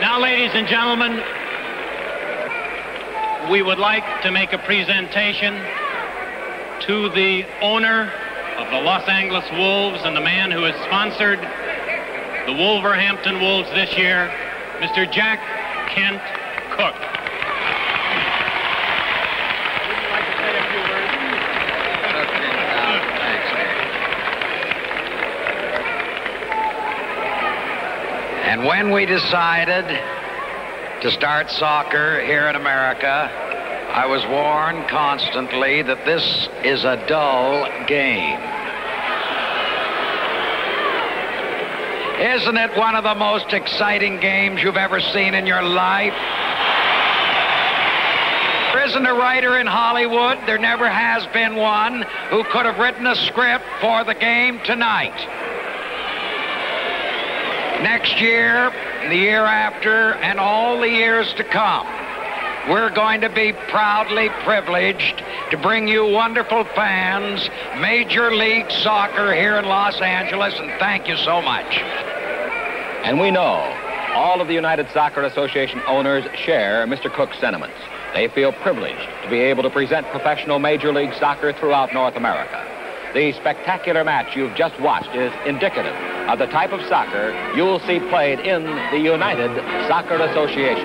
Now, ladies and gentlemen, we would like to make a presentation to the owner of the Los Angeles Wolves and the man who has sponsored the Wolverhampton Wolves this year, Mr. Jack Kent Cooke. And when we decided to start soccer here in America, I was warned constantly that this is a dull game. Isn't it one of the most exciting games you've ever seen in your life? There isn't a writer in Hollywood, there never has been one, who could have written a script for the game tonight next year, the year after, and all the years to come, we're going to be proudly privileged to bring you wonderful fans, Major League Soccer here in Los Angeles, and thank you so much. And we know all of the United Soccer Association owners share Mr. Cooke's sentiments. They feel privileged to be able to present professional Major League Soccer throughout North America. The spectacular match you've just watched is indicative of the type of soccer you'll see played in the United Soccer Association.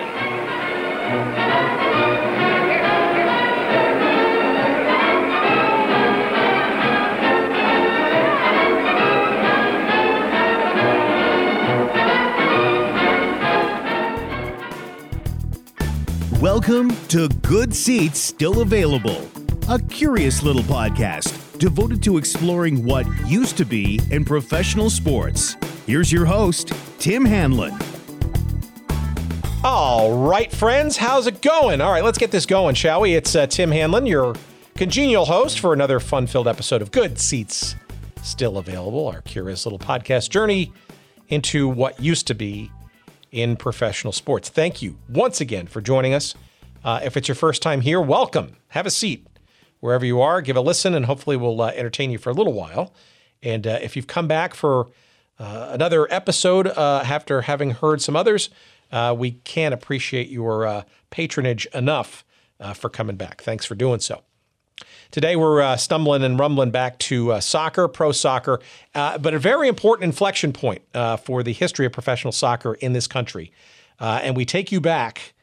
Welcome to Good Seats Still Available, a curious little podcast devoted to exploring what used to be in professional sports. Here's your host, Tim Hanlon. All right, friends, how's it going? All right, let's get this going, shall we? It's uh, Tim Hanlon, your congenial host for another fun filled episode of Good Seats Still Available, our curious little podcast journey into what used to be in professional sports. Thank you once again for joining us. Uh, if it's your first time here, welcome. Have a seat wherever you are. Give a listen, and hopefully, we'll uh, entertain you for a little while. And uh, if you've come back for uh, another episode uh, after having heard some others, uh, we can't appreciate your uh, patronage enough for coming back. Thanks for doing so. Today, we're stumbling and rumbling back to soccer, pro soccer, but a very important inflection point for the history of professional soccer in this country. and we take you back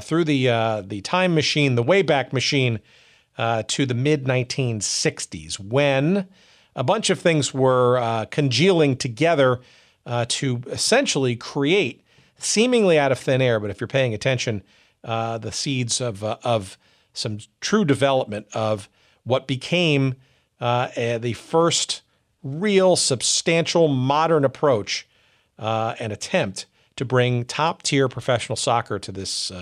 through the the time machine, the Wayback Machine, uh, to the mid 1960s when a bunch of things were uh, congealing together uh, to essentially create, seemingly out of thin air, but if you're paying attention, uh, the seeds of, uh, of some true development of what became uh, the first real substantial modern approach and attempt to bring top tier professional soccer to this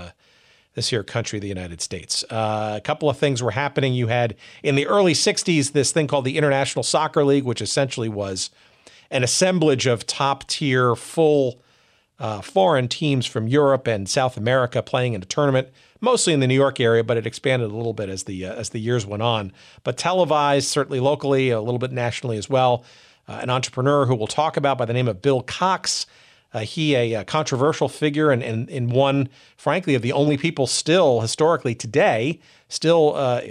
this here country, the United States. Uh, a couple of things were happening. You had in the early 60s this thing called the International Soccer League, which essentially was an assemblage of top tier, full uh, foreign teams from Europe and South America playing in a tournament, mostly in the New York area, but it expanded a little bit as the uh, as the years went on. But televised, certainly locally, a little bit nationally as well. Uh, an entrepreneur who we'll talk about by the name of Bill Cox uh, he a, a, controversial figure and, and, and one, frankly, of the only people still historically today, still, uh,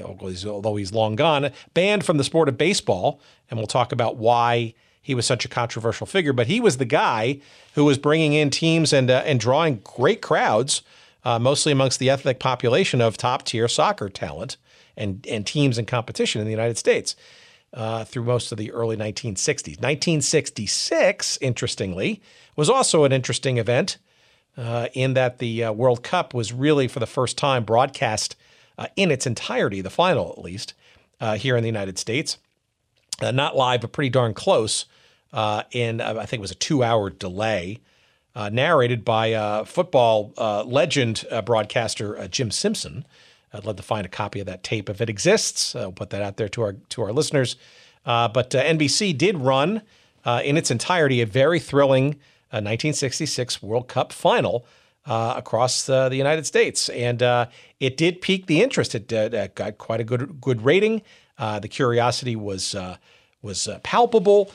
although he's long gone, banned from the sport of baseball. And we'll talk about why he was such a controversial figure. But he was the guy who was bringing in teams and uh, and drawing great crowds, uh, mostly amongst the ethnic population of top tier soccer talent and and teams and competition in the United States. Uh, through most of the early 1960s. 1966, interestingly, was also an interesting event uh, in that the uh, World Cup was really for the first time broadcast uh, in its entirety, the final at least, uh, here in the United States. Uh, not live, but pretty darn close. In I think it was a two-hour delay, narrated by football legend broadcaster Jim Simpson. I'd love to find a copy of that tape if it exists. I'll put that out there to our to our listeners. but NBC did run in its entirety a very thrilling 1966 World Cup final uh, across uh, the United States, and uh, it did pique the interest. It, got quite a good good rating. Uh, the curiosity was uh, was uh, palpable.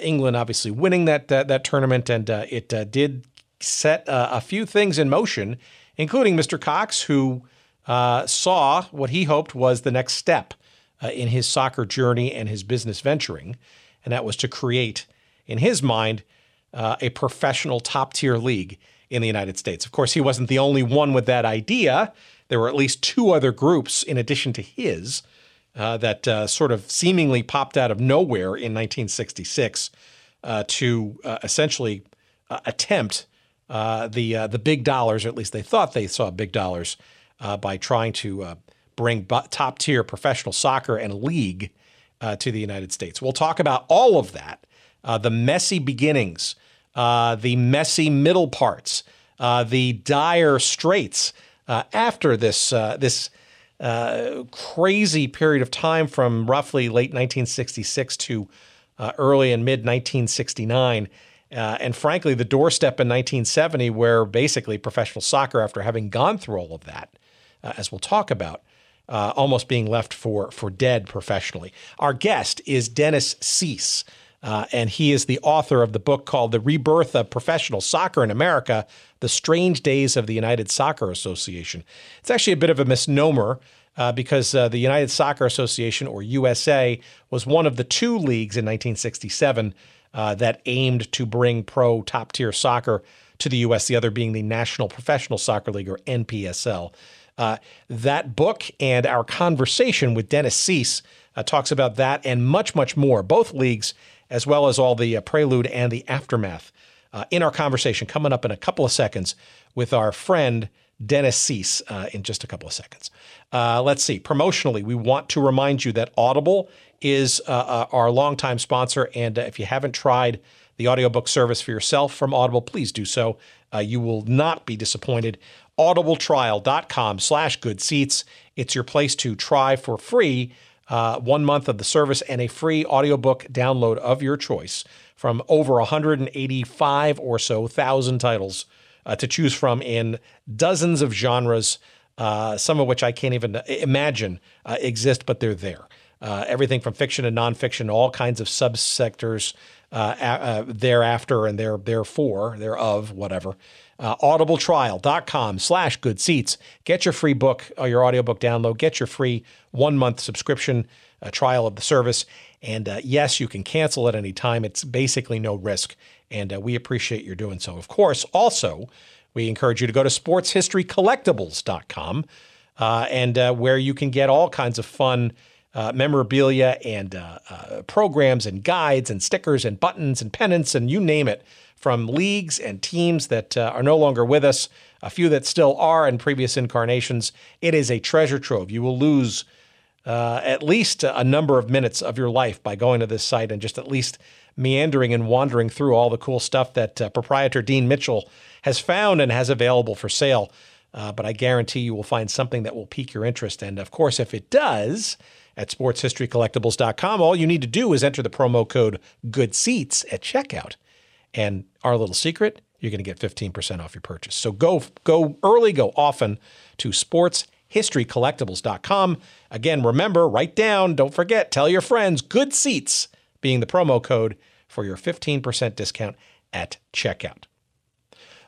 England obviously winning that that tournament, and it did set uh, a few things in motion, including Mr. Cox, who uh, saw what he hoped was the next step uh, in his soccer journey and his business venturing, and that was to create, in his mind, uh, a professional top tier league in the United States. Of course, he wasn't the only one with that idea. There were at least two other groups in addition to his uh, that uh, sort of seemingly popped out of nowhere in 1966 uh, to uh, essentially uh, attempt uh, the the big dollars, or at least they thought they saw big dollars by trying to bring top tier professional soccer and league to the United States. We'll talk about all of that, the messy beginnings uh, the messy middle parts, uh, the dire straits uh, after this uh, this uh, crazy period of time from roughly late 1966 to early and mid 1969. and frankly, the doorstep in 1970, where basically professional soccer, after having gone through all of that, as we'll talk about, uh, almost being left for for dead professionally. Our guest is Dennis Seese. Uh, and he is the author of the book called The Rebirth of Professional Soccer in America The Strange Days of the United Soccer Association. It's actually a bit of a misnomer. Uh, because uh, the United Soccer Association, or USA, was one of the two leagues in 1967 uh, that aimed to bring pro top tier soccer to the U.S., the other being the National Professional Soccer League, or NPSL. Uh, that book and our conversation with Dennis Seese uh, talks about that and much, much more. Both leagues as well as all the uh, prelude and the aftermath uh, in our conversation coming up in a couple of seconds with our friend Dennis Seese uh, in just a couple of seconds. Uh, let's see. Promotionally, we want to remind you that Audible is uh, uh, our longtime sponsor. And if you haven't tried the audiobook service for yourself from Audible, please do so. you will not be disappointed. Audibletrial.com slash good seats. It's your place to try for free uh, one month of the service and a free audiobook download of your choice from over 185 or so thousand titles uh, to choose from in dozens of genres, uh, some of which I can't even imagine uh, exist, but they're there. Uh, everything from fiction and nonfiction, all kinds of subsectors uh, thereafter and there, therefore, thereof, whatever uh, audibletrial.com slash good seats. Get your free book or uh, your audiobook download. Get your free one month subscription uh, trial of the service. And uh, yes, you can cancel at any time. It's basically no risk. And uh, we appreciate your doing so. Of course, also, we encourage you to go to sportshistorycollectibles.com uh, and where you can get all kinds of fun memorabilia and programs and guides and stickers and buttons and pennants and you name it from leagues and teams that uh, are no longer with us, a few that still are in previous incarnations. It is a treasure trove. You will lose uh, at least a number of minutes of your life by going to this site and just at least meandering and wandering through all the cool stuff that uh, proprietor Dean Mitchell has found and has available for sale. Uh, but I guarantee you will find something that will pique your interest. And of course, if it does, at sportshistorycollectibles.com, all you need to do is enter the promo code Good Seats at checkout. And our little secret, you're going to get 15% off your purchase. So go go early, go often to sportshistorycollectibles.com. Again, remember, write down, don't forget, tell your friends, good seats being the promo code for your 15% discount at checkout.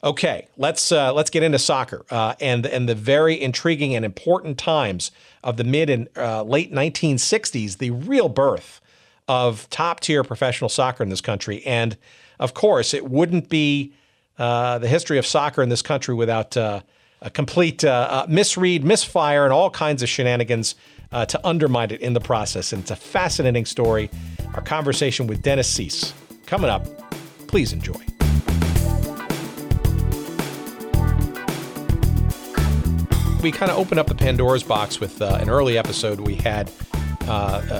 Okay, let's uh, let's get into soccer uh, and and the very intriguing and important times of the mid and uh, late 1960s, the real birth of top tier professional soccer in this country, and of course, it wouldn't be uh, the history of soccer in this country without uh, a complete uh, uh misread, misfire, and all kinds of shenanigans uh, to undermine it in the process. And it's a fascinating story. Our conversation with Dennis Seese coming up. Please enjoy. We kind of opened up the Pandora's box with uh, an early episode we had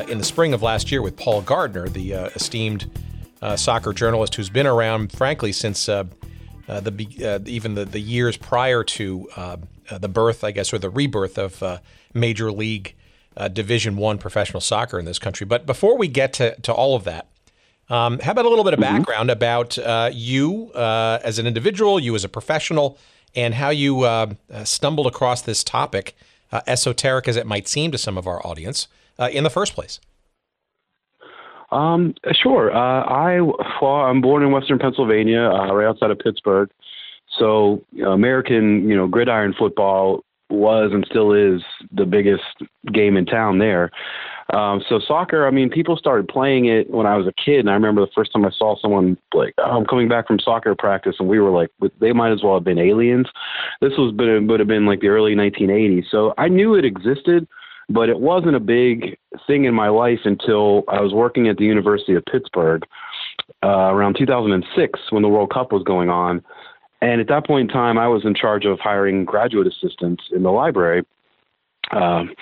in the spring of last year with Paul Gardner, the esteemed uh, soccer journalist who's been around, frankly, since uh, uh, the uh, even the, the years prior to uh, the birth, I guess, or the rebirth of Major League Division One professional soccer in this country. But before we get to, to all of that, um, how about a little bit of mm-hmm. background about you as an individual, you as a professional, and how you stumbled across this topic, esoteric as it might seem to some of our audience, in the first place? Um, sure. Uh, I well, I'm born in Western Pennsylvania, uh, right outside of Pittsburgh. So American, you know, gridiron football was and still is the biggest game in town there. Um, so soccer, I mean, people started playing it when I was a kid, and I remember the first time I saw someone like, oh, I'm coming back from soccer practice, and we were like, they might as well have been aliens. This was would have been like the early 1980s, so I knew it existed, but it wasn't a big thing in my life until I was working at the University of Pittsburgh uh, around 2006 when the World Cup was going on. And at that point in time, I was in charge of hiring graduate assistants in the library. Um,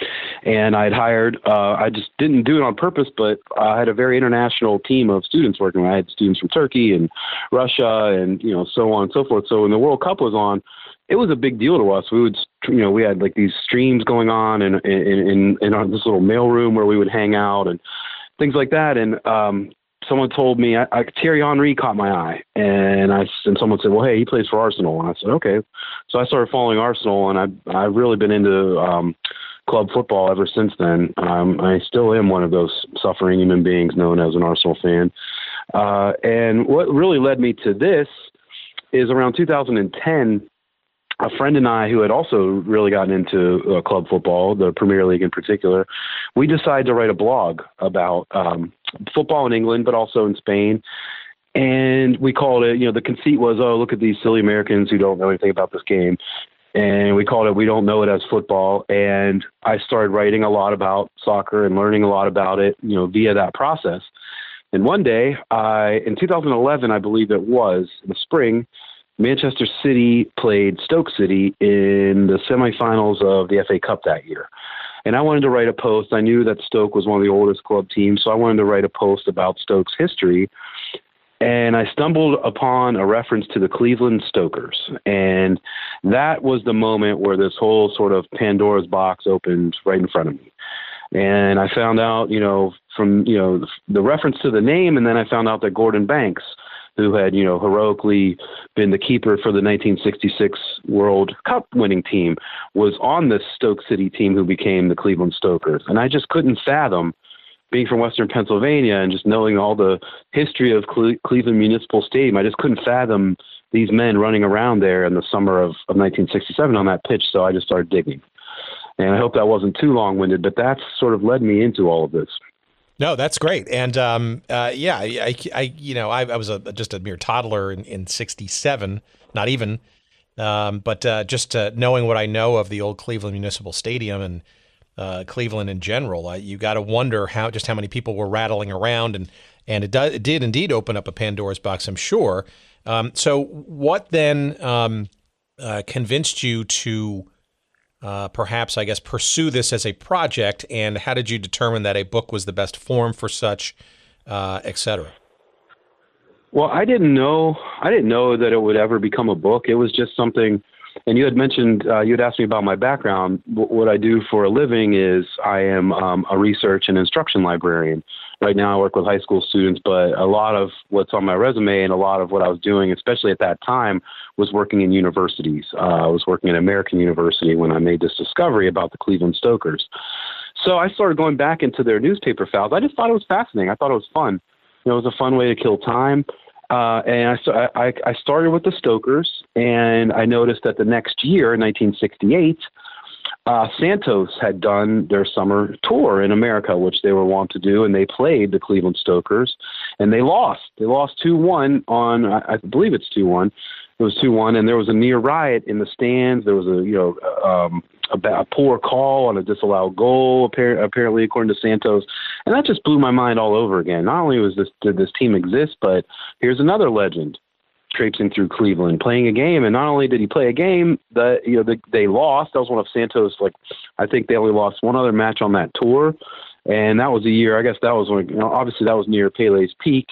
and I'd hired, uh, I just didn't do it on purpose, but I had a very international team of students working. I had students from Turkey and Russia and, you know, so on and so forth. So when the World Cup was on, it was a big deal to us. We would, you know, we had like these streams going on in, in, in, in our, this little mail room where we would hang out and things like that. And, um, someone told me I, I, Thierry Henry caught my eye, and I and someone said, "Well, hey, he plays for Arsenal," and I said, "Okay." So I started following Arsenal, and I I've really been into um, club football ever since then. Um, I still am one of those suffering human beings known as an Arsenal fan. Uh, and what really led me to this is around 2010 a friend and I, who had also really gotten into uh, club football, the Premier League in particular, we decided to write a blog about um, football in England, but also in Spain. And we called it, you know, the conceit was, oh, look at these silly Americans who don't know anything about this game. And we called it, we don't know it as football. And I started writing a lot about soccer and learning a lot about it, you know, via that process. And one day, I, in 2011, I believe it was, in the spring, Manchester City played Stoke City in the semifinals of the FA Cup that year. And I wanted to write a post. I knew that Stoke was one of the oldest club teams, so I wanted to write a post about Stoke's history. And I stumbled upon a reference to the Cleveland Stokers. And that was the moment where this whole sort of Pandora's box opened right in front of me. And I found out, you know, from, you know, the reference to the name, and then I found out that Gordon Banks – who had, you know, heroically been the keeper for the 1966 World Cup winning team, was on this Stoke City team who became the Cleveland Stokers. And I just couldn't fathom being from Western Pennsylvania and just knowing all the history of Cle- Cleveland Municipal Stadium. I just couldn't fathom these men running around there in the summer of, of 1967 on that pitch. So I just started digging. And I hope that wasn't too long winded, but that's sort of led me into all of this. No, that's great, and um, uh, yeah, I, I, you know, I, I was a, just a mere toddler in, in '67, not even, um, but uh, just uh, knowing what I know of the old Cleveland Municipal Stadium and uh, Cleveland in general, you got to wonder how just how many people were rattling around, and and it, do, it did indeed open up a Pandora's box, I'm sure. Um, so, what then um, uh, convinced you to uh, perhaps, I guess, pursue this as a project? And how did you determine that a book was the best form for such, uh, et cetera? Well, I didn't know. I didn't know that it would ever become a book. It was just something. And you had mentioned, uh, you had asked me about my background. what I do for a living is I am um, a research and instruction librarian right now I work with high school students, but a lot of what's on my resume and a lot of what I was doing, especially at that time, was working in universities. Uh, I was working at American University when I made this discovery about the Cleveland Stokers. So I started going back into their newspaper files. I just thought it was fascinating. I thought it was fun. You know, it was a fun way to kill time. Uh, and I, I, I started with the Stokers, and I noticed that the next year, 1968, uh, Santos had done their summer tour in America, which they were wont to do, and they played the Cleveland Stokers, and they lost. They lost two one on, I, I believe it's two one. It was two one, and there was a near riot in the stands. There was a you know um, a, a poor call on a disallowed goal, apparently according to Santos, and that just blew my mind all over again. Not only was this did this team exist, but here's another legend traipsing through Cleveland, playing a game. And not only did he play a game, that you know the, they lost. That was one of Santos. Like I think they only lost one other match on that tour, and that was a year. I guess that was when you know, obviously that was near Pele's peak,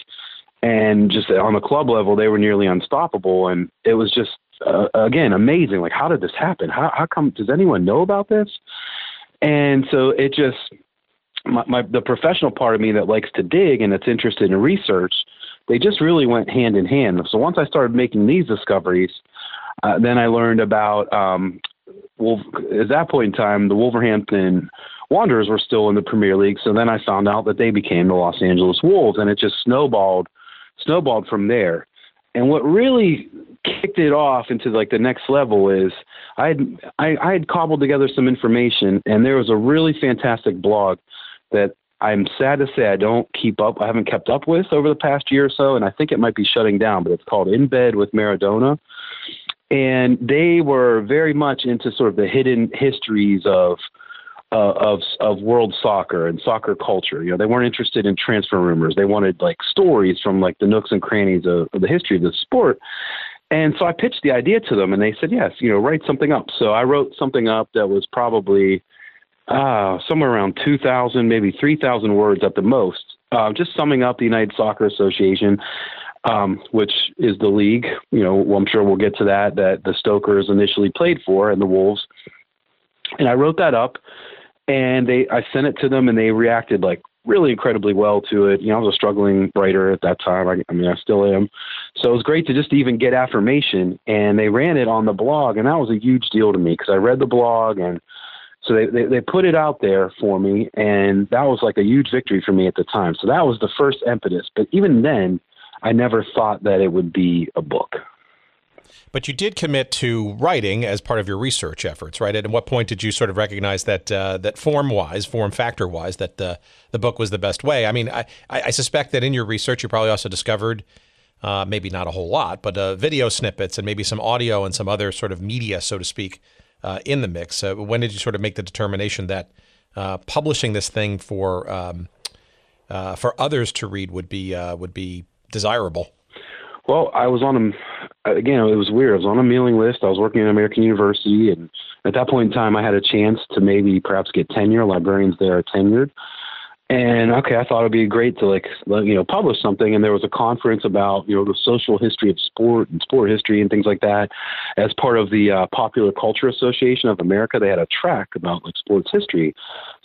and just on the club level they were nearly unstoppable. And it was just uh, again amazing. Like how did this happen? How how come? Does anyone know about this? And so it just my, my the professional part of me that likes to dig and that's interested in research they just really went hand in hand. So once I started making these discoveries, uh, then I learned about um, Wolf- at that point in time, the Wolverhampton Wanderers were still in the Premier League. So then I found out that they became the Los Angeles Wolves, and it just snowballed, snowballed from there. And what really kicked it off into like the next level is I had I, I had cobbled together some information, and there was a really fantastic blog that I'm sad to say I don't keep up. I haven't kept up with over the past year or so, and I think it might be shutting down. But it's called In Bed with Maradona, and they were very much into sort of the hidden histories of uh, of of world soccer and soccer culture. You know, they weren't interested in transfer rumors. They wanted like stories from like the nooks and crannies of, of the history of the sport. And so I pitched the idea to them, and they said, "Yes, you know, write something up." So I wrote something up that was probably uh, somewhere around 2,000, maybe 3,000 words at the most, uh, just summing up the United Soccer Association, um, which is the league. You know, well, I'm sure we'll get to that. That the Stokers initially played for, and the Wolves. And I wrote that up, and they I sent it to them, and they reacted like really incredibly well to it. You know, I was a struggling writer at that time. I, I mean, I still am. So it was great to just even get affirmation. And they ran it on the blog, and that was a huge deal to me because I read the blog and so they, they, they put it out there for me, and that was like a huge victory for me at the time. So that was the first impetus. But even then, I never thought that it would be a book. But you did commit to writing as part of your research efforts, right? And At what point did you sort of recognize that uh, that form wise, form factor wise, that the the book was the best way? I mean, I, I suspect that in your research, you probably also discovered uh, maybe not a whole lot, but uh, video snippets and maybe some audio and some other sort of media, so to speak, uh, in the mix. Uh, when did you sort of make the determination that uh, publishing this thing for um, for others to read would be would be desirable? Well, I was on a again. It was weird. I was on a mailing list. I was working at American University, and at that point in time, I had a chance to maybe perhaps get tenure. Librarians there are tenured, and okay, I thought it'd be great to like you know publish something. And there was a conference about you know the social history of sport and sport history and things like that as part of the uh, Popular Culture Association of America. They had a track about like sports history,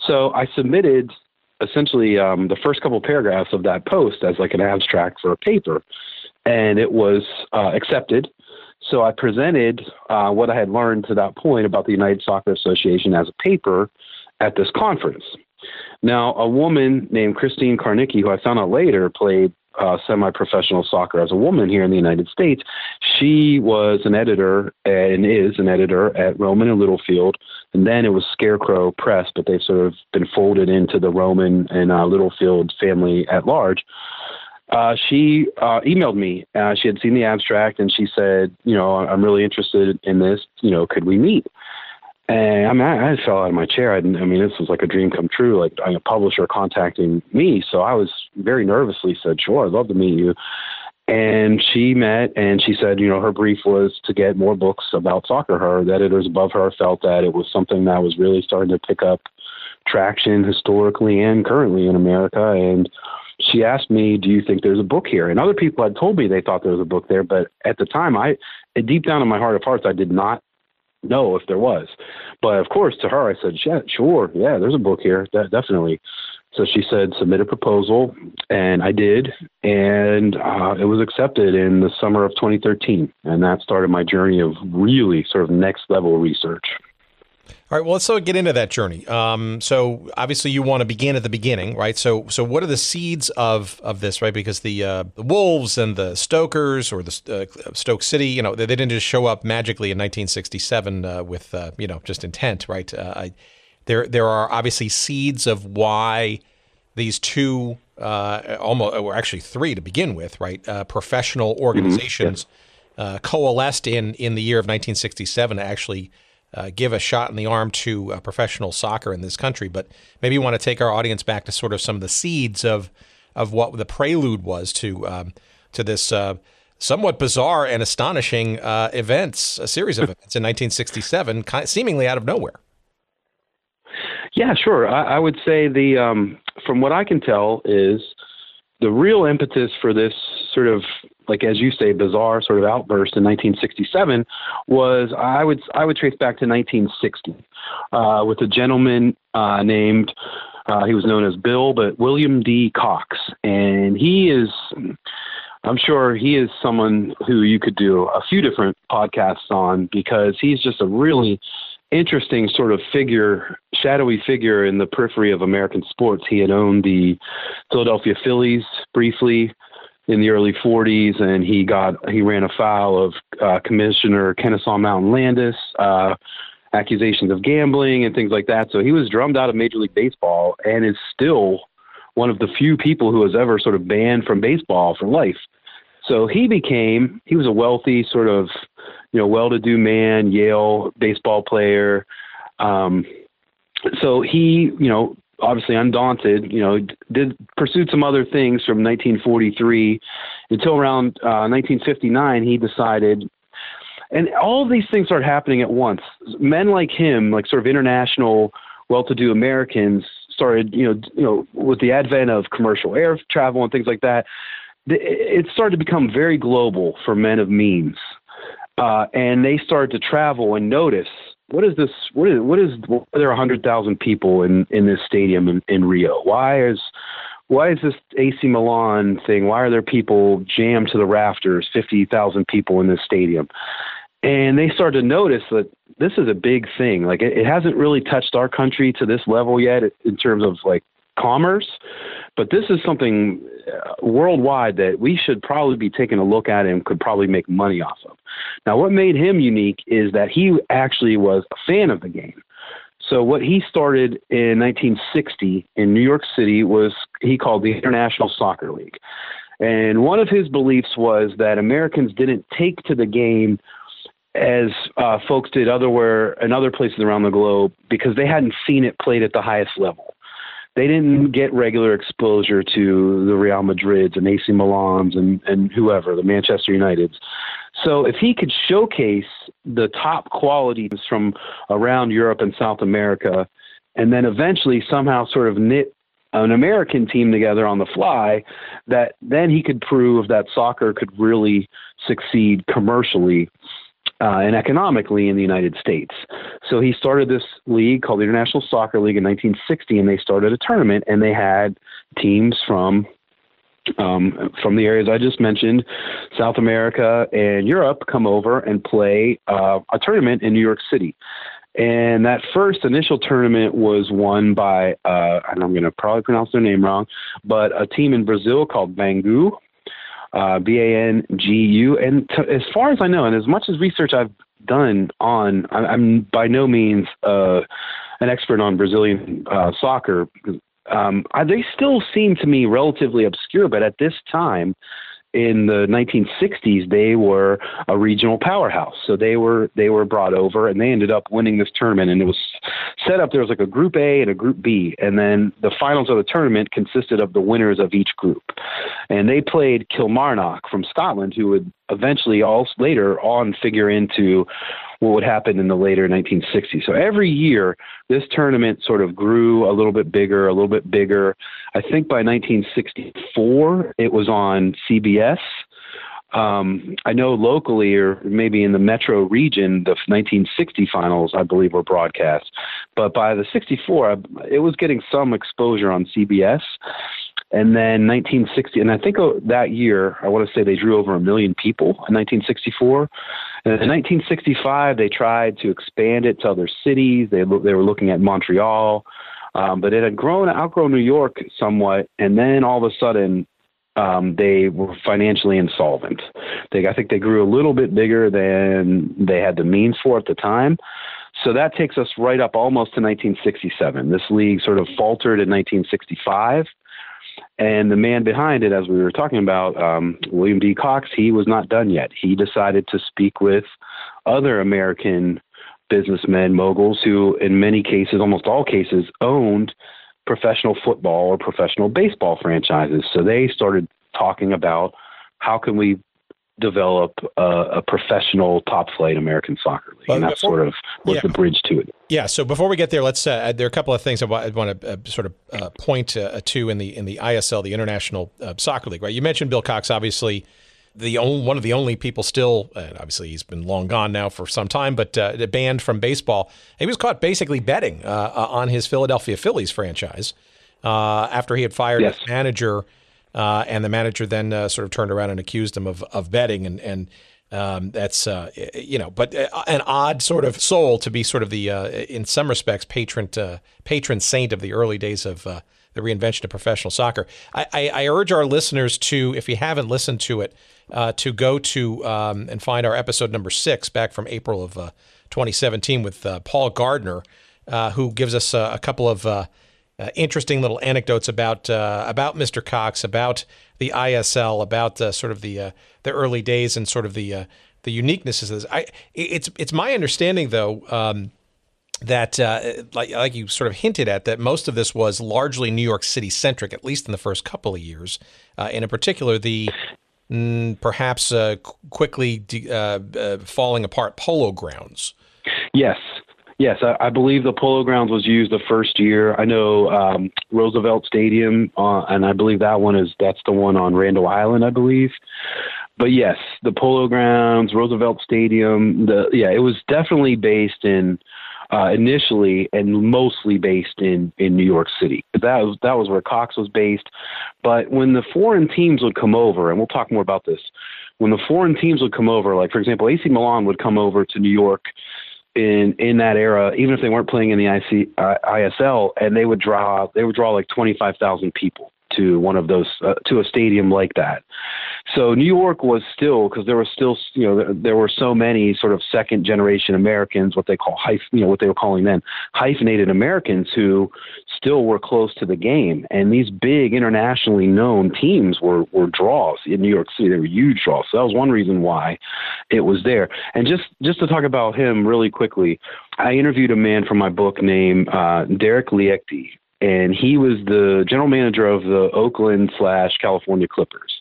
so I submitted essentially um, the first couple paragraphs of that post as like an abstract for a paper and it was uh, accepted. So I presented uh, what I had learned to that point about the United Soccer Association as a paper at this conference. Now, a woman named Christine Karniski, who I found out later played uh, semi professional soccer as a woman here in the United States, she was an editor and is an editor at Rowman and Littlefield. And then it was Scarecrow Press, but they've sort of been folded into the Rowman and uh, Littlefield family at large uh, she uh, emailed me. Uh, she had seen the abstract and she said, you know, I'm really interested in this. You know, could we meet? And I mean, I, I fell out of my chair. I, I mean, this was like a dream come true. Like a publisher contacting me, so I was very nervously said, "Sure, I'd love to meet you." And she met, and she said, you know, her brief was to get more books about soccer. Her the editors above her felt that it was something that was really starting to pick up traction historically and currently in America, and she asked me, "Do you think there's a book here?" And other people had told me they thought there was a book there, but at the time, I deep down in my heart of hearts, I did not know if there was. But of course, to her, I said, "Yeah, sure, yeah, there's a book here, de- definitely." So she said, "Submit a proposal," and I did, and uh, it was accepted in the summer of 2013, and that started my journey of really sort of next level research. All right. Well, let's so get into that journey. Um, so obviously, you want to begin at the beginning, right? So, so what are the seeds of of this, right? Because the, uh, the Wolves and the Stokers or the uh, Stoke City, you know, they, they, didn't just show up magically in 1967 uh, with uh, you know just intent, right? Uh, I, there there are obviously seeds of why these two, uh, almost or actually three to begin with, right? professional organizations mm-hmm. coalesced in in the year of 1967 to actually uh, give a shot in the arm to uh, professional soccer in this country. But maybe you want to take our audience back to sort of some of the seeds of of what the prelude was to um, to this uh, somewhat bizarre and astonishing uh, events, a series of events in 1967, seemingly out of nowhere. Yeah, sure. I, I would say the um, from what I can tell is the real impetus for this sort of like as you say bizarre sort of outburst in 1967 was I would I would trace back to 1960 uh, with a gentleman uh, named uh, he was known as Bill but William D Cox and he is I'm sure he is someone who you could do a few different podcasts on because he's just a really interesting sort of figure, shadowy figure in the periphery of American sports. He had owned the Philadelphia Phillies briefly in the early 40s, and he got he ran afoul of uh, Commissioner Kennesaw Mountain Landis, uh, accusations of gambling and things like that. So he was drummed out of Major League Baseball, and is still one of the few people who has ever sort of banned from baseball for life. So he became he was a wealthy sort of you know well-to-do man, Yale baseball player. Um, so he you know obviously undaunted, you know, did pursued some other things from 1943 until around uh, 1959. He decided, and all these things started happening at once. Men like him, like sort of international, well-to-do Americans, started, you know, you know, with the advent of commercial air travel and things like that. It started to become very global for men of means, uh, and they started to travel and notice what is this? What is what is? Why are there hundred thousand people in in this stadium in, in Rio? Why is why is this AC Milan thing? Why are there people jammed to the rafters? Fifty thousand people in this stadium, and they start to notice that this is a big thing. Like it, it hasn't really touched our country to this level yet in terms of like commerce, but this is something uh, worldwide that we should probably be taking a look at and could probably make money off of. Now, what made him unique is that he actually was a fan of the game. So what he started in 1960 in New York City was he called the International Soccer League. And one of his beliefs was that Americans didn't take to the game as uh, folks did otherwhere in other places around the globe because they hadn't seen it played at the highest level they didn't get regular exposure to the Real Madrids and AC Milans and, and whoever, the Manchester Uniteds. So if he could showcase the top qualities from around Europe and South America, and then eventually somehow sort of knit an American team together on the fly, that then he could prove that soccer could really succeed commercially uh, and economically in the United States. So he started this league called the International Soccer League in 1960, and they started a tournament, and they had teams from um, from the areas I just mentioned, South America and Europe, come over and play uh, a tournament in New York City. And that first initial tournament was won by, uh, and I'm going to probably pronounce their name wrong, but a team in Brazil called Bangu uh, B A N G U. And as far as I know, and as much as research I've done on, I'm by no means uh, an expert on Brazilian uh, soccer. Um, they still seem to me relatively obscure, but at this time, in the 1960s they were a regional powerhouse. So they were they were brought over and they ended up winning this tournament. And it was set up there was like a group A and a group B. And then the finals of the tournament consisted of the winners of each group. And they played Kilmarnock from Scotland who would eventually all later on figure into what would happen in the later 1960s. So every year, this tournament sort of grew a little bit bigger, a little bit bigger. I think by 1964, it was on CBS. Um, I know locally, or maybe in the metro region, the 1960 finals, I believe, were broadcast. But by the 64, it was getting some exposure on CBS. And then 1960, and I think oh, that year, I want to say they drew over a million people in 1964. And in 1965, they tried to expand it to other cities. They they were looking at Montreal, um, but it had grown outgrown New York somewhat. And then all of a sudden, um, they were financially insolvent. They, I think they grew a little bit bigger than they had the means for at the time. So that takes us right up almost to 1967. This league sort of faltered in 1965. And the man behind it, as we were talking about, um, William D. Cox, he was not done yet. He decided to speak with other American businessmen, moguls, who, in many cases, almost all cases, owned professional football or professional baseball franchises. So they started talking about how can we develop a, a professional top flight American soccer league, and that sort of was yeah. the bridge to it. Yeah. So before we get there, let's. Uh, there are a couple of things I want, to uh, sort of uh, point uh, to in the in the ISL, the International uh, Soccer League. Right. You mentioned Bill Cox, obviously. The only, one of the only people still, and obviously he's been long gone now for some time, but uh, banned from baseball. He was caught basically betting on his Philadelphia Phillies franchise after he had fired yes. his manager uh, and the manager then uh, sort of turned around and accused him of, of betting. And, and um, that's, uh, you know, but uh, an odd sort of soul to be sort of the, uh, in some respects, patron, patron saint of the early days of the reinvention of professional soccer. I, I, I urge our listeners to, if you haven't listened to it, uh, to go to um, and find our episode number six back from April of uh, 2017 with uh, Paul Gardner, uh, who gives us a couple of uh, uh, interesting little anecdotes about about Mr. Cox, about the ISL, about sort of the the early days and sort of the the uniquenesses of this. I, it's it's my understanding though. Um, that, uh, like, like you sort of hinted at, that most of this was largely New York City centric, at least in the first couple of years, uh, and in particular the mm, perhaps uh, quickly de- uh, uh, falling apart Polo Grounds. Yes, yes, I, I, believe the Polo Grounds was used the first year. I know um, Roosevelt Stadium, uh, and I believe that one is that's the one on Randall Island, I believe. But yes, the Polo Grounds, Roosevelt Stadium, the yeah, it was definitely based in uh, initially and mostly based in, in New York City. That was that was where Cox was based. But when the foreign teams would come over, and we'll talk more about this, when the foreign teams would come over, like for example, AC Milan would come over to New York in in that era, even if they weren't playing in the IC, uh, ISL, and they would draw they would draw like twenty five thousand people to one of those uh, to a stadium like that. So New York was still because there was still you know there, were so many sort of second generation Americans, what they call hyph, you know what they were calling then hyphenated Americans who still were close to the game, and these big internationally known teams were were draws in New York City. They were huge draws. So that was one reason why it was there. And just just to talk about him really quickly, I interviewed a man from my book named uh, Derek Liecty, and he was the general manager of the Oakland slash California Clippers,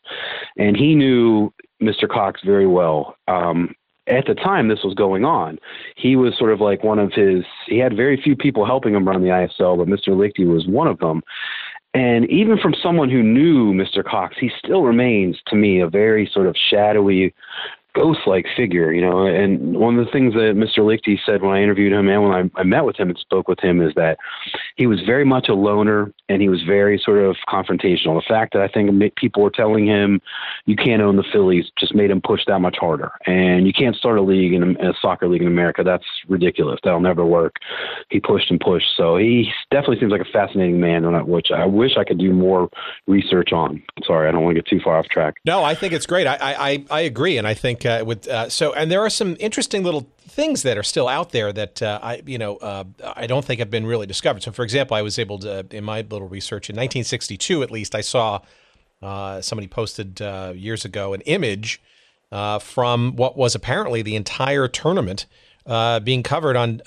and he knew Mr. Cox very well. Um, at the time this was going on, he was sort of like one of his. He had very few people helping him run the ISL, but Mr. Liecty was one of them. And even from someone who knew Mr. Cox, he still remains to me a very sort of shadowy ghost-like figure, you know. And one of the things that Mr. Liecty said when I interviewed him and when I, I met with him and spoke with him is that he was very much a loner and he was very sort of confrontational. The fact that I think people were telling him you can't own the Phillies just made him push that much harder. And you can't start a league in a, soccer league in America. That's ridiculous. That'll never work. He pushed and pushed. So he definitely seems like a fascinating man, which I wish I could do more research on. Sorry, I don't want to get too far off track. No, I think it's great. I I, I agree, and I think uh, with uh, so and there are some interesting little things that are still out there that uh, I you know uh, I don't think have been really discovered. So, for example, I was able to in my little research in 1962 at least I saw uh, somebody posted uh, years ago an image from what was apparently the entire tournament. being covered on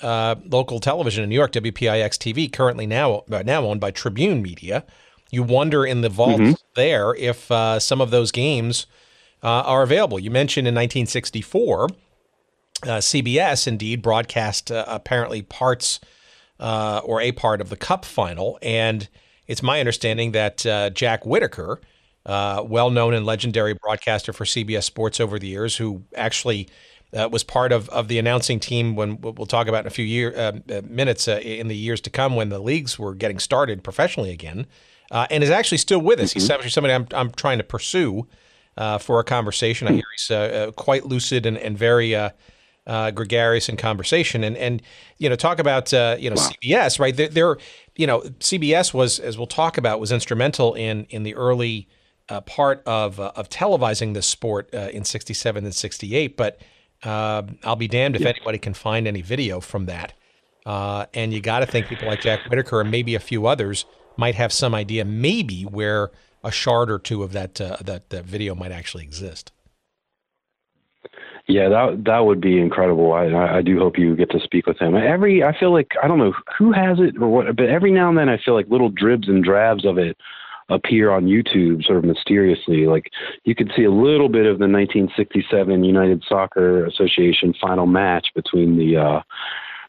local television in New York, WPIX TV, currently now now owned by Tribune Media. You wonder in the vaults mm-hmm. there if some of those games uh, are available. You mentioned in 1964, uh, CBS indeed broadcast uh, apparently parts uh, or a part of the Cup final, and it's my understanding that uh, Jack Whitaker, uh, well-known and legendary broadcaster for CBS Sports over the years, who actually was part of, of the announcing team when we'll talk about in a few year, minutes in the years to come when the leagues were getting started professionally again, and is actually still with us. Mm-hmm. He's actually somebody I'm, I'm trying to pursue uh, for a conversation. I hear he's uh, uh quite lucid and, and very uh, uh, gregarious in conversation. And and you know, talk about you know wow. CBS, right? They're, they're, you know CBS was, as we'll talk about, was instrumental in in the early part of of televising this sport in '67 and '68. But I'll be damned if anybody can find any video from that. and you got to think people like Jack Whitaker and maybe a few others might have some idea, maybe where a shard or two of that uh, that that video might actually exist. Yeah, that that would be incredible. I I do hope you get to speak with him. Every I feel like I don't know who has it or what, but every now and then I feel like little dribs and drabs of it appear on YouTube sort of mysteriously. Like you could see a little bit of the 1967 United Soccer Association final match between the uh,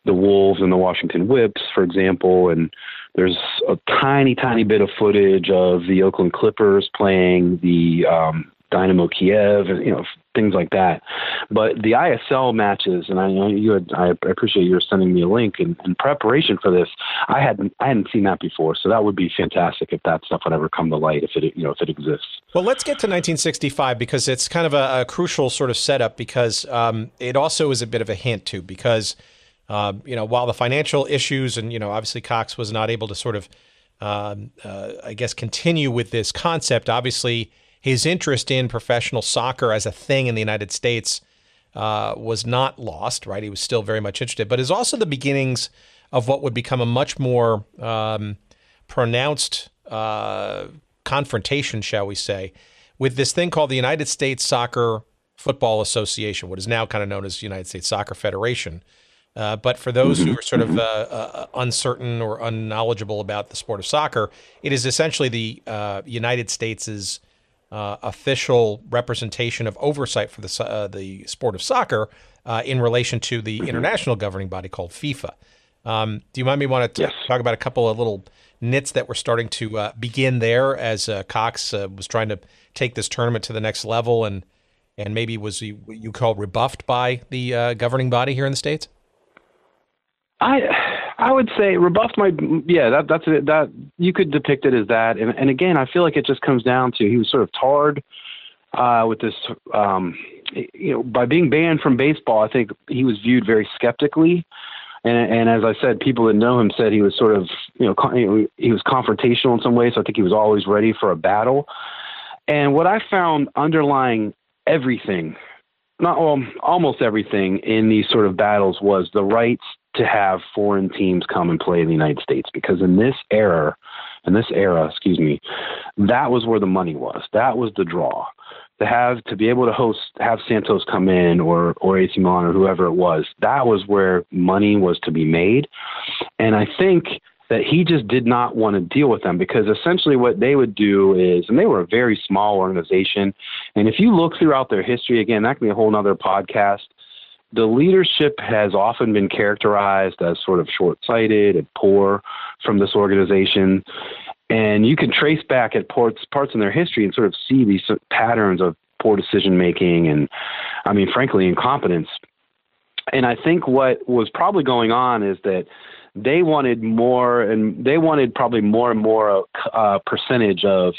the Wolves and the Washington Whips, for example, and there's a tiny, tiny bit of footage of the Oakland Clippers playing the um, Dynamo Kiev, and you know things like that. But the ISL matches, and I you had, I appreciate you sending me a link in, in preparation for this. I hadn't I hadn't seen that before, so that would be fantastic if that stuff would ever come to light, if it you know if it exists. Well, let's get to 1965 because it's kind of a, a crucial sort of setup because um, it also is a bit of a hint too because uh, you know, while the financial issues and, you know, obviously Cox was not able to sort of um, uh, I guess, continue with this concept. Obviously, his interest in professional soccer as a thing in the United States uh, was not lost, right? He was still very much interested, but is also the beginnings of what would become a much more um, pronounced uh, confrontation, shall we say, with this thing called the United States Soccer Football Association, what is now kind of known as United States Soccer Federation. Uh, but for those who are sort of uh, uh, uncertain or unknowledgeable about the sport of soccer, it is essentially the uh, United States' uh, official representation of oversight for the uh, the sport of soccer in relation to the international governing body called FIFA. Um, do you mind me want to Yes. talk about a couple of little nits that were starting to begin there as Cox was trying to take this tournament to the next level and and maybe was you, you call rebuffed by the governing body here in the states? I I would say rebuffed my yeah that that's it that you could depict it as that. And and again I feel like it just comes down to he was sort of tarred uh, with this um, you know by being banned from baseball I think he was viewed very skeptically. And and as I said people that know him said he was sort of you know, he was confrontational in some ways. So I think he was always ready for a battle. And what I found underlying everything not well, almost everything in these sort of battles was the rights to have foreign teams come and play in the United States because in this era, in this era, excuse me, that was where the money was. That was the draw. To have to be able to host, have Santos come in or or AC Milan or whoever it was. That was where money was to be made, and I think that he just did not want to deal with them because essentially what they would do is, and they were a very small organization, and if you look throughout their history, again, that can be a whole other podcast the leadership has often been characterized as sort of short sighted and poor from this organization. And you can trace back at parts, parts in their history and sort of see these patterns of poor decision making and, I mean, frankly, incompetence. And I think what was probably going on is that they wanted more, and they wanted probably more and more uh, percentage of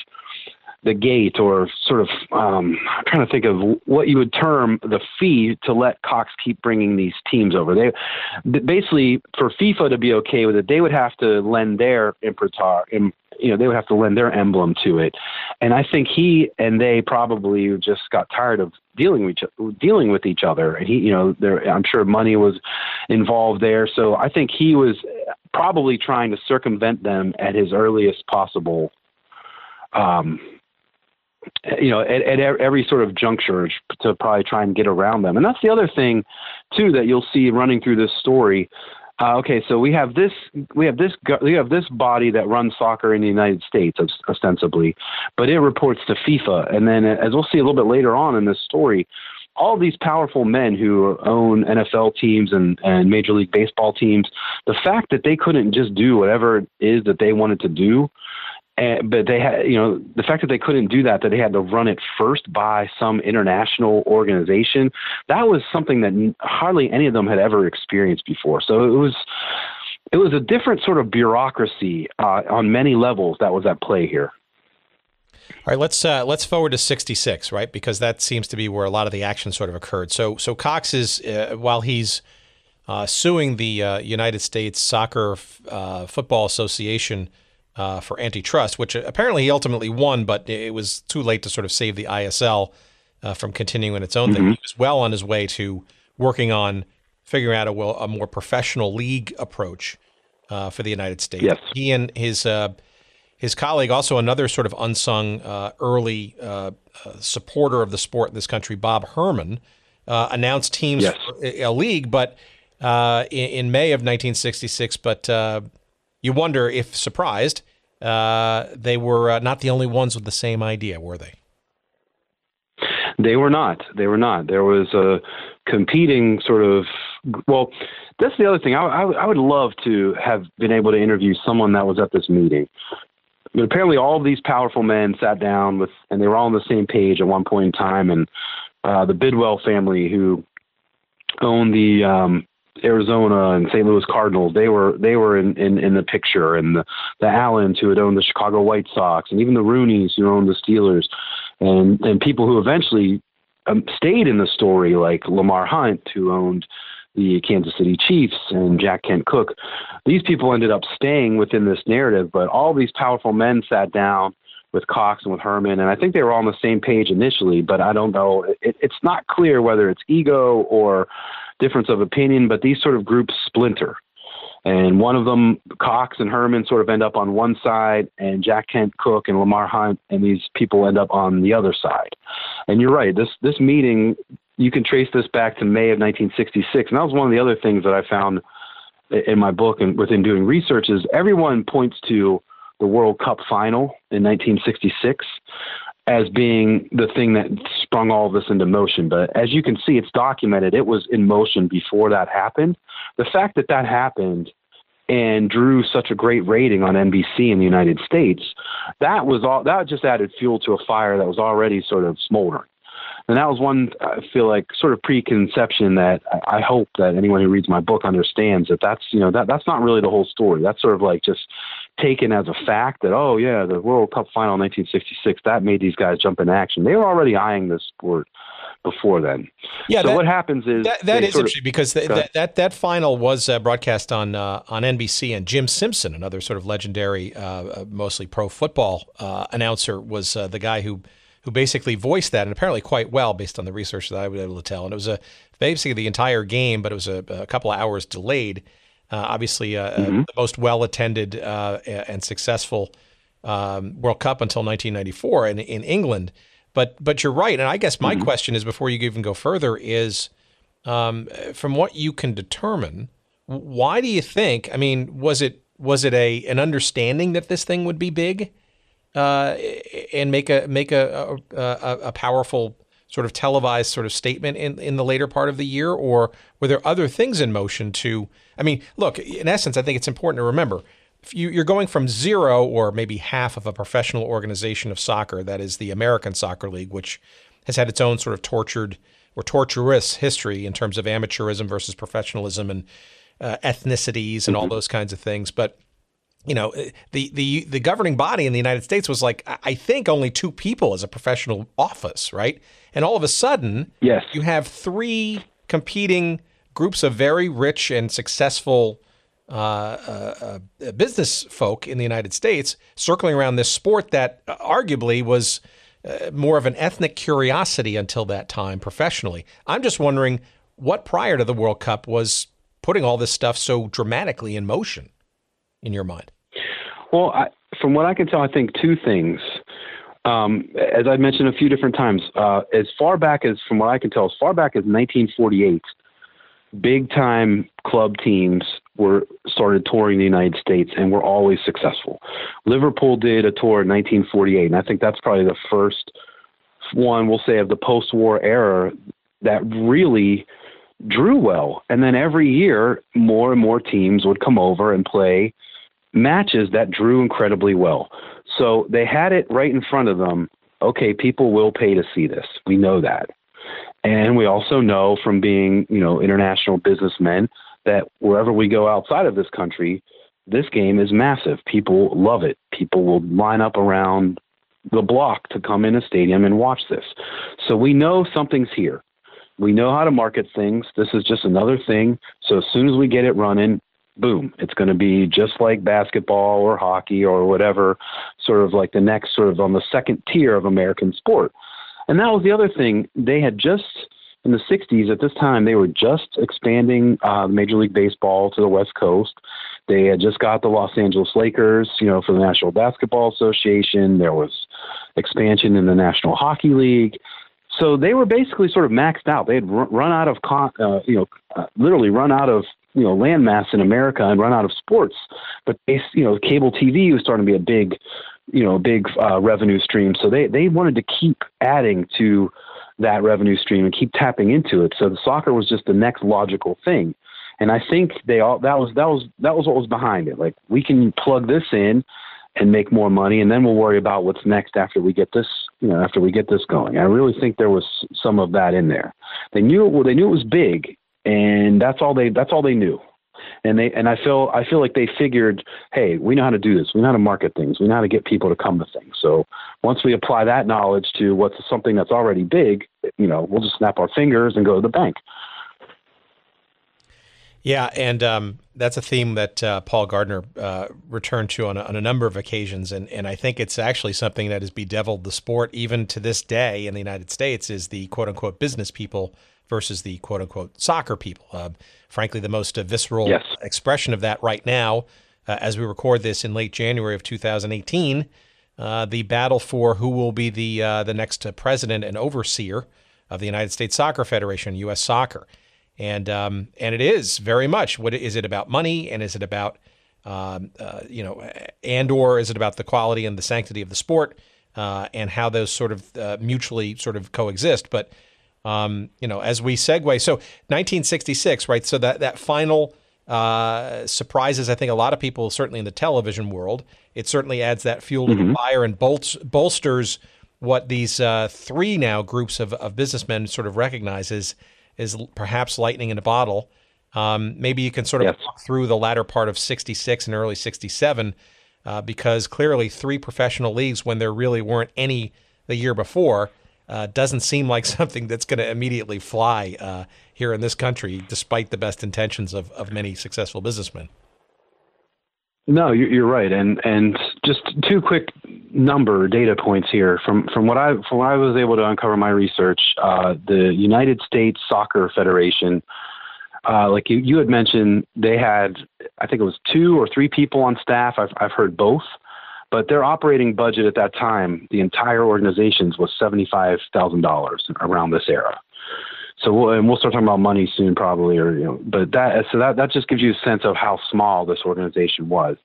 the gate or sort of um, I'm trying to think of what you would term the fee to let Cox keep bringing these teams over. They basically for FIFA to be okay with it, they would have to lend their imprimatur, you know, they would have to lend their emblem to it. And I think he and they probably just got tired of dealing with each, dealing with each other. And he, you know, there I'm sure money was involved there. So I think he was probably trying to circumvent them at his earliest possible um, you know, at, at every sort of juncture to probably try and get around them. And that's the other thing, too, that you'll see running through this story. Uh, okay, so we have this, we have this, we have this body that runs soccer in the United States, ostensibly, but it reports to FIFA. And then, as we'll see a little bit later on in this story, all these powerful men who own NFL teams and, and Major League Baseball teams, the fact that they couldn't just do whatever it is that they wanted to do and, but they had, you know, the fact that they couldn't do that, that they had to run it first by some international organization, that was something that hardly any of them had ever experienced before. So it was, it was a different sort of bureaucracy uh, on many levels that was at play here. All right, let's uh, let's forward to '66, right? Because that seems to be where a lot of the action sort of occurred. So, so Cox is uh, while he's uh, suing the uh, United States Soccer uh, Football Association uh, for antitrust, which apparently he ultimately won, but it was too late to sort of save the ISL uh, from continuing its own mm-hmm. thing. He was well on his way to working on figuring out a, well, a more professional league approach uh, for the United States. Yes. He and his uh, his colleague, also another sort of unsung uh, early uh, supporter of the sport in this country, Bob Hermann, announced teams yes. a league, but in, in, May of 1966, but you wonder if, surprised, uh, they were uh, not the only ones with the same idea, were they? They were not. They were not. There was a competing sort of. Well, that's the other thing. I, I, I would love to have been able to interview someone that was at this meeting. But apparently, all of these powerful men sat down with, and they were all on the same page at one point in time. And uh, the Bidwell family, who owned the um, Arizona and St. Louis Cardinals, they were they were in, in, in the picture, and the, the Allyns who had owned the Chicago White Sox, and even the Rooneys who owned the Steelers, and and people who eventually um, stayed in the story, like Lamar Hunt, who owned the Kansas City Chiefs and Jack Kent Cooke. These people ended up staying within this narrative, but all these powerful men sat down with Cox and with Hermann, and I think they were all on the same page initially, but I don't know. It, it's not clear whether it's ego or difference of opinion, but these sort of groups splinter. And one of them, Cox and Hermann, sort of end up on one side, and Jack Kent Cooke and Lamar Hunt and these people end up on the other side. And you're right. This this meeting, you can trace this back to May of 1966, and that was one of the other things that I found in my book and within doing research is everyone points to the World Cup final in 1966 as being the thing that sprung all this into motion. But as you can see, it's documented. It was in motion before that happened. The fact that that happened and drew such a great rating on NBC in the United States, that was all. That just added fuel to a fire that was already sort of smoldering. And that was one I feel like sort of preconception that I hope that anyone who reads my book understands that that's you know that that's not really the whole story. That's sort of like just taken as a fact that oh yeah the World Cup final in 1966 that made these guys jump into action. They were already eyeing this sport before then. Yeah. So that, what happens is that, that is interesting of, because th- that, that that final was uh, broadcast on uh, on NBC, and Jim Simpson, another sort of legendary, uh, uh mostly pro football uh, announcer, was uh, the guy who who basically voiced that, and apparently quite well based on the research that I was able to tell. And it was a basically the entire game, but it was a, a couple of hours delayed. Uh, obviously, uh, uh mm-hmm. the most well attended uh, and successful um, World Cup until 1994 in, in England. But but you're right, and I guess my mm-hmm. question is before you even go further is um, from what you can determine, why do you think? I mean, was it was it a an understanding that this thing would be big? uh, and make a make a, a, a powerful sort of televised sort of statement in, in the later part of the year, or were there other things in motion to? I mean, look, in essence, I think it's important to remember if you, you're going from zero or maybe half of a professional organization of soccer, that is the American Soccer League, which has had its own sort of tortured or torturous history in terms of amateurism versus professionalism and uh, ethnicities and all mm-hmm. those kinds of things, but you know, the the the governing body in the United States was like I think only two people as a professional office, right? And all of a sudden, yes, you have three competing groups of very rich and successful uh, uh, uh, business folk in the United States circling around this sport that arguably was uh, more of an ethnic curiosity until that time professionally. I'm just wondering what prior to the World Cup was putting all this stuff so dramatically in motion in your mind? Well, I, from what I can tell, I think two things. Um, as I mentioned a few different times, uh, as far back as, from what I can tell, as far back as 1948, big time club teams were started touring the United States and were always successful. Liverpool did a tour in 1948, and I think that's probably the first one we'll say of the post-war era that really drew well. And then every year, more and more teams would come over and play matches that drew incredibly well. So they had it right in front of them. Okay, people will pay to see this. We know that. And we also know from being, you know, international businessmen that wherever we go outside of this country, this game is massive. People love it. People will line up around the block to come in a stadium and watch this. So we know something's here. We know how to market things. This is just another thing. So as soon as we get it running, boom, it's going to be just like basketball or hockey or whatever, sort of like the next sort of on the second tier of American sport. And that was the other thing. They had just in the 60s, at this time, they were just expanding uh, Major League Baseball to the West Coast. They had just got the Los Angeles Lakers, you know, for the National Basketball Association. There was expansion in the National Hockey League. So they were basically sort of maxed out. They had run out of, con- uh, you know, uh, literally run out of you know landmass in America and run out of sports. But they, you know, cable TV was starting to be a big, you know, big uh, revenue stream. So they they wanted to keep adding to that revenue stream and keep tapping into it. So the soccer was just the next logical thing. And I think they all that was that was that was what was behind it. Like we can plug this in and make more money and then we'll worry about what's next after we get this you know after we get this going i really think there was some of that in there they knew it, they knew it was big and that's all they that's all they knew and they and I feel I feel like they figured, hey, we know how to do this. We know how to market things. We know how to get people to come to things. So once we apply that knowledge to what's something that's already big, you know, we'll just snap our fingers and go to the bank. Yeah, and um, that's a theme that uh, Paul Gardner uh, returned to on a, on a, number of occasions, and, and I think it's actually something that has bedeviled the sport even to this day in the United States is the quote unquote business people versus the quote unquote soccer people. Uh, frankly, the most uh, visceral yes. expression of that right now, uh, as we record this in late January of 2018, uh, the battle for who will be the the next president and overseer of the United States Soccer Federation, U.S. Soccer and um, and it is very much. What is it about money, and is it about um, uh, you know, and or is it about the quality and the sanctity of the sport, uh, and how those sort of uh, mutually sort of coexist? But um, you know, as we segue, so 1966, right? So that that final uh, surprises, I think, a lot of people, certainly in the television world. It certainly adds that fuel to mm-hmm. the fire and bolts, bolsters what these uh, three now groups of, of businessmen sort of recognize as is perhaps lightning in a bottle. Um, maybe you can sort of yes. walk through the latter part of 66 and early 67, uh, because clearly three professional leagues when there really weren't any the year before uh, doesn't seem like something that's going to immediately fly uh, here in this country, despite the best intentions of, of many successful businessmen. No, you're right, and and just two quick number data points here from from what I from what I was able to uncover my research. Uh, the United States Soccer Federation, uh, like you, you had mentioned, they had I think it was two or three people on staff. I've I've heard both, but their operating budget at that time, the entire organization's was seventy five thousand dollars around this era. So we'll, and we'll start talking about money soon, probably, or you know, but that so that that just gives you a sense of how small this organization was.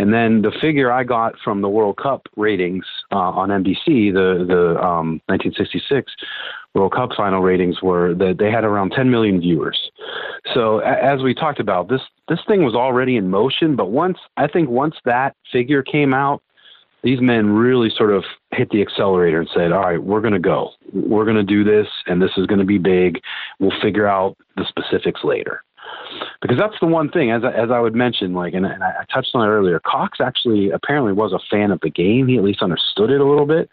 And then the figure I got from the World Cup ratings uh, on NBC, the the um, 1966 World Cup final ratings were that they had around 10 million viewers. So as we talked about, this this thing was already in motion, but once I think once that figure came out, these men really sort of hit the accelerator and said, "All right, we're going to go. We're going to do this, and this is going to be big. We'll figure out the specifics later." Because that's the one thing, as I, as I would mention, like, and, and I touched on it earlier. Cox actually apparently was a fan of the game. He at least understood it a little bit,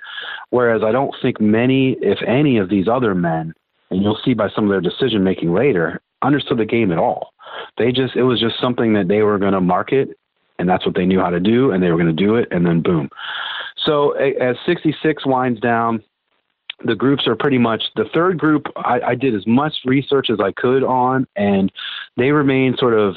whereas I don't think many, if any, of these other men, and you'll see by some of their decision making later, understood the game at all. They just it was just something that they were going to market and that's what they knew how to do, and they were going to do it, and then boom. So as 66 winds down, the groups are pretty much the third group. I, I, did as much research as I could on, and they remain sort of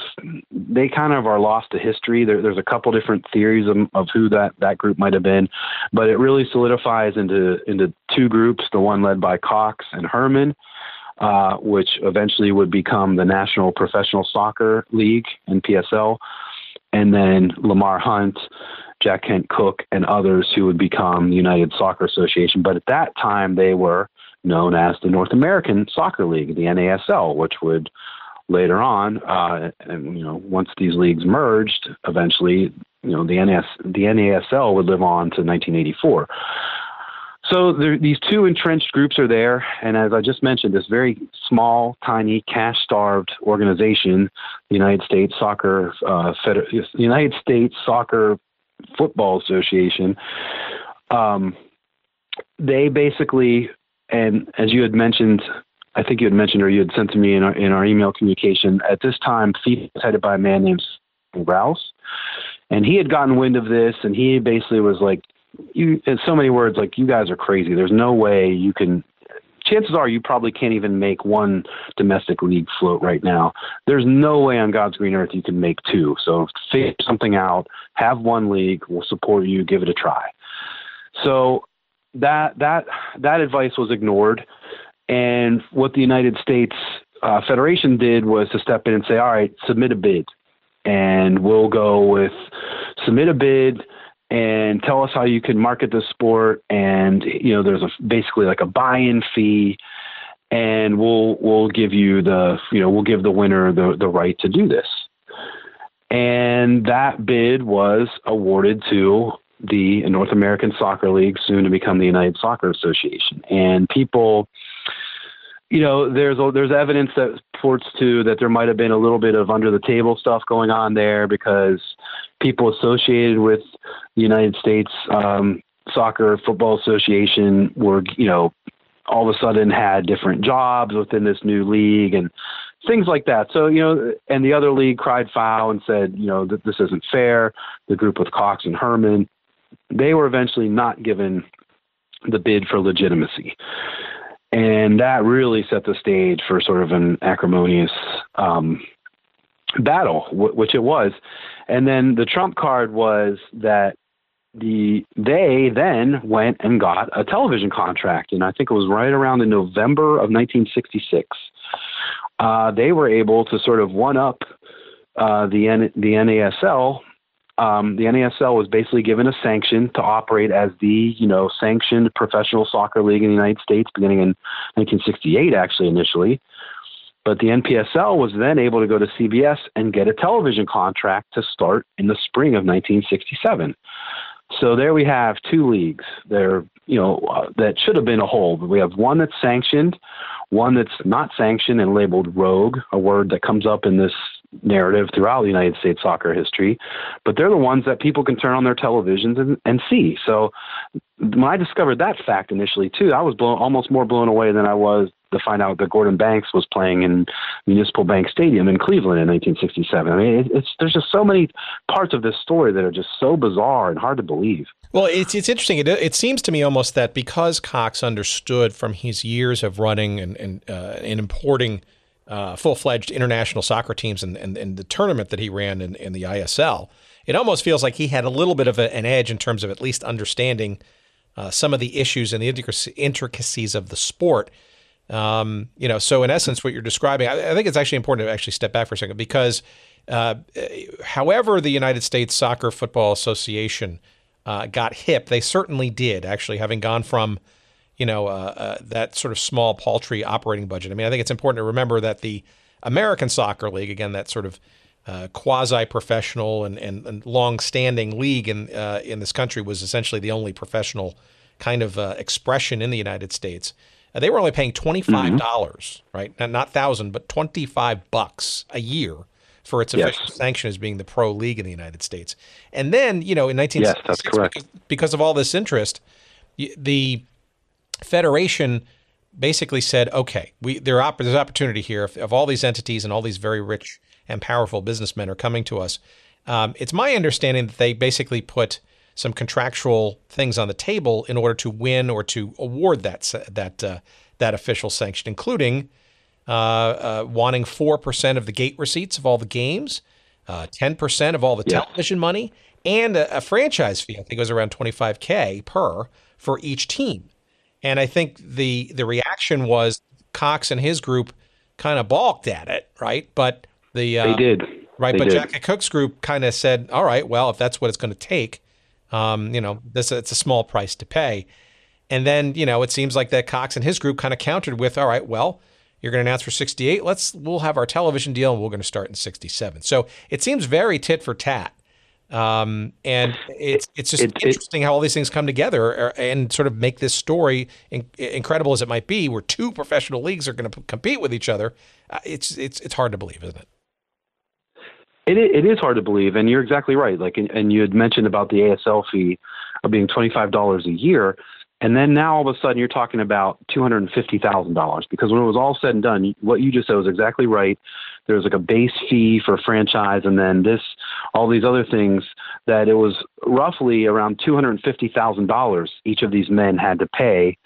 they kind of are lost to history. There, there's a couple different theories of, of who that that group might have been, but it really solidifies into into two groups. The one led by Cox and Hermann. Uh, which eventually would become the National Professional Soccer League, NPSL, and then Lamar Hunt, Jack Kent Cooke, and others who would become the United Soccer Association. But at that time, they were known as the North American Soccer League, the NASL, which would later on, uh, and you know, once these leagues merged, eventually, you know, the NAS the NASL would live on to 1984. So there, these two entrenched groups are there, and as I just mentioned, this very small, tiny, cash-starved organization, the United States Soccer uh, Feder- United States Soccer Football Association, um, they basically, and as you had mentioned, I think you had mentioned or you had sent to me in our, in our email communication. At this time, FIFA was headed by a man named Rous, and he had gotten wind of this, and he basically was like you in so many words like you guys are crazy there's no way you can chances are you probably can't even make one domestic league float right now. There's no way on god's green earth you can make two. So figure something out. Have one league. We'll support you. Give it a try. So that that that advice was ignored. And what the united states uh, federation did was to step in and say all right submit a bid. And we'll go with submit a bid and tell us how you can market the sport. And you know there's a basically like a buy-in fee and we'll we'll give you the you know we'll give the winner the the right to do this. And that bid was awarded to the North American Soccer League soon to become the United Soccer Association. And people you know, there's there's evidence that points to that there might have been a little bit of under the table stuff going on there because people associated with the United States um, Soccer Football Association were, you know, all of a sudden had different jobs within this new league, and things like that. So you know, and the other league cried foul and said, you know, that this isn't fair. The group with Cox and Hermann, they were eventually not given the bid for legitimacy. And that really set the stage for sort of an acrimonious um, battle, w- which it was. And then the trump card was that the they then went and got a television contract, and I think it was right around in November of 1966. Uh, they were able to sort of one up uh, the N- the NASL. Um, the NASL was basically given a sanction to operate as the you know sanctioned professional soccer league in the United States, beginning in 1968, actually initially. But the NPSL was then able to go to CBS and get a television contract to start in the spring of 1967. So there we have two leagues. There, you know, uh, that should have been a whole. We have one that's sanctioned, one that's not sanctioned and labeled rogue, a word that comes up in this narrative throughout the United States soccer history. But they're the ones that people can turn on their televisions and, and see. So when I discovered that fact initially too, I was blown, almost more blown away than I was to find out that Gordon Banks was playing in Municipal Bank Stadium in Cleveland in 1967. I mean, it's there's just so many parts of this story that are just so bizarre and hard to believe. Well, it's it's interesting. It, it seems to me almost that because Cox understood from his years of running and and, uh, and importing uh, full fledged international soccer teams and, and, and the tournament that he ran in, in the ISL, it almost feels like he had a little bit of a, an edge in terms of at least understanding uh, some of the issues and the intricacies of the sport um, you know, so in essence, what you're describing, I, I, think it's actually important to actually step back for a second because, uh, however, the United States Soccer Football Association uh, got hip, they certainly did. Actually, having gone from, you know, uh, uh that sort of small, paltry operating budget. I mean, I think it's important to remember that the American Soccer League, again, that sort of uh, quasi-professional and, and, and, long-standing league in uh, in this country was essentially the only professional kind of expression in the United States. Uh, they were only paying twenty five dollars, mm-hmm. right? Not, not thousand, but twenty five bucks a year for its official yes. sanction as being the pro league in the United States. And then, you know, in nineteen yes, that's correct. Because, because of all this interest, the federation basically said, okay, we there op- there's opportunity here if, if all these entities and all these very rich and powerful businessmen are coming to us. Um, it's my understanding that they basically put some contractual things on the table in order to win or to award that that uh, that official sanction, including uh, uh, wanting four percent of the gate receipts of all the games, uh, ten percent of all the yeah. television money, and a, a, franchise fee. I think it was around twenty five k per for each team. And I think the the reaction was Cox and his group kind of balked at it, right? But the uh, they did right. They but did. Jack Cooke's group kind of said, "All right, well, if that's what it's going to take." Um, you know, this it's a small price to pay. And then, you know, it seems like that Cox and his group kind of countered with, all right, well, you're going to announce for 68. Let's we'll have our television deal and we're going to start in 67. So it seems very tit for tat. Um, and it's it's just it, interesting it, how all these things come together uh, and sort of make this story in, incredible as it might be, where two professional leagues are going to compete with each other. Uh, it's it's it's hard to believe, isn't it? It, it is hard to believe, and you're exactly right. Like, and you had mentioned about the ASL fee of being twenty five dollars a year, and then now all of a sudden you're talking about two hundred and fifty thousand dollars because when it was all said and done, what you just said was exactly right. There's like a base fee for franchise, and then this, all these other things. That it was roughly around two hundred and fifty thousand dollars each of these men had to pay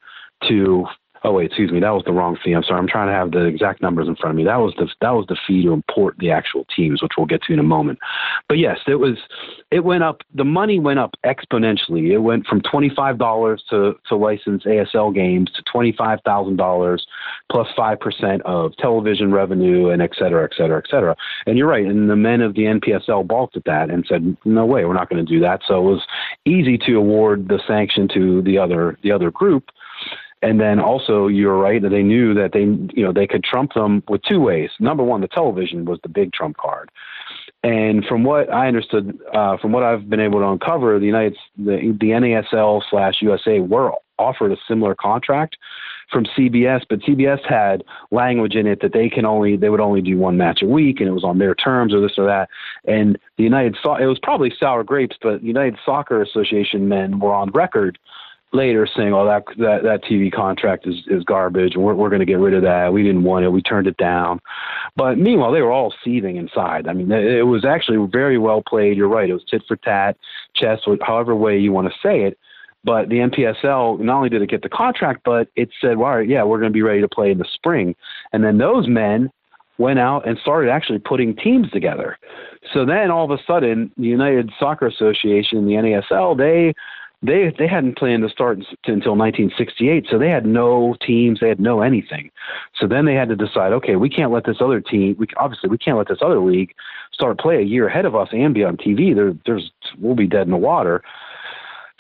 to Oh wait, excuse me, that was the wrong fee. I'm sorry. I'm trying to have the exact numbers in front of me. That was the that was the fee to import the actual teams, which we'll get to in a moment. But yes, it was it went up. The money went up exponentially. It went from twenty five dollars to to license ASL games to twenty five thousand dollars plus five percent of television revenue and et cetera, et cetera, et cetera. And you're right. And the men of the NPSL balked at that and said, no way, we're not going to do that. So it was easy to award the sanction to the other the other group and then also, you're right that they knew that they, you know, they could trump them with two ways. Number one, the television was the big trump card. And from what I understood, uh, from what I've been able to uncover, the United, the, the NASL slash USA were offered a similar contract from CBS, but CBS had language in it that they can only they would only do one match a week, and it was on their terms or this or that. And the United it was probably sour grapes, but United Soccer Association men were on record later saying, "Oh, that that that TV contract is is garbage, and we're we're going to get rid of that. We didn't want it. We turned it down." But meanwhile, they were all seething inside. I mean, it was actually very well played. You're right. It was tit for tat, chess, however way you want to say it. But the NPSL not only did it get the contract, but it said, "Well, yeah, we're going to be ready to play in the spring." And then those men went out and started actually putting teams together. So then all of a sudden, the United Soccer Association, the NASL, they they they hadn't planned to start until 1968, so they had no teams, they had no anything. So then they had to decide, okay, we can't let this other team, we obviously we can't let this other league start play a year ahead of us and be on TV. There, there's we'll be dead in the water.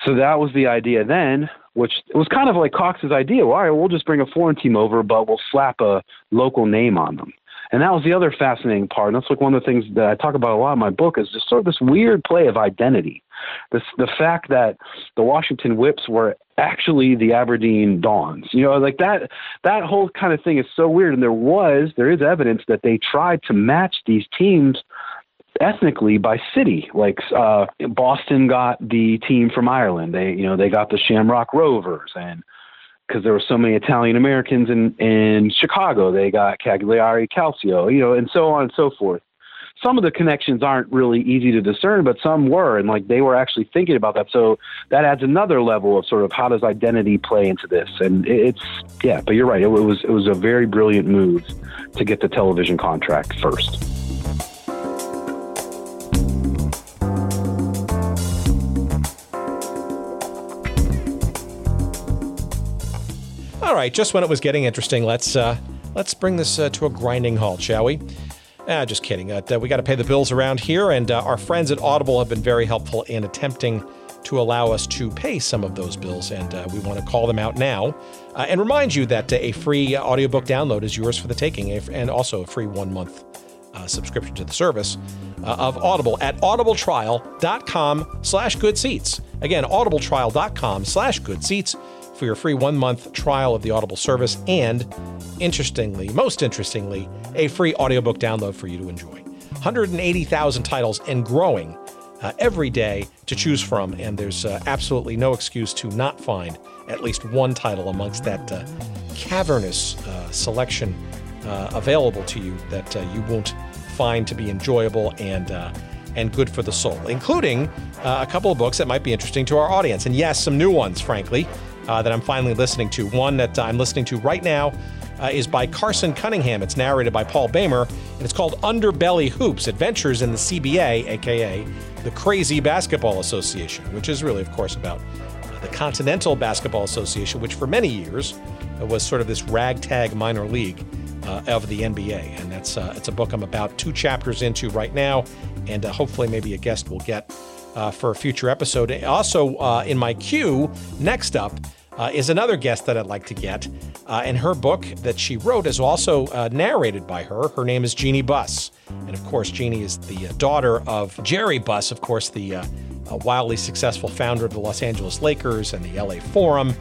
So that was the idea then, which was kind of like Cox's idea. Well, all right, we'll just bring a foreign team over, but we'll slap a local name on them. And that was the other fascinating part. And that's like one of the things that I talk about a lot in my book is just sort of this weird play of identity. This the fact that the Washington Whips were actually the Aberdeen Dons. You know, like that that whole kind of thing is so weird. And there was there is evidence that they tried to match these teams ethnically by city. Like uh, Boston got the team from Ireland. They you know they got the Shamrock Rovers and because there were so many Italian Americans in in Chicago. They got Cagliari Calcio, you know, and so on and so forth. Some of the connections aren't really easy to discern, but some were, and like they were actually thinking about that. So that adds another level of sort of how does identity play into this? And it's yeah, but you're right. It, was it was a very brilliant move to get the television contract first. All right, just when it was getting interesting, let's uh, let's bring this uh, to a grinding halt, shall we? Ah, just kidding. Uh, we got to pay the bills around here, and uh, our friends at Audible have been very helpful in attempting to allow us to pay some of those bills, and uh, we want to call them out now uh, and remind you that a free audiobook download is yours for the taking, and also a free one month uh, subscription to the service uh, of Audible at audibletrial.com slash good seats. Again, audibletrial.com slash good seats for your free one month trial of the Audible service and, interestingly, most interestingly, a free audiobook download for you to enjoy. 180,000 titles and growing uh, every day to choose from, and there's uh, absolutely no excuse to not find at least one title amongst that uh, cavernous uh, selection uh, available to you that uh, you won't find to be enjoyable and and good for the soul, including a couple of books that might be interesting to our audience. And yes, some new ones, frankly uh, that I'm finally listening to. One that I'm listening to right now uh, is by Carson Cunningham. It's narrated by Paul Bamer, and it's called Underbelly Hoops Adventures in the CBA, aka the Crazy Basketball Association, which is really, of course, about uh, the Continental Basketball Association, which for many years uh, was sort of this ragtag minor league. Uh, of the NBA, and that's it's a book I'm about two chapters into right now, and hopefully maybe a guest will get uh, for a future episode. Also, uh, in my queue, next up uh, is another guest that I'd like to get. Uh, and her book that she wrote is also uh, narrated by her. Her name is Jeannie Buss. And of course, Jeannie is the uh, daughter of Jerry Buss, of course, the wildly successful founder of the Los Angeles Lakers and the LA Forum.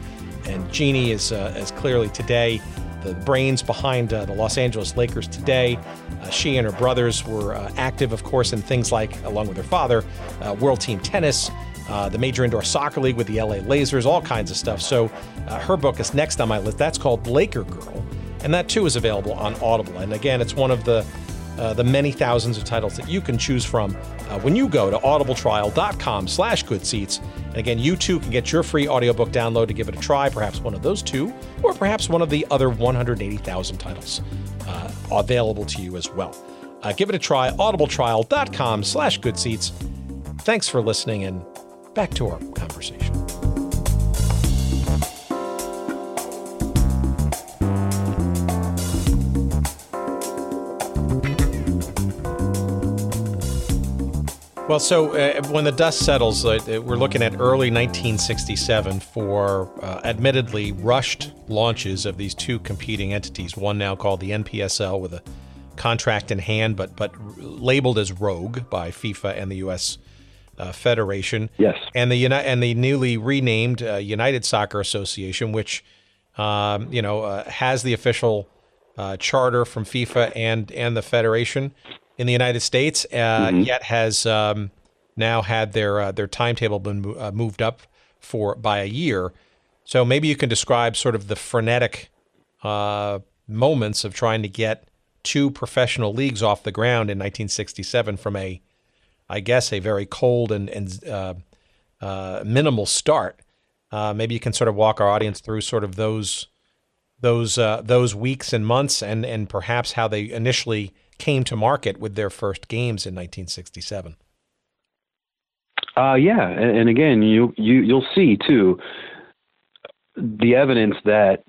And Jeannie is, is clearly today the brains behind the Los Angeles Lakers today. Uh, she and her brothers were uh, active, of course, in things like, along with her father, uh, World Team Tennis, uh, the Major Indoor Soccer League with the LA Lasers, all kinds of stuff. So uh, her book is next on my list. That's called Laker Girl, and that too is available on Audible. And again, it's one of the uh, the many thousands of titles that you can choose from when you go to audibletrial.com slash good seats. And again, you too can get your free audiobook download to give it a try, perhaps one of those two, or perhaps one of the other 180,000 titles uh, available to you as well. Uh, give it a try, audibletrial.com slash good seats. Thanks for listening, and back to our conversation. Well, so uh, when the dust settles, uh, we're looking at early 1967 for uh, admittedly rushed launches of these two competing entities. One now called the NPSL with a contract in hand, but but labeled as rogue by FIFA and the U.S. Uh, Federation. Yes. And the Uni- and the newly renamed uh, United Soccer Association, which um, you know uh, has the official charter from FIFA and and the Federation in the United States, uh, mm-hmm. yet has um, now had their uh, their timetable been uh, moved up for by a year. So maybe you can describe sort of the frenetic uh, moments of trying to get two professional leagues off the ground in 1967 from a, I guess, a very cold and, and uh, uh, minimal start. Uh, maybe you can sort of walk our audience through sort of those those uh, those weeks and months, and and perhaps how they initially came to market with their first games in 1967. Uh, yeah, and, again, you you you'll see too the evidence that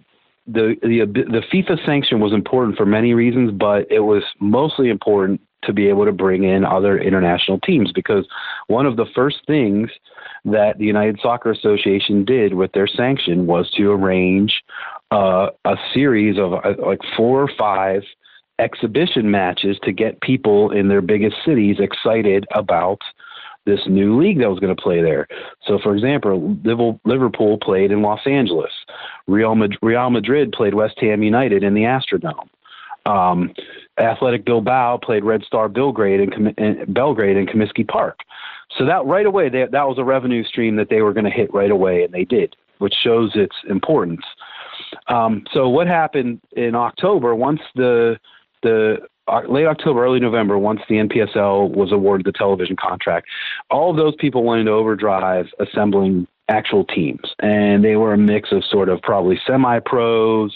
the the the FIFA sanction was important for many reasons, but it was mostly important to be able to bring in other international teams because one of the first things that the United Soccer Association did with their sanction was to arrange uh, a series of uh, like four or five exhibition matches to get people in their biggest cities excited about this new league that was going to play there. So, for example, Liverpool played in Los Angeles. Real Madrid, played West Ham United in the Astrodome. Um, Athletic Bilbao played Red Star Belgrade in, in Belgrade in Comiskey Park. So that right away, they, that was a revenue stream that they were going to hit right away, and they did, which shows its importance. Um, so what happened in October? Once the the uh, late October, early November, once the NPSL was awarded the television contract, all of those people went into overdrive assembling actual teams, and they were a mix of sort of probably semi-pros,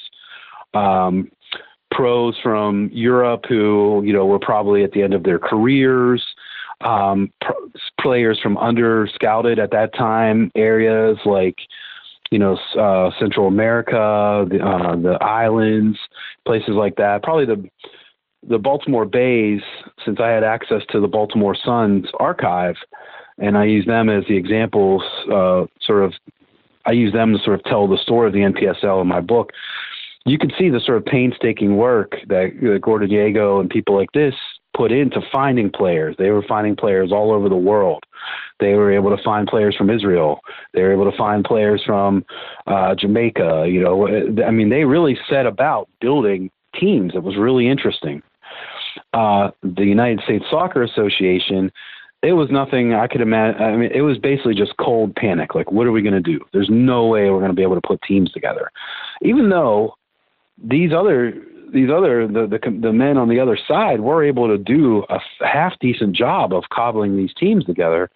um, pros from Europe who you know were probably at the end of their careers, um, players from under scouted at that time areas like you know uh, Central America, the, uh, the islands, places like that. Probably the the Baltimore Bays, since I had access to the Baltimore Sun's archive, and I use them as the examples, uh, sort of. I use them to sort of tell the story of the NPSL in my book. You can see the sort of painstaking work that uh, Gordon Diego and people like this put into finding players. They were finding players all over the world. They were able to find players from Israel. They were able to find players from uh, Jamaica. You know, I mean, they really set about building teams. It was really interesting. Uh, the United States Soccer Association, it was nothing I could imagine. I mean, it was basically just cold panic. Like, what are we going to do? There's no way we're going to be able to put teams together. Even though these other these other the, the the men on the other side were able to do a half decent job of cobbling these teams together.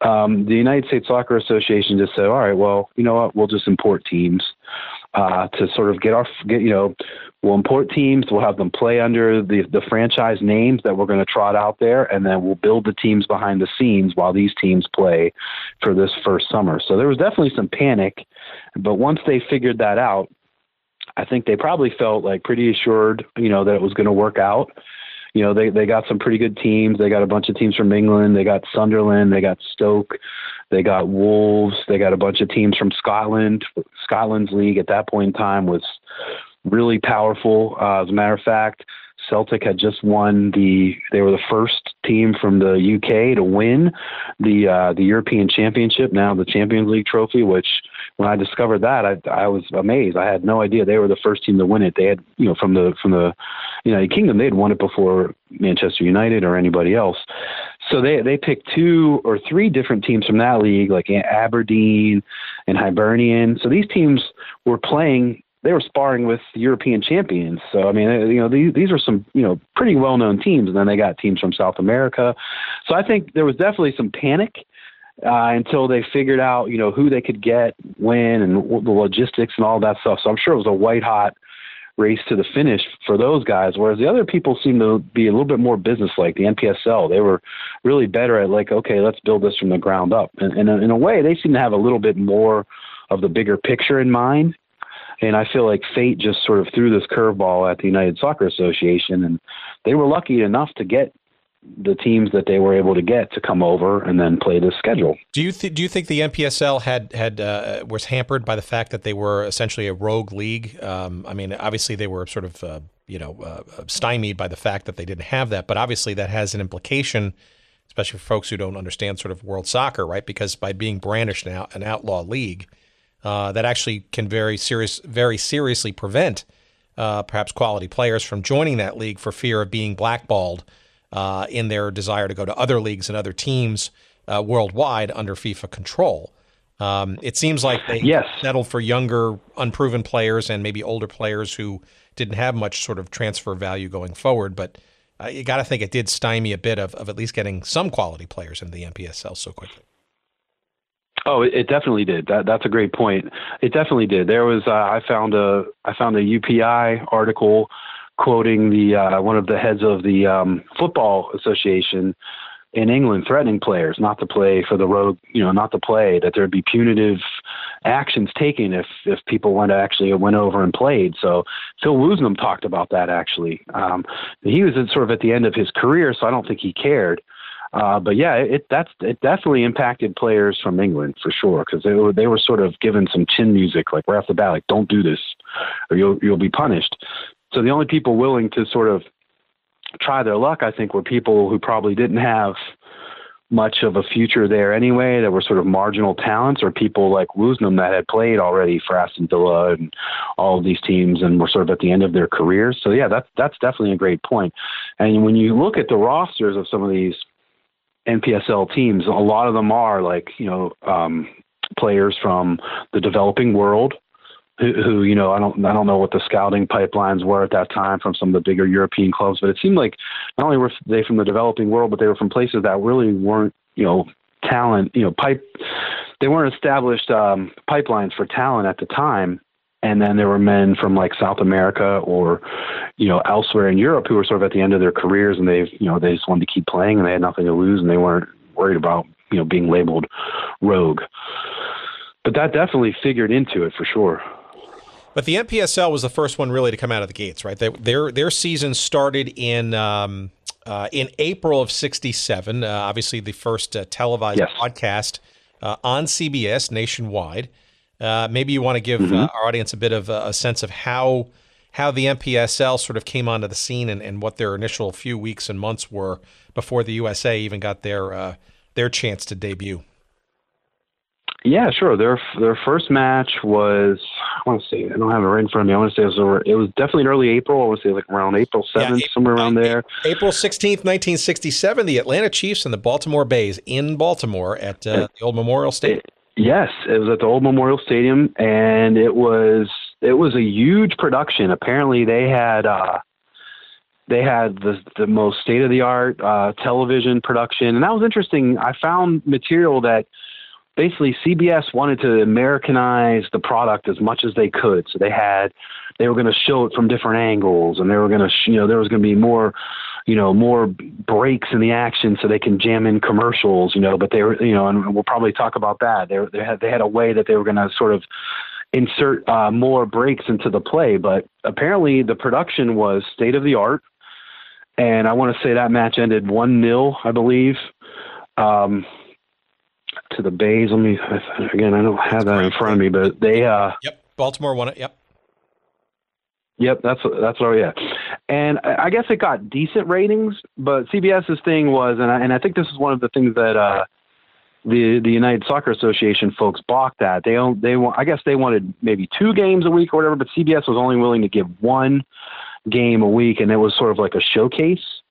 Um, the United States Soccer Association just said, "All right, well, you know what? We'll just import teams uh, to sort of get our get you know." We'll import teams. We'll have them play under the the franchise names that we're going to trot out there, and then we'll build the teams behind the scenes while these teams play for this first summer. So there was definitely some panic, but once they figured that out, I think they probably felt like pretty assured, you know, that it was going to work out. You know, they they got some pretty good teams. They got a bunch of teams from England. They got Sunderland. They got Stoke. They got Wolves. They got a bunch of teams from Scotland. Scotland's league at that point in time was really powerful. Uh, as a matter of fact, Celtic had just won the. They were the first team from the UK to win the uh, the European Championship, now the Champions League trophy. Which, when I discovered that, I I was amazed. I had no idea they were the first team to win it. They had, you know, from the from the United Kingdom, they had won it before Manchester United or anybody else. So they they picked two or three different teams from that league, like Aberdeen and Hibernian. So these teams were playing they were sparring with European champions. So I mean, you know, these these are some you know pretty well known teams, and then they got teams from South America. So I think there was definitely some panic uh, until they figured out you know who they could get, when, and the logistics and all that stuff. So I'm sure it was a white hot race to the finish for those guys. Whereas the other people seem to be a little bit more business like. The NPSL, they were really better at like, okay, let's build this from the ground up. And, and in a way, they seem to have a little bit more of the bigger picture in mind and I feel like fate just sort of threw this curveball at the United Soccer Association, and they were lucky enough to get the teams that they were able to get to come over and then play this schedule. Do you th- do you think the NPSL had had uh, was hampered by the fact that they were essentially a rogue league? Um, I mean, obviously they were sort of uh, you know uh, stymied by the fact that they didn't have that, but obviously that has an implication, especially for folks who don't understand sort of world soccer, right? Because by being brandished now an outlaw league, uh, that actually can very serious, very seriously prevent uh, perhaps quality players from joining that league for fear of being blackballed uh, in their desire to go to other leagues and other teams uh, worldwide under FIFA control. Um, it seems like they yes. settled for younger, unproven players and maybe older players who didn't have much sort of transfer value going forward. But uh, you got to think it did stymie a bit of, of at least getting some quality players into the NPSL so quickly. Oh, it, it definitely did. That that's a great point. It definitely did. There was uh, I found a I found a UPI article quoting the uh, one of the heads of the um, football association in England threatening players not to play for the road, you know, not to play, that there'd be punitive actions taken if if people went actually went over and played. So Phil Woosnam talked about that actually. Um, he was sort of at the end of his career, so I don't think he cared. Uh, but yeah, it that's it definitely impacted players from England for sure because they were they were sort of given some chin music like right off the bat, like don't do this or you'll you'll be punished. So the only people willing to sort of try their luck, I think, were people who probably didn't have much of a future there anyway, that were sort of marginal talents, or people like Woosnam that had played already for Aston Villa and all of these teams and were sort of at the end of their careers. So yeah, that's that's definitely a great point. And when you look at the rosters of some of these NPSL teams, a lot of them are like you know um, players from the developing world. Who, who, you know, I don't, I don't know what the scouting pipelines were at that time from some of the bigger European clubs, but it seemed like not only were they from the developing world, but they were from places that really weren't, you know, talent, you know, pipe. They weren't established um, pipelines for talent at the time, and then there were men from like South America or you know elsewhere in Europe who were sort of at the end of their careers and they've you know they just wanted to keep playing and they had nothing to lose and they weren't worried about you know being labeled rogue. But that definitely figured into it for sure. But the NPSL was the first one really to come out of the gates, right? They, their their season started in um, uh, in April of '67. Uh, obviously, the first uh, televised yes. broadcast uh, on CBS nationwide. Uh, maybe you want to give Mm-hmm. uh, our audience a bit of a, a sense of how how the NPSL sort of came onto the scene and, and what their initial few weeks and months were before the USA even got their uh, their chance to debut. Yeah, sure. Their their first match was I want to say I don't have it right in front of me. I want to say it was over, it was definitely in early April. I want to say like around April seventh, Yeah, somewhere around there. April 16th, 1967, the Atlanta Chiefs and the Baltimore Bays in Baltimore at uh, the old Memorial Stadium. Yes, it was at the old Memorial Stadium, and it was it was a huge production. Apparently, they had uh, they had the the most state of the art uh, television production, and that was interesting. I found material that basically CBS wanted to Americanize the product as much as they could. So they had they were going to show it from different angles, and they were going to you know there was going to be more you know more breaks in the action so they can jam in commercials you know but they were you know and we'll probably talk about that they they had they had a way that they were going to sort of insert uh, more breaks into the play but apparently the production was state of the art and I want to say that match ended one 0 I believe um, to the Bays let me again I don't have that in front of me but they uh Yep, Baltimore won it. Yep. Yep, that's that's what. Yeah, and I I guess it got decent ratings, but CBS's thing was, and I, and I think this is one of the things that uh, the the United Soccer Association folks balked at. They don't, they want, I guess they wanted maybe two games a week or whatever, but CBS was only willing to give one game a week, and it was sort of like a showcase.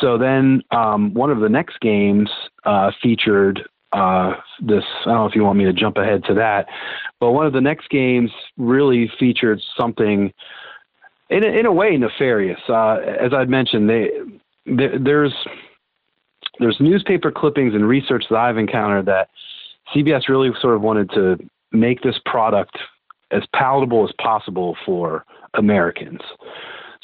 So then um, one of the next games uh, featured uh, this. I don't know if you want me to jump ahead to that, but one of the next games really featured something in a, in a way nefarious. Uh, as I'd mentioned, they, there, there's there's newspaper clippings and research that I've encountered that CBS really sort of wanted to make this product as palatable as possible for Americans.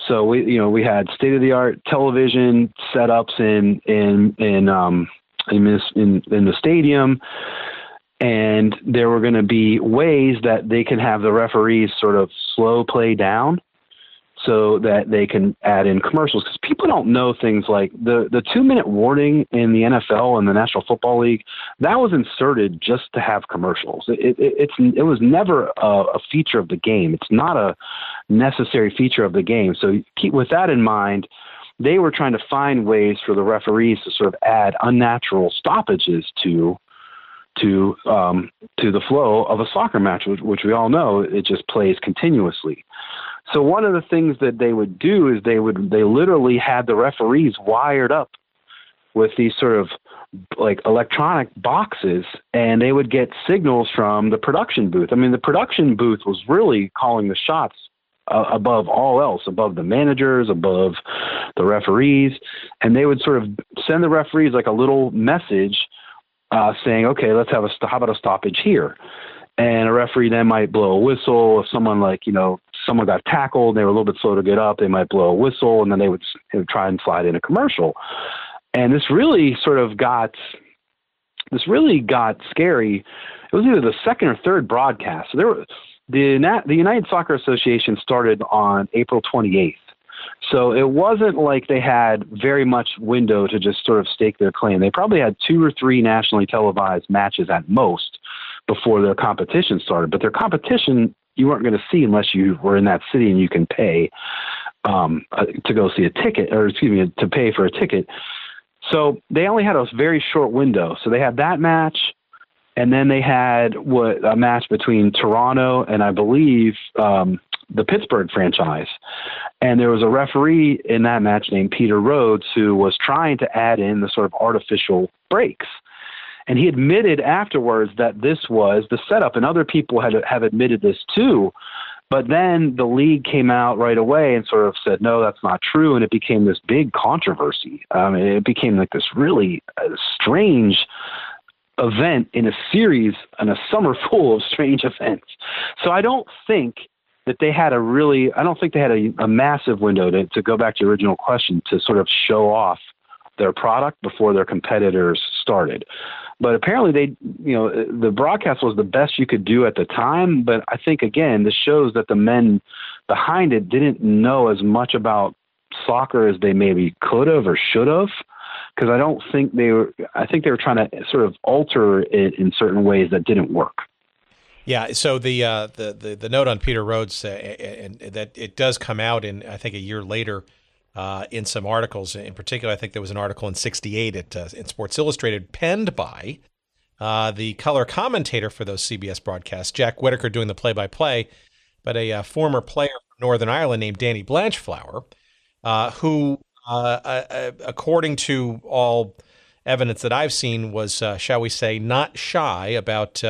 So we, you know, we had state of the art television setups in in in um, in, this, in in the stadium, and there were going to be ways that they can have the referees sort of slow play down so that they can add in commercials because people don't know things like the the two minute warning in the NFL and the National Football League that was inserted just to have commercials. It, it, it's it was never a, a feature of the game. It's not a necessary feature of the game. So keep with that in mind. They were trying to find ways for the referees to sort of add unnatural stoppages to to um, to the flow of a soccer match, which, which we all know it just plays continuously. So one of the things that they would do is they would they literally had the referees wired up with these sort of like electronic boxes and they would get signals from the production booth. I mean, the production booth was really calling the shots uh, above all else, above the managers, above the referees, and they would sort of send the referees like a little message uh, saying, "Okay, let's have a how about a stoppage here." And a referee then might blow a whistle if someone like you know someone got tackled, and they were a little bit slow to get up, they might blow a whistle, and then they would, they would try and slide in a commercial. And this really sort of got this really got scary. It was either the second or third broadcast. So there were the the United Soccer Association started on April 28th. So it wasn't like they had very much window to just sort of stake their claim. They probably had two or three nationally televised matches at most before their competition started. But their competition you weren't going to see unless you were in that city and you can pay um, uh, to go see a ticket, or excuse me, to pay for a ticket. So they only had a very short window. So they had that match, and then they had what a match between Toronto and I believe um, the Pittsburgh franchise. And there was a referee in that match named Peter Rhodes who was trying to add in the sort of artificial breaks. And he admitted afterwards that this was the setup, and other people had have admitted this too. But then the league came out right away and sort of said, no, that's not true. And it became this big controversy. Um, it became like this really uh, strange event in a series and a summer full of strange events. So I don't think that they had a really, I don't think they had a, a massive window to, to go back to your original question to sort of show off their product before their competitors started. But apparently, they, you know, the broadcast was the best you could do at the time. But I think again, this shows that the men behind it didn't know as much about soccer as they maybe could have or should have. Because I don't think they were. I think they were trying to sort of alter it in certain ways that didn't work. Yeah. So the uh, the, the the note on Peter Rhodes, uh, and, that it does come out in I think a year later uh, in some articles. In particular, I think there was an article in '68 at uh, in Sports Illustrated penned by uh, the color commentator for those CBS broadcasts, Jack Whitaker, doing the play-by-play, but a uh, former player from Northern Ireland named Danny Blanchflower, who, uh, according to all evidence that I've seen, was shall we say not shy about.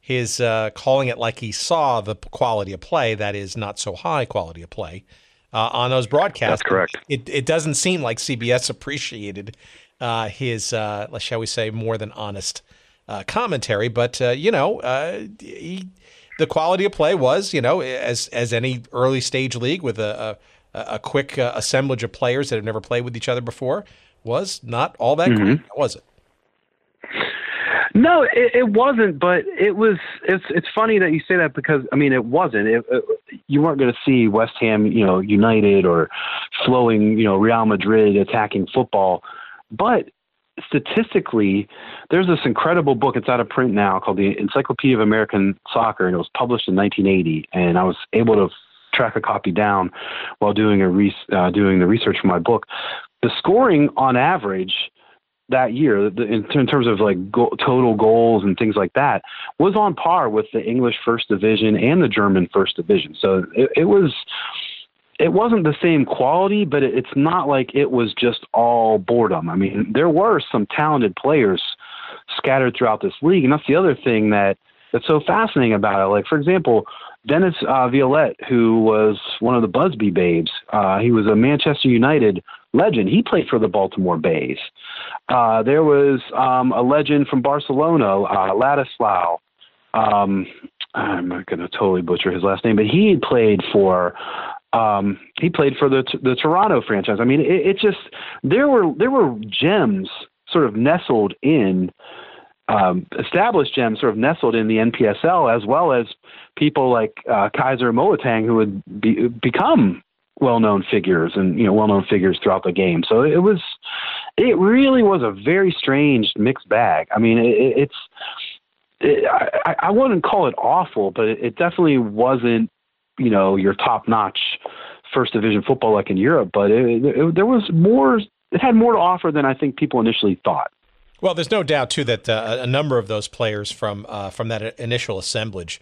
his calling it like he saw the quality of play, that is, not so high quality of play, uh, on those broadcasts. That's correct. It, it doesn't seem like CBS appreciated uh, his, uh, shall we say, more than honest uh, commentary. But uh, you know, uh, he, the quality of play was, you know, as as any early stage league with a a, a quick assemblage of players that have never played with each other before, was not all that mm-hmm. great, was it? No, it, it wasn't. But it was. It's it's funny that you say that because I mean it wasn't. It, it, you weren't going to see West Ham, you know, United or flowing, you know, Real Madrid attacking football. But statistically, there's this incredible book. It's out of print now called the Encyclopedia of American Soccer, and it was published in 1980. And I was able to track a copy down while doing a re- uh, doing the research for my book. The scoring on average that year, in, terms of like go, total goals and things like that, was on par with the English First Division and the German First Division. So it, it was. It wasn't the same quality, but it, it's not like it was just all boredom. I mean, there were some talented players scattered throughout this league, and that's the other thing that that's so fascinating about it. Like, for example, Dennis uh, Viollet, who was one of the Busby Babes, uh, he was a Manchester United legend. He played for the Baltimore Bays. Uh, there was um, a legend from Barcelona, uh, Ladislao. Um, I'm not going to totally butcher his last name, but he played for um, he played for the the Toronto franchise. I mean, it, it just there were there were gems sort of nestled in um, established gems sort of nestled in the NPSL, as well as people like uh, Kaizer Motaung, who would be, become well-known figures and you know well-known figures throughout the game. So it was, it really was a very strange mixed bag. I mean, it, it's, it, I, I wouldn't call it awful, but it, it definitely wasn't, you know, your top-notch first division football like in Europe. But there was more. It had more to offer than I think people initially thought. Well, there's no doubt too that uh, a number of those players from uh, from that initial assemblage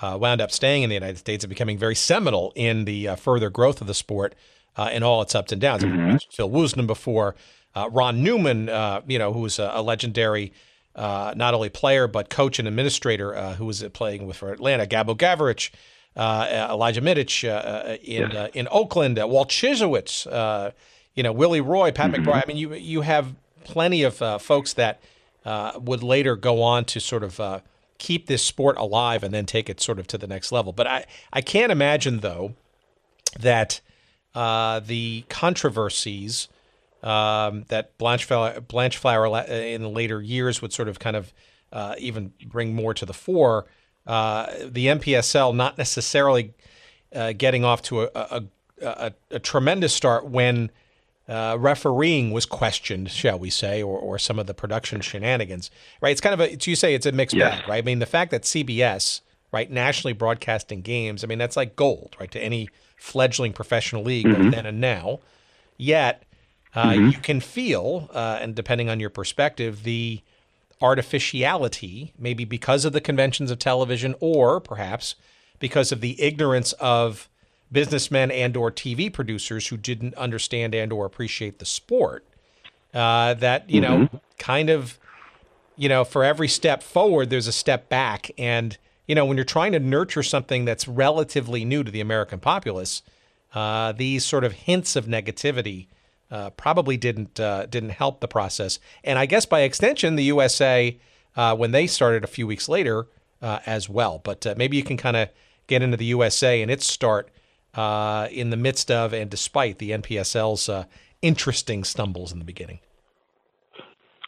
uh, wound up staying in the United States and becoming very seminal in the uh, further growth of the sport uh, and all its ups and downs. Mm-hmm. Phil Woosnam before. uh, Ron Newman, uh, you know, who was a, a legendary uh, not only player but coach and administrator uh, who was playing with for Atlanta, Gabo Gavric, uh, Ilija Mitic in yes. in Oakland, Walt Chyzowych, you know, Willie Roy, Pat mm-hmm. McBride. I mean, you you have plenty of folks that would later go on to sort of keep this sport alive and then take it sort of to the next level. But I, I can't imagine, though, that uh, the controversies um, that Blanchflower, Blanchflower in the later years would sort of kind of uh, even bring more to the fore. Uh, the NPSL not necessarily uh, getting off to a, a, a, a tremendous start when uh, refereeing was questioned, shall we say, or, or some of the production shenanigans, right? It's kind of a, you say it's a mixed yes. bag, right? I mean, the fact that CBS, right, nationally broadcasting games, I mean, that's like gold, right, to any fledgling professional league mm-hmm. then and now. Yet, uh, mm-hmm. you can feel, uh, and depending on your perspective, the artificiality, maybe because of the conventions of television, or perhaps because of the ignorance of businessmen and or TV producers who didn't understand and or appreciate the sport. Uh, that you mm-hmm. know, kind of, you know, for every step forward, there's a step back, and you know, when you're trying to nurture something that's relatively new to the American populace, uh, these sort of hints of negativity uh, probably didn't uh, didn't help the process. And I guess by extension, the USA uh, when they started a few weeks later uh, as well. But uh, maybe you can kind of get into the USA and its start uh, in the midst of and despite the NPSL's uh, interesting stumbles in the beginning.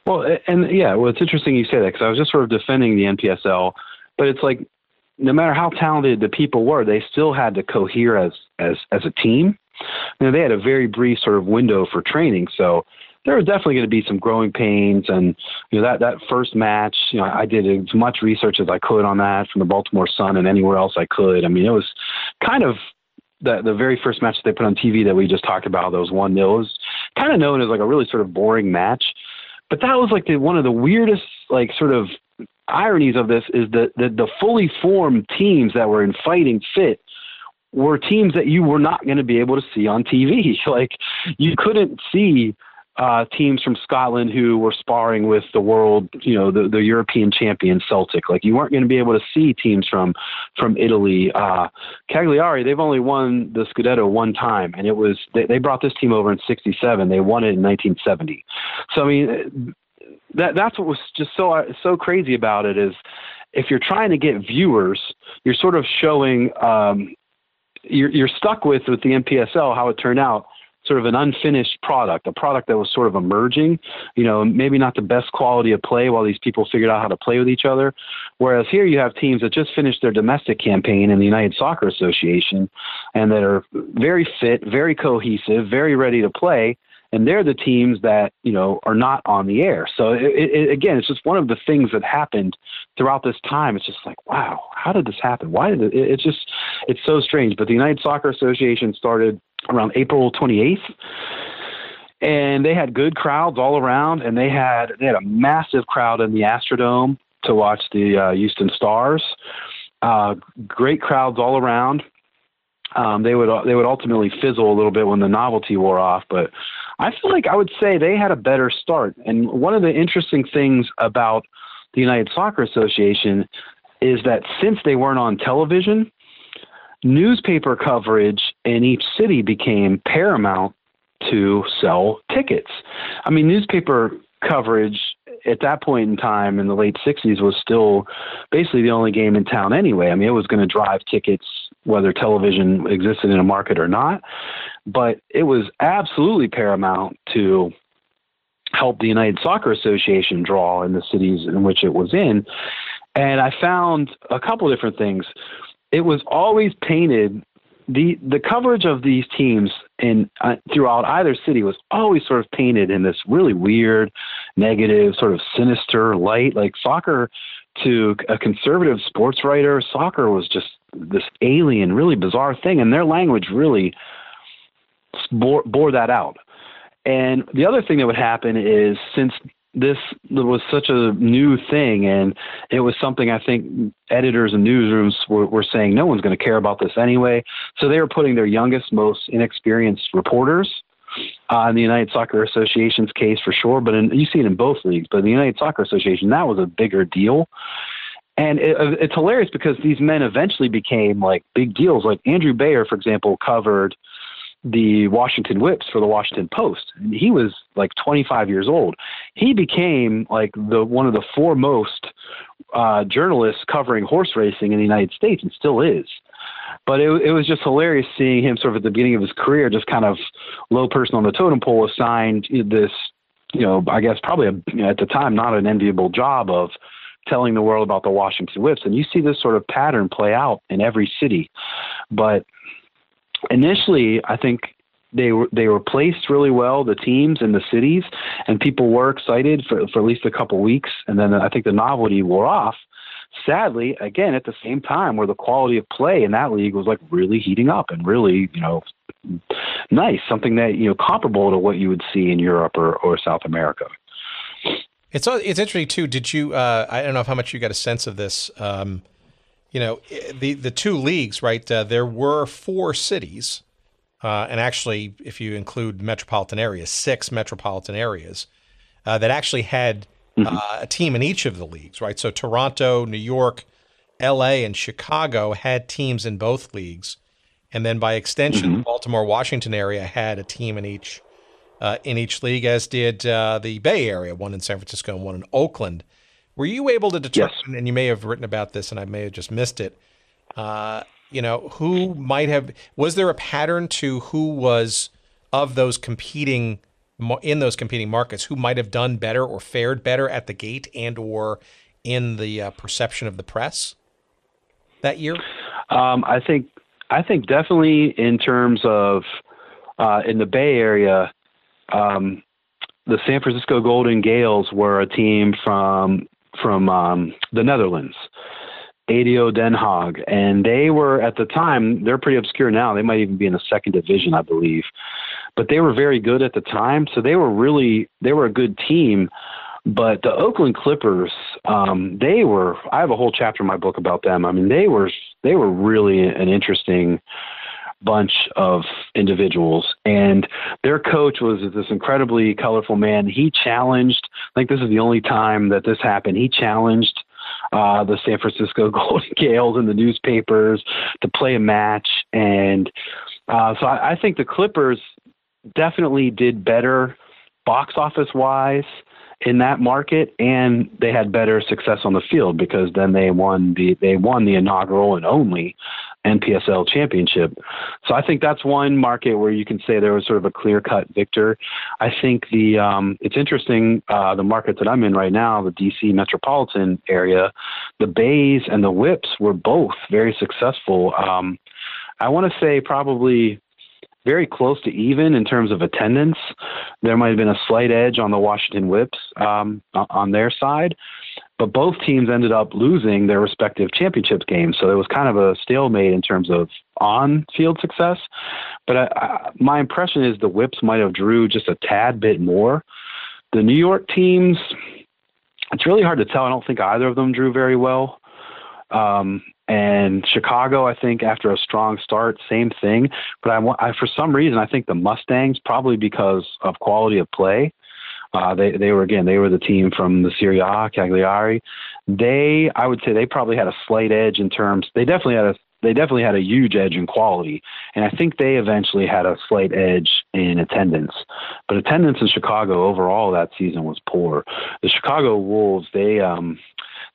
Well, and yeah, well, it's interesting you say that because I was just sort of defending the NPSL, but it's like no matter how talented the people were, they still had to cohere as as as a team. You know, they had a very brief sort of window for training, so there was definitely going to be some growing pains and you know that that first match you know I did as much research as I could on that from the Baltimore Sun and anywhere else I could I mean it was kind of the the very first match they put on TV that we just talked about, that was one nil, was kind of known as like a really sort of boring match. But that was like the, one of the weirdest like sort of ironies of this is that the, the fully formed teams that were in fighting fit were teams that you were not going to be able to see on TV. Like you couldn't see uh, teams from Scotland who were sparring with the world, you know, the, the European champion Celtic. Like you weren't going to be able to see teams from from Italy. Uh, Cagliari, they've only won the Scudetto one time, and it was they, they brought this team over in '67. They won it in 1970. So I mean, that that's what was just so so crazy about it is if you're trying to get viewers, you're sort of showing. Um, you're, you're stuck with with the NPSL how it turned out sort of an unfinished product, a product that was sort of emerging, you know, maybe not the best quality of play while these people figured out how to play with each other. Whereas here you have teams that just finished their domestic campaign in the United Soccer Association and that are very fit, very cohesive, very ready to play. And they're the teams that, you know, are not on the air. So it, it, again, it's just one of the things that happened throughout this time. It's just like, wow, how did this happen? Why did it? It's just, it's so strange. But the United Soccer Association started around April 28th. And they had good crowds all around, and they had they had a massive crowd in the Astrodome to watch the uh, Houston Stars. Uh, great crowds all around. Um, they would they would ultimately fizzle a little bit when the novelty wore off, but I feel like I would say they had a better start. And one of the interesting things about the United Soccer Association is that since they weren't on television, newspaper coverage in each city became paramount to sell tickets. I mean, newspaper coverage at that point in time in the late 60s was still basically the only game in town anyway. I mean, it was going to drive tickets whether television existed in a market or not, but it was absolutely paramount to help the United Soccer Association draw in the cities in which it was in. And I found a couple different things it was always painted the the coverage of these teams in uh, throughout either city was always sort of painted in this really weird, negative, sort of sinister light. Like soccer, to a conservative sports writer, soccer was just this alien, really bizarre thing, and their language really bore, bore that out. And the other thing that would happen is since this was such a new thing and it was something i think editors and newsrooms were, were saying no one's going to care about this anyway so they were putting their youngest most inexperienced reporters uh, the United Soccer Association's case for sure, but in, you see it in both leagues. But the United Soccer Association, that was a bigger deal. And it, it's hilarious because these men eventually became like big deals. Like Andrew Beyer, for example, covered the Washington Whips for the Washington Post. And he was like 25 years old. He became like the one of the foremost uh, journalists covering horse racing in the United States, and still is. But it, it was just hilarious seeing him sort of at the beginning of his career, just kind of low person on the totem pole, assigned this, you know, I guess probably a, you know, at the time not an enviable job of telling the world about the Washington Whips. And you see this sort of pattern play out in every city. But initially, I think they were they were placed really well, the teams and the cities, and people were excited for for at least a couple weeks, and then I think the novelty wore off. Sadly, again at the same time, where the quality of play in that league was like really heating up and really you know nice, something that you know comparable to what you would see in Europe or or South America. It's it's interesting too. Did you? Uh, I don't know how much you got a sense of this. Um, you know, the the two leagues, right? Uh, there were four cities, uh, and actually, if you include metropolitan areas, six metropolitan areas uh, that actually had mm-hmm. Uh, a team in each of the leagues, right? So Toronto, New York, L.A., and Chicago had teams in both leagues, and then by extension, mm-hmm. the Baltimore Washington area had a team in each uh, in each league, as did uh, the Bay Area, one in San Francisco and one in Oakland. Were you able to determine, yes. and you may have written about this and I may have just missed it, uh, you know, who might have, was there a pattern to who was of those competing, in those competing markets, who might have done better or fared better at the gate and or in the uh, perception of the press that year? Um, I think, I think definitely in terms of, uh, in the Bay Area, um, the San Francisco Golden Gales were a team from from um, the Netherlands, ADO Den Haag, and they were at the time they're pretty obscure now. They might even be in the second division, I believe, but they were very good at the time. So they were really they were a good team. But the Oakland Clippers, um, they were. I have a whole chapter in my book about them. I mean, they were they were really an interesting bunch of individuals. And their coach was this incredibly colorful man. He challenged, I think this is the only time that this happened, he challenged uh, the San Francisco Golden Gales in the newspapers to play a match. And uh, so I, I think the Clippers definitely did better box office wise in that market and they had better success on the field because then they won the they won the inaugural and only NPSL championship. So I think that's one market where you can say there was sort of a clear cut victor. I think the um, it's interesting uh, the market that I'm in right now, the DC metropolitan area, the Bays and the Whips were both very successful. Um, I want to say probably very close to even in terms of attendance. There might have been a slight edge on the Washington Whips um, on their side, but both teams ended up losing their respective championship games. So it was kind of a stalemate in terms of on-field success. But I, I, my impression is the Whips might have drew just a tad bit more. The New York teams, it's really hard to tell. I don't think either of them drew very well. Um, and Chicago, I think after a strong start, same thing. But I, I for some reason, I think the Mustangs, probably because of quality of play, uh, they they were again they were the team from the Serie A, Cagliari. They I would say they probably had a slight edge in terms. They definitely had a they definitely had a huge edge in quality, and I think they eventually had a slight edge in attendance. But attendance in Chicago overall that season was poor. The Chicago Wolves they um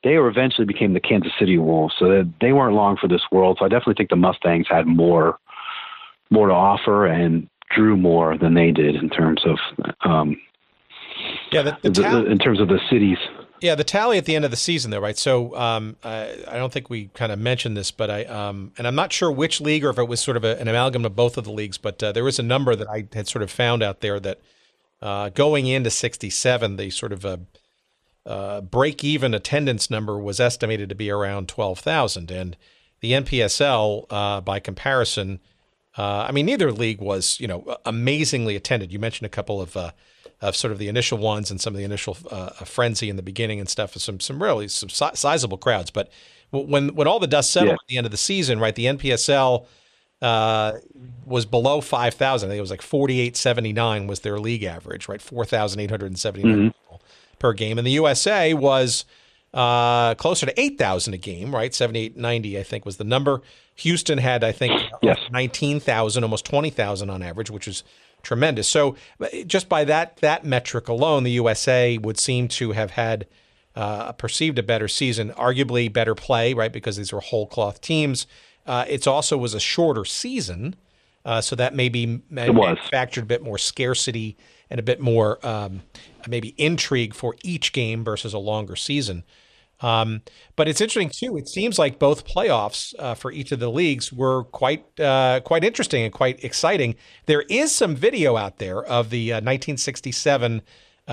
they were eventually became the Kansas City Wolves, so they weren't long for this world. So I definitely think the Mustangs had more more to offer and drew more than they did in terms of um, yeah, the, the ta- in terms of the cities. Yeah, the tally at the end of the season, though, right? So um, I, I, don't think we kind of mentioned this, but I um, and I'm not sure which league or if it was sort of a, an amalgam of both of the leagues, but uh, there was a number that I had sort of found out there that uh, going into '67, the sort of a uh, break even attendance number was estimated to be around 12,000. And the NPSL, uh, by comparison, uh, I mean, neither league was, you know, amazingly attended. You mentioned a couple of, uh, of sort of the initial ones and some of the initial uh, frenzy in the beginning and stuff, some, some really some si- sizable crowds. But when, when all the dust settled yeah. at the end of the season, right, the NPSL uh, was below 5,000. I think it was like 4879 was their league average, right? 4,879 mm-hmm. per game. And the USA was uh, closer to 8,000 a game, right? 7890, I think, was the number. Houston had, I think, yes. 19,000, almost 20,000 on average, which is tremendous. So just by that that metric alone, the USA would seem to have had uh, perceived a better season, arguably better play, right? Because these were whole cloth teams. Uh, it also was a shorter season, uh, so that maybe manufactured a bit more scarcity and a bit more um, maybe intrigue for each game versus a longer season. Um, but it's interesting too. It seems like both playoffs uh, for each of the leagues were quite uh, quite interesting and quite exciting. There is some video out there of the uh, 1967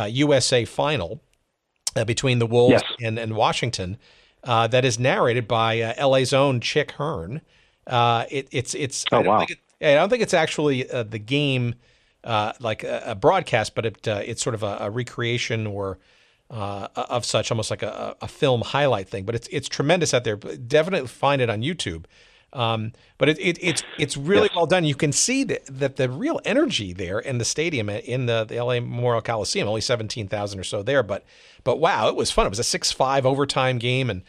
USA uh, final uh, between the Wolves yes. and, and Washington uh, that is narrated by LA's own Chick Hearn. It, it's it's oh, I wow. It, I don't think it's actually the game like a, a, broadcast, but it it's sort of a, a recreation or uh, of such, almost like a, a, film highlight thing. But it's it's tremendous out there. Definitely find it on YouTube. Um, but it, it, it's it's really yes. well done. You can see that, that the real energy there in the stadium in the, the LA Memorial Coliseum. Only seventeen thousand or so there, but but wow, it was fun. It was a six five overtime game, and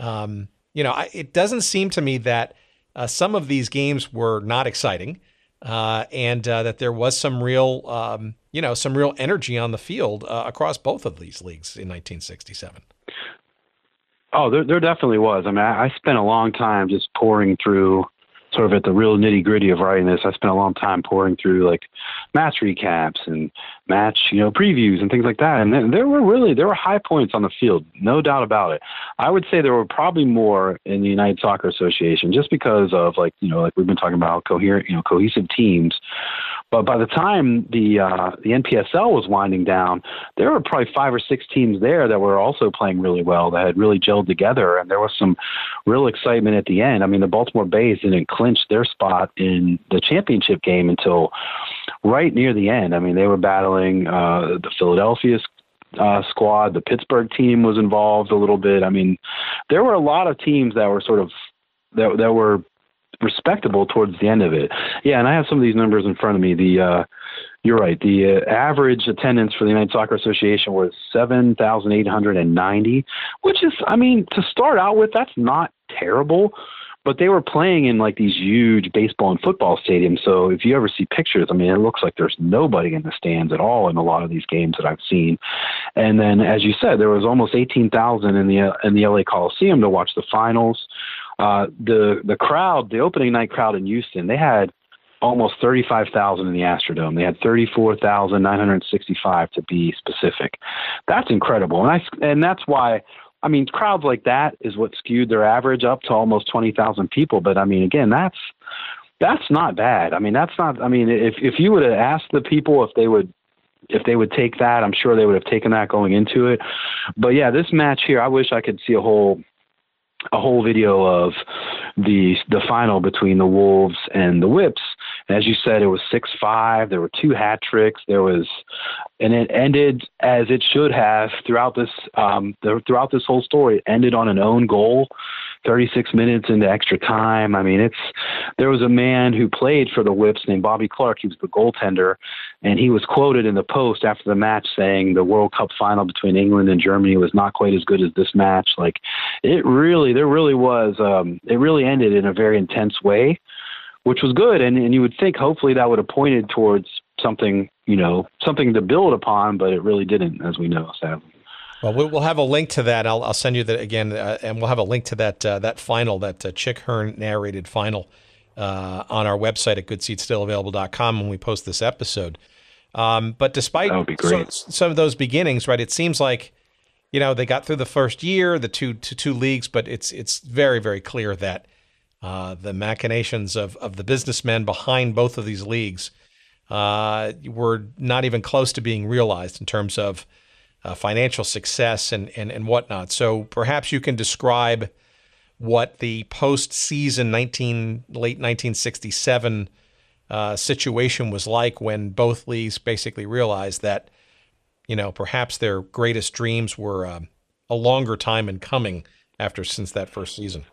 um, you know I, it doesn't seem to me that uh, some of these games were not exciting uh, and uh, that there was some real, um, you know, some real energy on the field uh, across both of these leagues in 1967. Oh, there, there definitely was. I mean, I, I spent a long time just pouring through sort of at the real nitty gritty of writing this, I spent a long time pouring through like match recaps and match, you know, previews and things like that. And then there were really there were high points on the field, no doubt about it. I would say there were probably more in the United Soccer Association just because of like you know like we've been talking about coherent, you know, cohesive teams. But by the time the uh, the NPSL was winding down, there were probably five or six teams there that were also playing really well that had really gelled together, and there was some real excitement at the end. I mean, the Baltimore Bays didn't clinch their spot in the championship game until right near the end. I mean, they were battling uh, the Philadelphia uh, squad. The Pittsburgh team was involved a little bit. I mean, there were a lot of teams that were sort of that that were respectable towards the end of it. Yeah, and I have some of these numbers in front of me. The uh, you're right. The uh, average attendance for the United Soccer Association was seven thousand eight hundred and ninety, which is, I mean, to start out with, that's not terrible. But they were playing in like these huge baseball and football stadiums. So if you ever see pictures, I mean, it looks like there's nobody in the stands at all in a lot of these games that I've seen. And then, as you said, there was almost eighteen thousand in the in the LA Coliseum to watch the finals. Uh, the the crowd, the opening night crowd in Houston, they had almost 35,000 in the Astrodome. They had 34,965 to be specific. That's incredible. And I and that's why I mean crowds like that is what skewed their average up to almost 20,000 people, but I mean again, that's that's not bad. I mean, that's not I mean if if you would have asked the people if they would if they would take that, I'm sure they would have taken that going into it. But yeah, this match here, I wish I could see a whole a whole video of the the final between the Wolves and the Whips. And as you said, it was six five. There were two hat tricks. There was, and it ended as it should have throughout this um, the, throughout this whole story. It ended on an own goal 36 minutes into extra time. I mean, it's there was a man who played for the Whips named Bobby Clark. He was the goaltender, and he was quoted in the Post after the match saying the World Cup final between England and Germany was not quite as good as this match. Like, it really, there really was. Um, it really ended in a very intense way, which was good, and and you would think hopefully that would have pointed towards something, you know, something to build upon, but it really didn't, as we know, sadly. Well, we'll have a link to that. I'll, I'll send you that again, uh, and we'll have a link to that uh, that final, that uh, Chick Hearn narrated final, uh, on our website at goodseatsstillavailable.com when we post this episode. Um, but despite some, some, of those beginnings, right, it seems like you know they got through the first year, the two two, two leagues, but it's it's very very clear that uh, the machinations of of the businessmen behind both of these leagues uh, were not even close to being realized in terms of uh, financial success and, and, and whatnot. So perhaps you can describe what the postseason 19 late 1967 uh, situation was like when both leagues basically realized that you know perhaps their greatest dreams were uh, a longer time in coming after since that first season.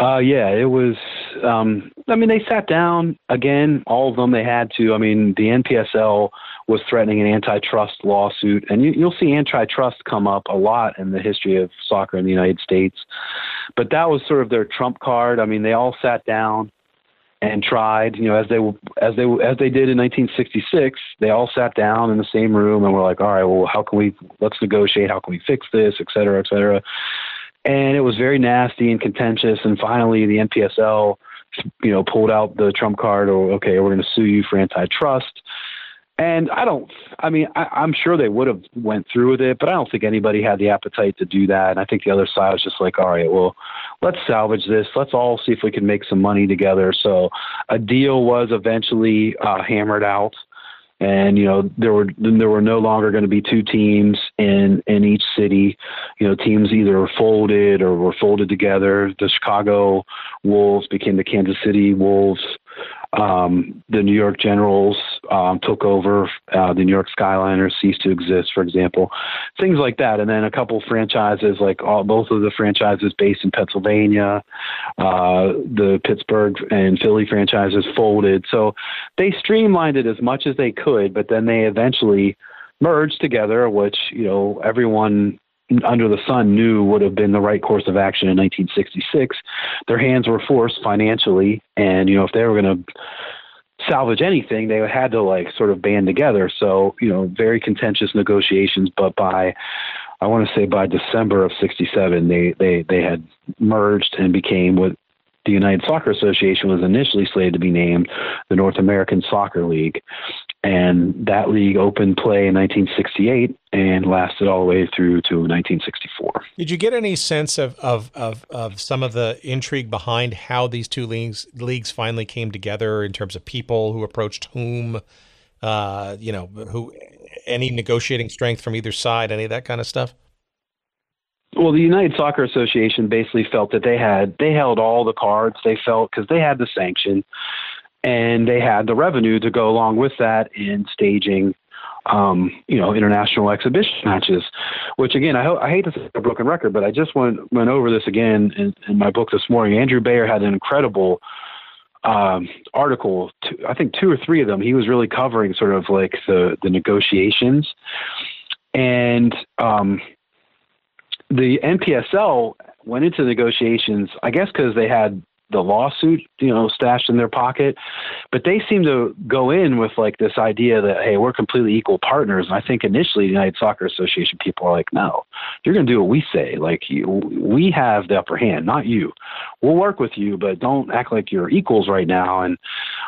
Uh, yeah, it was um, I mean, they sat down again. All of them they had to. I mean, the NPSL was threatening an antitrust lawsuit, and you, you'll see antitrust come up a lot in the history of soccer in the United States. But that was sort of their trump card. I mean, they all sat down and tried, you know, as they as they as they did in 1966. They all sat down in the same room and were like, "All right, well, how can we let's negotiate? How can we fix this, et cetera, et cetera." And it was very nasty and contentious. And finally, the NPSL, you know, pulled out the trump card. Or okay, we're going to sue you for antitrust. And I don't. I mean, I, I'm sure they would have went through with it, but I don't think anybody had the appetite to do that. And I think the other side was just like, all right, well, let's salvage this. Let's all see if we can make some money together. So a deal was eventually uh, hammered out and you know there were there were no longer going to be two teams in in each city. You know teams either folded or were folded together. The chicago wolves became the kansas city wolves um, the New York Generals um, took over. Uh, the New York Skyliners ceased to exist, for example. Things like that. And then a couple franchises, like all, both of the franchises based in Pennsylvania, uh, the Pittsburgh and Philly franchises folded. So they streamlined it as much as they could, but then they eventually merged together, which you know everyone under the sun knew would have been the right course of action in 1966. Their hands were forced financially, and you know if they were going to salvage anything, they had to like sort of band together. So you know, very contentious negotiations, but by I want to say by December of '67, they they they had merged and became what the United Soccer Association was initially slated to be named the North American Soccer League. And that league opened play in 1968 and lasted all the way through to 1964. Did you get any sense of, of, of, of some of the intrigue behind how these two leagues leagues finally came together in terms of people who approached whom, uh, you know, who any negotiating strength from either side, any of that kind of stuff? Well, the United Soccer Association basically felt that they had they held all the cards. They felt because they had the sanction, and they had the revenue to go along with that in staging, um, you know, international exhibition matches. Which again, I, ho- I hate to say a broken record, but I just went went over this again in, in my book this morning. Andrew Beyer had an incredible um, article. Two, I think two or three of them. He was really covering sort of like the the negotiations, and um, the NPSL went into negotiations, I guess, because they had the lawsuit, you know, stashed in their pocket. But they seem to go in with like this idea that hey, we're completely equal partners. And I think initially the United Soccer Association people are like, no, you're going to do what we say. Like you, we have the upper hand, not you. We'll work with you, but don't act like you're equals right now. And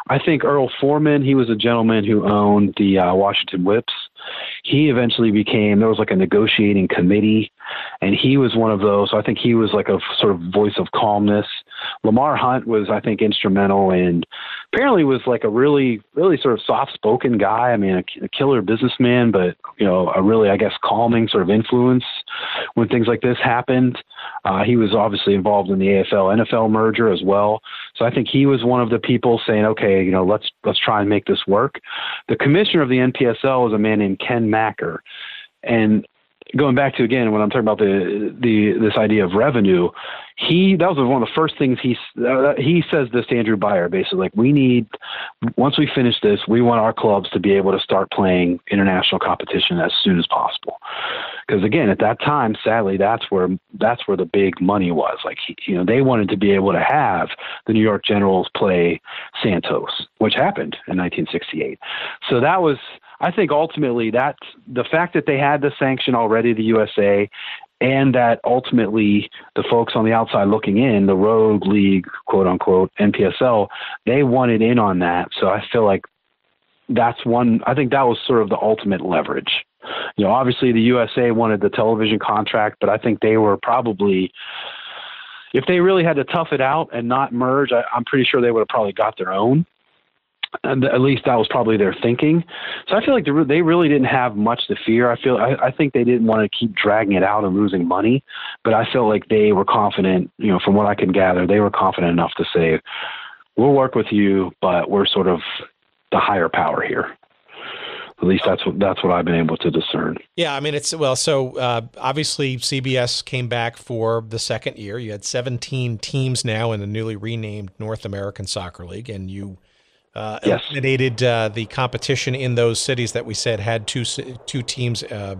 I think Earl Foreman, he was a gentleman who owned the uh, Washington Whips he eventually became there was like a negotiating committee and he was one of those so i think he was like a sort of voice of calmness lamar hunt was i think instrumental and apparently was like a really really sort of soft spoken guy. I mean a, a killer businessman but you know a really i guess calming sort of influence when things like this happened. Uh, he was obviously involved in the afl nfl merger as well. So i think he was one of the people saying okay you know let's let's try and make this work. The commissioner of the npsl was a man named Ken Macker. And going back to again when I'm talking about the the this idea of revenue, he that was one of the first things he uh, he says this to Andrew Beyer basically like we need once we finish this we want our clubs to be able to start playing international competition as soon as possible. Because again at that time sadly that's where that's where the big money was. Like you know they wanted to be able to have the New York Generals play Santos which happened in 1968 so that was I think ultimately that's the fact that they had the sanction already, the USA, and that ultimately the folks on the outside looking in, the rogue league, quote unquote, NPSL, they wanted in on that. So I feel like that's one, I think that was sort of the ultimate leverage. You know, obviously the USA wanted the television contract, but I think they were probably, if they really had to tough it out and not merge, I, I'm pretty sure they would have probably got their own at least that was probably their thinking. So I feel like they really didn't have much to fear. I feel I, I think they didn't want to keep dragging it out and losing money, but I felt like they were confident. You know, from what I can gather, they were confident enough to say, "We'll work with you, but we're sort of the higher power here." At least that's what that's what I've been able to discern. Yeah, I mean it's well. So uh, obviously CBS came back for the second year. You had 17 teams now in the newly renamed North American Soccer League, and you uh, Yes. eliminated uh, the competition in those cities that we said had two two teams uh,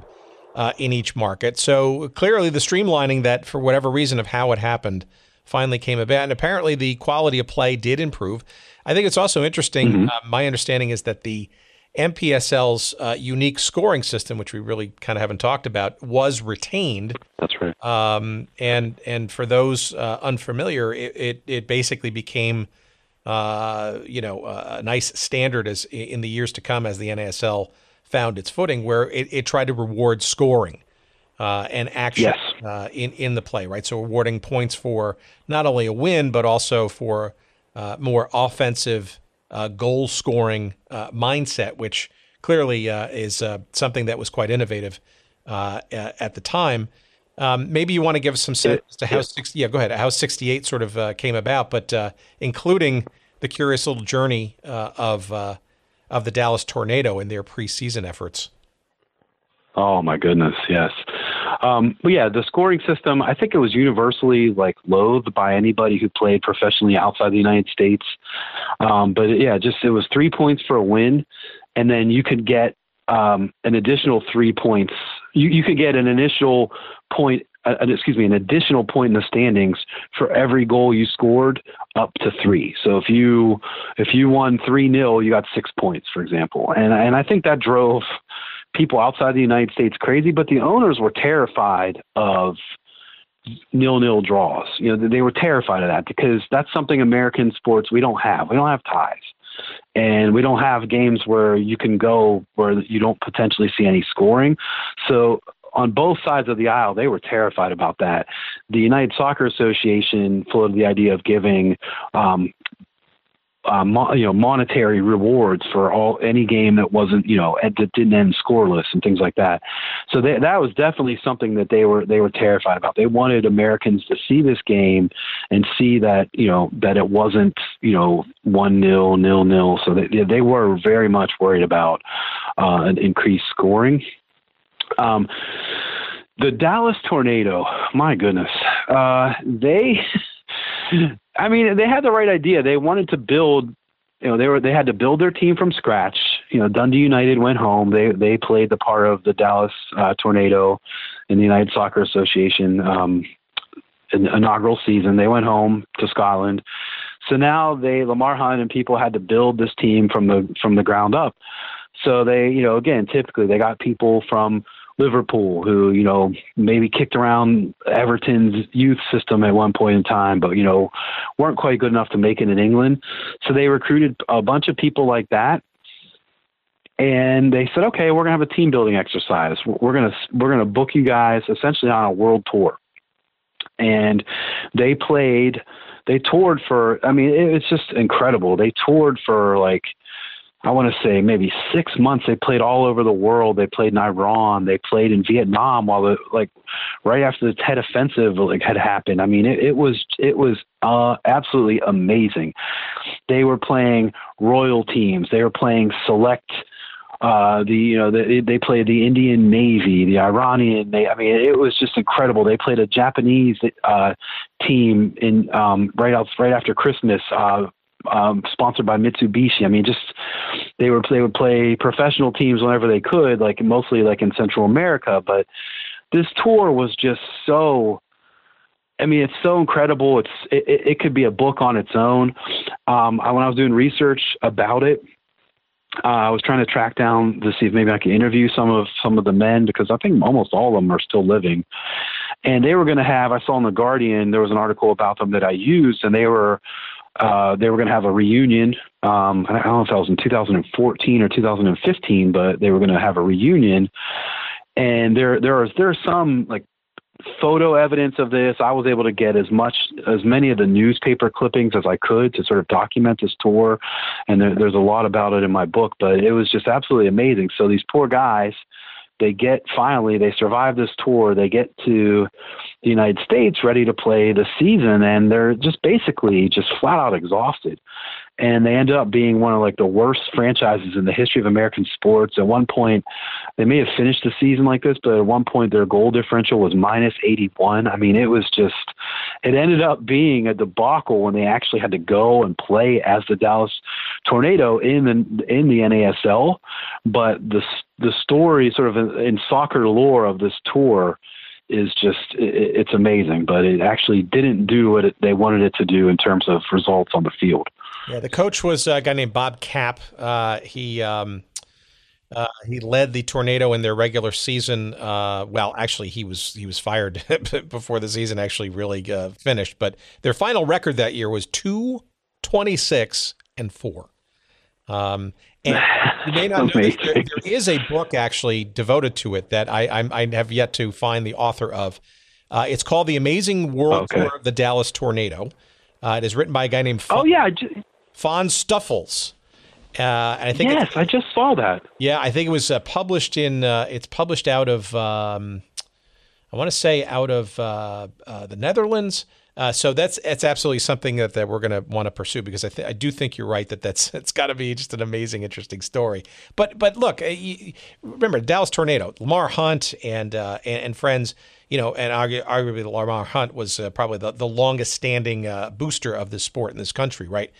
uh, in each market. So clearly, the streamlining that, for whatever reason, of how it happened, finally came about, and apparently the quality of play did improve. I think it's also interesting. Uh, my understanding is that the NPSL's uh, unique scoring system, which we really kind of haven't talked about, was retained. That's right. Um, and and for those uh, unfamiliar, it, it it basically became uh, you know a nice standard as in the years to come as the NASL found its footing, where it, it tried to reward scoring uh, and action Yes. uh, in in the play, right? So awarding points for not only a win but also for uh, more offensive uh, goal scoring uh, mindset, which clearly uh, is uh, something that was quite innovative uh, at the time. Um, maybe you want to give us some sense as to how six, yeah, go ahead. How 68 sort of uh, came about, but uh, including the curious little journey uh, of uh, of the Dallas Tornado in their preseason efforts. Oh my goodness, yes. Um, but yeah, the scoring system, I think it was universally like loathed by anybody who played professionally outside the United States. Um, but yeah, just it was three points for a win, and then you could get um, an additional three points. You, you could get an initial point, uh, excuse me, an additional point in the standings for every goal you scored up to three. So if you if you won three 0 you got six points, for example. And and I think that drove people outside the United States crazy, but the owners were terrified of nil nil draws. You know, they were terrified of that because that's something American sports we don't have. We don't have ties. And we don't have games where you can go where you don't potentially see any scoring. So on both sides of the aisle, they were terrified about that. The United Soccer Association floated the idea of giving um, uh, mo- you know monetary rewards for all any game that wasn't you know that didn't end scoreless and things like that. So they, that was definitely something that they were they were terrified about. They wanted Americans to see this game and see that you know that it wasn't you know one nil nil nil. So they they were very much worried about uh, an increased scoring. Um, the Dallas Tornado, my goodness, uh, they. I mean, they had the right idea. They wanted to build, you know, they were they had to build their team from scratch. You know, Dundee United went home. They they played the part of the Dallas uh, Tornado in the United Soccer Association um, inaugural season. They went home to Scotland. So now they Lamar Hunt and people had to build this team from the from the ground up. So they, you know, again, typically they got people from Liverpool who, you know, maybe kicked around Everton's youth system at one point in time, but, you know, weren't quite good enough to make it in England. So they recruited a bunch of people like that. And they said, okay, we're to have a team building exercise. We're to, we're to book you guys essentially on a world tour. And they played, they toured for, I mean, it, it's just incredible. They toured for like, I want to say maybe six months. They played all over the world. They played in Iran. They played in Vietnam while the like right after the Tet Offensive like had happened. I mean, it, it was it was uh, absolutely amazing. They were playing royal teams. They were playing select. Uh, the you know they they played the Indian Navy, the Iranian. They, I mean, it was just incredible. They played a Japanese uh, team in um, right out right after Christmas. Uh, um, sponsored by Mitsubishi. I mean, just they were they would play professional teams whenever they could, like mostly like in Central America. But this tour was just so. I mean, it's so incredible. It's it, it could be a book on its own. Um, I, when I was doing research about it, uh, I was trying to track down to see if maybe I could interview some of some of the men because I think almost all of them are still living. And they were going to have. I saw in the Guardian there was an article about them that I used, and they were uh, they were going to have a reunion. Um, I don't know if that was in 2014 or 2015, but they were going to have a reunion. And there, there was there's some like photo evidence of this. I was able to get as much as many of the newspaper clippings as I could to sort of document this tour. And there, there's a lot about it in my book, but it was just absolutely amazing. So these poor guys they get finally they survive this tour. They get to the united states ready to play the season and they're just basically just flat out exhausted and they ended up being one of like the worst franchises in the history of American sports. At one point, they may have finished the season like this, but at one point their goal differential was minus 81. I mean, it was just it ended up being a debacle when they actually had to go and play as the Dallas Tornado in the in the NASL. But the the story, sort of in, in soccer lore of this tour is just it, it's amazing. But it actually didn't do what it, they wanted it to do in terms of results on the field. Yeah, the coach was a guy named Bob Kap. Uh, he um, uh, he led the Tornado in their regular season. Uh, well, actually, he was he was fired before the season actually really uh, finished. But their final record that year was two twenty six and four. Um, and you may not know this, there, there is a book actually devoted to it that I, I, I have yet to find the author of. Uh, it's called The Amazing World okay. Tour of the Dallas Tornado. Uh, it is written by a guy named Fon, oh yeah Fon Stuffles. Uh, and I think yes, I just saw that. Yeah, I think it was uh, published in. Uh, it's published out of. Um, I want to say out of uh, the Netherlands. Uh, so that's it's absolutely something that, that we're going to want to pursue because I, th- I do think you're right that that's it's got to be just an amazing, interesting story. But but look, uh, you, remember Dallas Tornado, Lamar Hunt and uh, and, and, friends, you know, and argu- arguably Lamar Hunt was uh, probably the, the longest standing uh, booster of this sport in this country, right?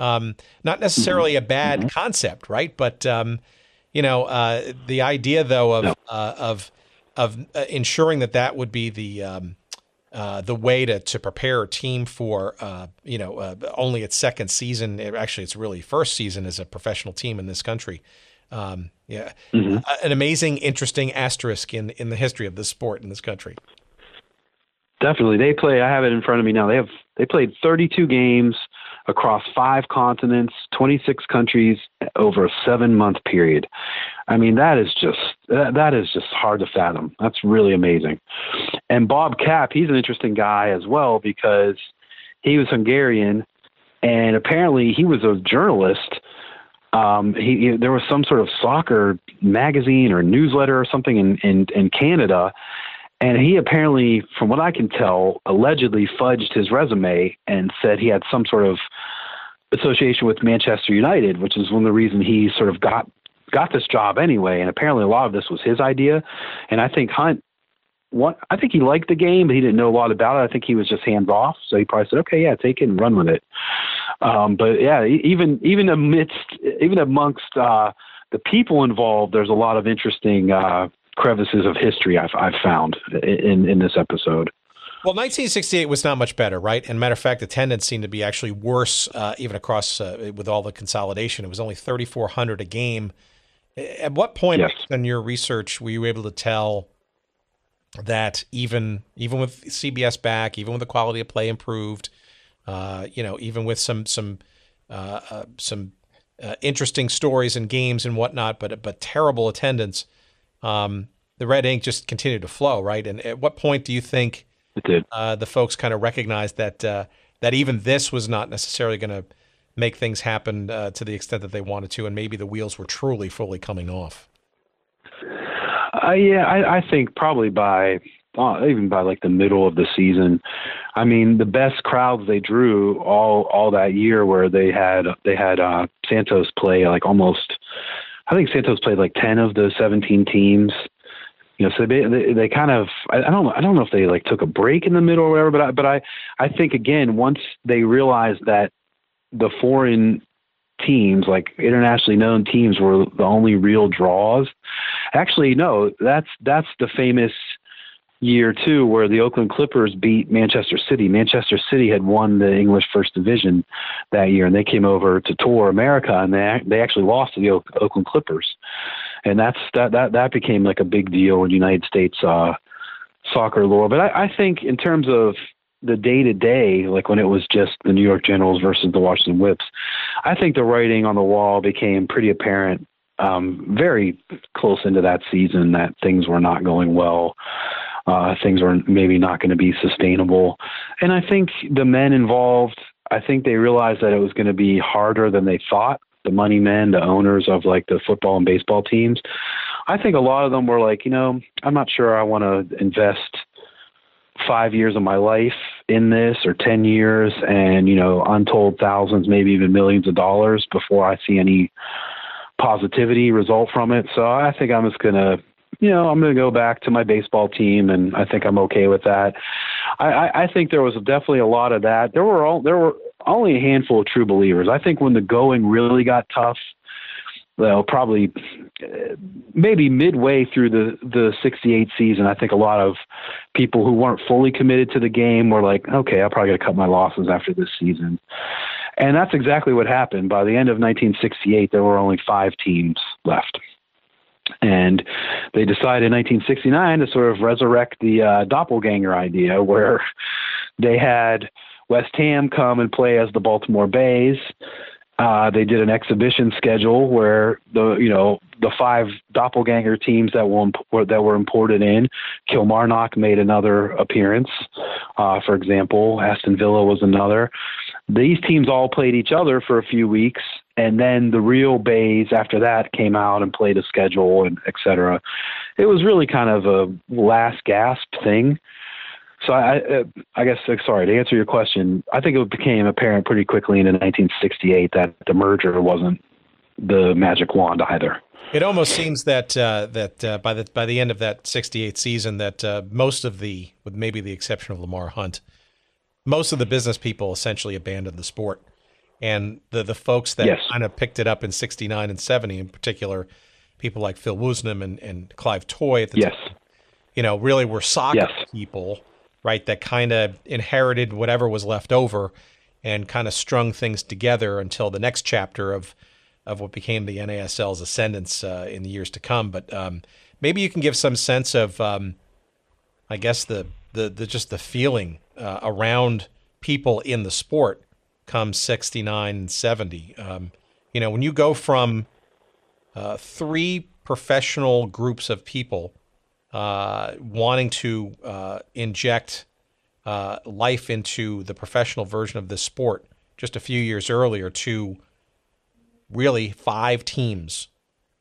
Um, not necessarily a bad mm-hmm. concept, right? But um, you know, uh, the idea though of no. of of ensuring that that would be the um, uh, the way to, to prepare a team for uh, you know uh, only its second season. It, actually, it's really first season as a professional team in this country. Um, yeah, mm-hmm. an amazing, interesting asterisk in in the history of this sport in this country. Definitely, they play. I have it in front of me now. They have they played 32 games across five continents, 26 countries over a seven month period. I mean, that is just that is just hard to fathom. That's really amazing. And Bob Kap, he's an interesting guy as well because he was Hungarian, and apparently he was a journalist. Um, he, he there was some sort of soccer magazine or newsletter or something in in, in Canada and he apparently, from what I can tell, allegedly fudged his resume and said he had some sort of association with Manchester United, which is one of the reasons he sort of got got this job anyway. And apparently, a lot of this was his idea. And I think Hunt, what I think he liked the game, but he didn't know a lot about it. I think he was just hands off. So he probably said, "Okay, yeah, take it and run with it." Um, but yeah, even even amidst even amongst uh, the people involved, there's a lot of interesting uh, crevices of history I've, I've found in, in this episode. Well, 1968 was not much better, right? And matter of fact, attendance seemed to be actually worse, uh, even across uh, with all the consolidation. It was only 3,400 a game. At what point yes. in your research were you able to tell that even even with CBS back, even with the quality of play improved, uh, you know, even with some some uh, uh, some uh, interesting stories and games and whatnot, but but terrible attendance um, the red ink just continued to flow, right? And at what point do you think uh, the folks kind of recognized that uh, that even this was not necessarily going to make things happen uh, to the extent that they wanted to, and maybe the wheels were truly fully coming off? Uh, yeah, I, I think probably by uh, even by like the middle of the season. I mean, the best crowds they drew all all that year, where they had they had uh, Santos play like almost I think Santos played like ten of those seventeen teams. You know, so they they, kind of I, I don't I don't know if they like took a break in the middle or whatever, but I, but I I think again once they realized that the foreign teams, like internationally known teams, were the only real draws. Actually, no, that's that's the famous year two where the Oakland Clippers beat Manchester City. Manchester City had won the English First Division that year, and they came over to tour America, and they they actually lost to the Oakland Clippers, and that's that that that became like a big deal in United States uh, soccer lore. But I, I think in terms of the day to day, like when it was just the New York Generals versus the Washington Whips, I think the writing on the wall became pretty apparent um, very close into that season that things were not going well uh, things are maybe not going to be sustainable. And I think the men involved, I think they realized that it was going to be harder than they thought. The money men, the owners of like the football and baseball teams, I think a lot of them were like, you know, I'm not sure I want to invest five years of my life in this or 10 years and, you know, untold thousands, maybe even millions of dollars before I see any positivity result from it. So I think I'm just going to, you know, I'm going to go back to my baseball team and I think I'm okay with that. I, I, I think there was definitely a lot of that. There were all, there were only a handful of true believers. I think when the going really got tough, well, probably uh, maybe midway through the the 68 season, I think a lot of people who weren't fully committed to the game were like, okay, I'm probably cut my losses after this season. And that's exactly what happened. By the end of 1968, there were only five teams left. And they decided in 1969 to sort of resurrect the uh, doppelganger idea where they had West Ham come and play as the Baltimore Bays uh, they did an exhibition schedule where the you know the five doppelganger teams that were that were imported in. Kilmarnock made another appearance, uh, for example. Aston Villa was another. These teams all played each other for a few weeks, and then the real Bays after that came out and played a schedule and et cetera. It was really kind of a last gasp thing. So I, I guess, uh, sorry to answer your question. I think it became apparent pretty quickly in 1968 that the merger wasn't the magic wand either. It almost seems that uh, that uh, by the by the end of that '68 season, that uh, most of the, with maybe the exception of Lamar Hunt, most of the business people essentially abandoned the sport, and the the folks that yes. kind of picked it up in '69 and '70, in particular, people like Phil Woosnam and, and Clive Toye at the yes. time, you know, really were soccer yes. people right? That kind of inherited whatever was left over and kind of strung things together until the next chapter of of what became the NASL's ascendance uh, in the years to come. But um, maybe you can give some sense of, um, I guess the, the the just the feeling uh, around people in the sport come 69 and 70. Um, you know, when you go from uh, three professional groups of people uh, wanting to uh, inject uh, life into the professional version of this sport just a few years earlier to really five teams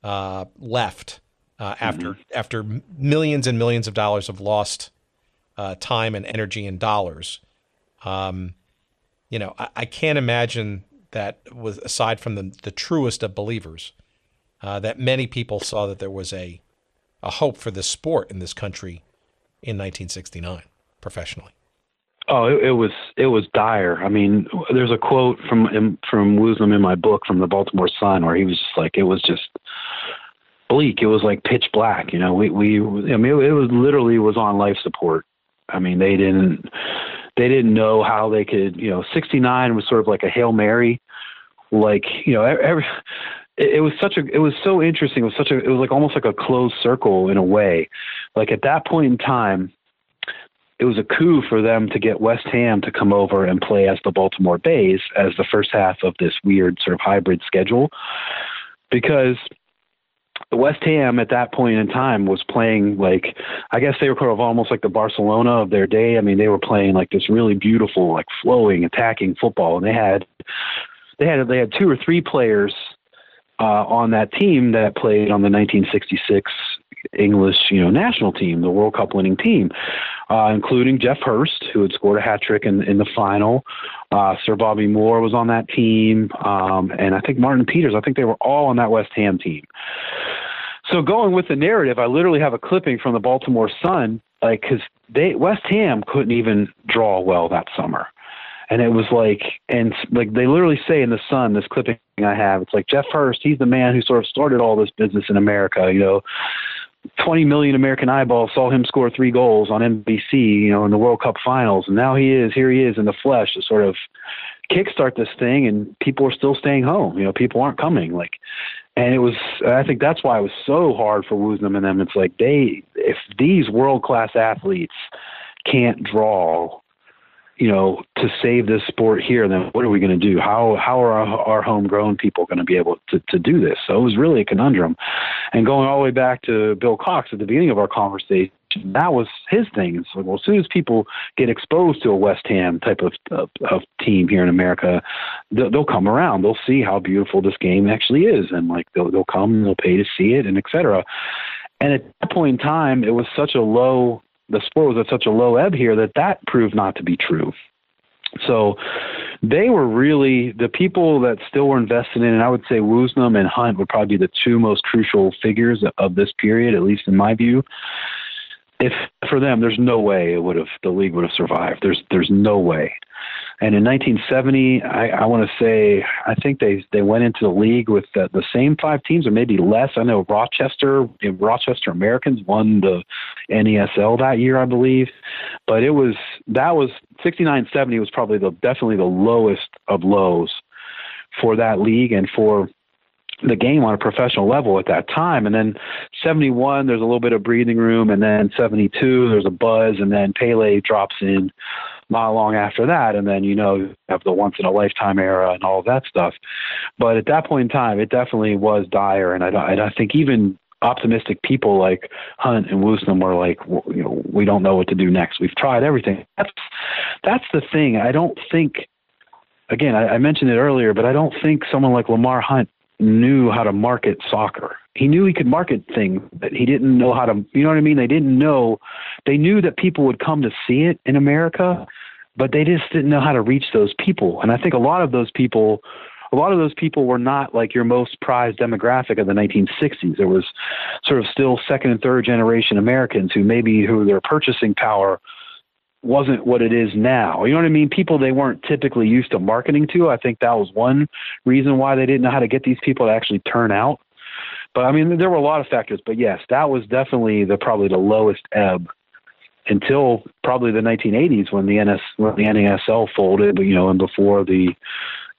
uh, left uh, after mm-hmm. after millions and millions of dollars of lost uh, time and energy and dollars. Um, you know, I, I, can't imagine that was aside from the, the truest of believers, uh, that many people saw that there was a a hope for the sport in this country in 1969 professionally? Oh, it, it, was it was dire. I mean, there's a quote from from Woosnam in my book from the Baltimore Sun where he was just like, it was just bleak. It was like pitch black. You know, we we I mean, it was literally was on life support. I mean, they didn't they didn't know how they could. You know, 69 was sort of like a hail mary. Like you know, every it, it was such a it was so interesting. It was such a it was like almost like a closed circle in a way. Like at that point in time, it was a coup for them to get West Ham to come over and play as the Baltimore Bays as the first half of this weird sort of hybrid schedule, because West Ham at that point in time was playing like I guess they were kind of almost like the Barcelona of their day. I mean, they were playing like this really beautiful, like flowing, attacking football, and they had they had they had two or three players uh, on that team that played on the 1966 English, you know, national team, the World Cup winning team, uh, including Geoff Hurst, who had scored a hat trick in, in the final. Uh, Sir Bobby Moore was on that team, um, and I think Martin Peters. I think they were all on that West Ham team. So going with the narrative, I literally have a clipping from the Baltimore Sun, like because they West Ham couldn't even draw well that summer and it was like and like they literally say in the sun this clipping i have it's like Geoff Hurst he's the man who sort of started all this business in america you know 20 million american eyeballs saw him score three goals on nbc you know in the world cup finals. And now he is here he is in the flesh to sort of kickstart this thing and people are still staying home. You know people aren't coming like and it was i think that's why it was so hard for woosnam and them. It's like they if these world class athletes can't draw you know, to save this sport here, then what are we going to do? How how are our, our homegrown people going to be able to, to do this? So it was really a conundrum. And going all the way back to Bill Cox at the beginning of our conversation, that was his thing. It's like, well, as soon as people get exposed to a West Ham type of of, of team here in America, they'll, they'll come around. They'll see how beautiful this game actually is, and like they'll they'll come and they'll pay to see it, and etc. And at that point in time, it was such a low the sport was at such a low ebb here that that proved not to be true. So they were really the people that still were invested in, and I would say Woosnam and Hunt would probably be the two most crucial figures of this period, at least in my view. If for them, there's no way it would have the league would have survived. There's there's no way. And in 1970, I, I want to say I think they they went into the league with the, the same five teams, or maybe less. I know Rochester Rochester Americans won the NESL that year, I believe. But it was that was 69 70 was probably the definitely the lowest of lows for that league and for the game on a professional level at that time. And then 71, there's a little bit of breathing room. And then 72, there's a buzz. And then Pele drops in not long after that. And then, you know, you have the once in a lifetime era and all that stuff. But at that point in time, it definitely was dire. And I, I think even optimistic people like Hunt and Woosnam were like, you know, we don't know what to do next. We've tried everything. That's, that's the thing. I don't think, again, I, I mentioned it earlier, but I don't think someone like Lamar Hunt knew how to market soccer. He knew he could market things, but he didn't know how to, you know what I mean? They didn't know, they knew that people would come to see it in America, but they just didn't know how to reach those people. And I think a lot of those people, a lot of those people were not like your most prized demographic of the 1960s. There was sort of still second and third generation Americans who maybe who their purchasing power wasn't what it is now. You know what I mean? People they weren't typically used to marketing to. I think that was one reason why they didn't know how to get these people to actually turn out. But I mean, there were a lot of factors. But yes, that was definitely the probably the lowest ebb until probably the 1980s when the NS when the NASL folded. You know, and before the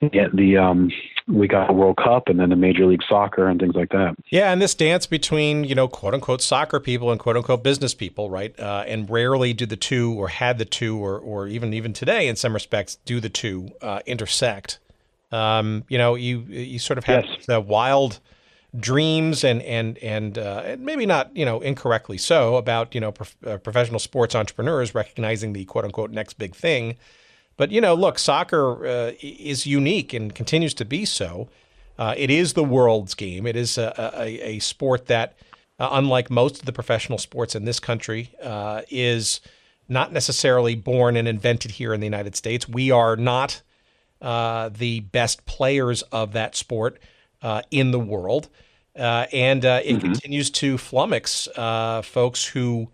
the um we got the World Cup and then the Major League Soccer and things like that. Yeah, and this dance between you know quote unquote soccer people and quote unquote business people, right? Uh, and rarely do the two, or had the two, or or even even today in some respects, do the two uh, intersect. Um, you know, you you sort of have yes. the wild dreams and and and, uh, maybe not you know incorrectly so about you know prof- uh, professional sports entrepreneurs recognizing the quote unquote next big thing but you know, look, soccer uh, is unique and continues to be so. Uh, it is the world's game. It is a, a, a sport that, uh, unlike most of the professional sports in this country, uh, is not necessarily born and invented here in the United States. We are not the best players of that sport uh, in the world. and it mm-hmm. continues to flummox folks who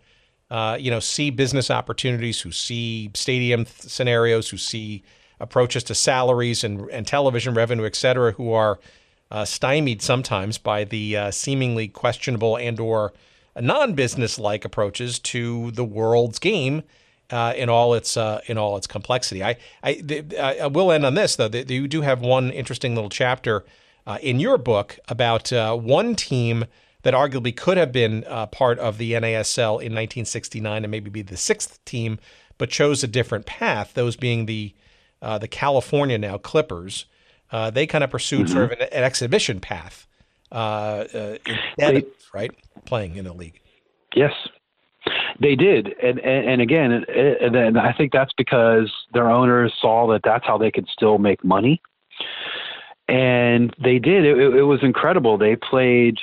uh, you know, see business opportunities, who see stadium th- scenarios, who see approaches to salaries and, and television revenue, et cetera, who are uh, stymied sometimes by the uh, seemingly questionable and or non-business-like approaches to the world's game uh, in all its uh, in all its complexity. I I, I will end on this though. You do have one interesting little chapter uh, in your book about one team that arguably could have been uh, part of the NASL in 1969 and maybe be the sixth team, but chose a different path. Those being the uh, the California now Clippers. Uh, they kind of pursued mm-hmm. sort of an, an exhibition path uh, uh, instead they, of right playing in a league. Yes, they did, and and, and again, and, and I think that's because their owners saw that that's how they could still make money, and they did. It, it was incredible. They played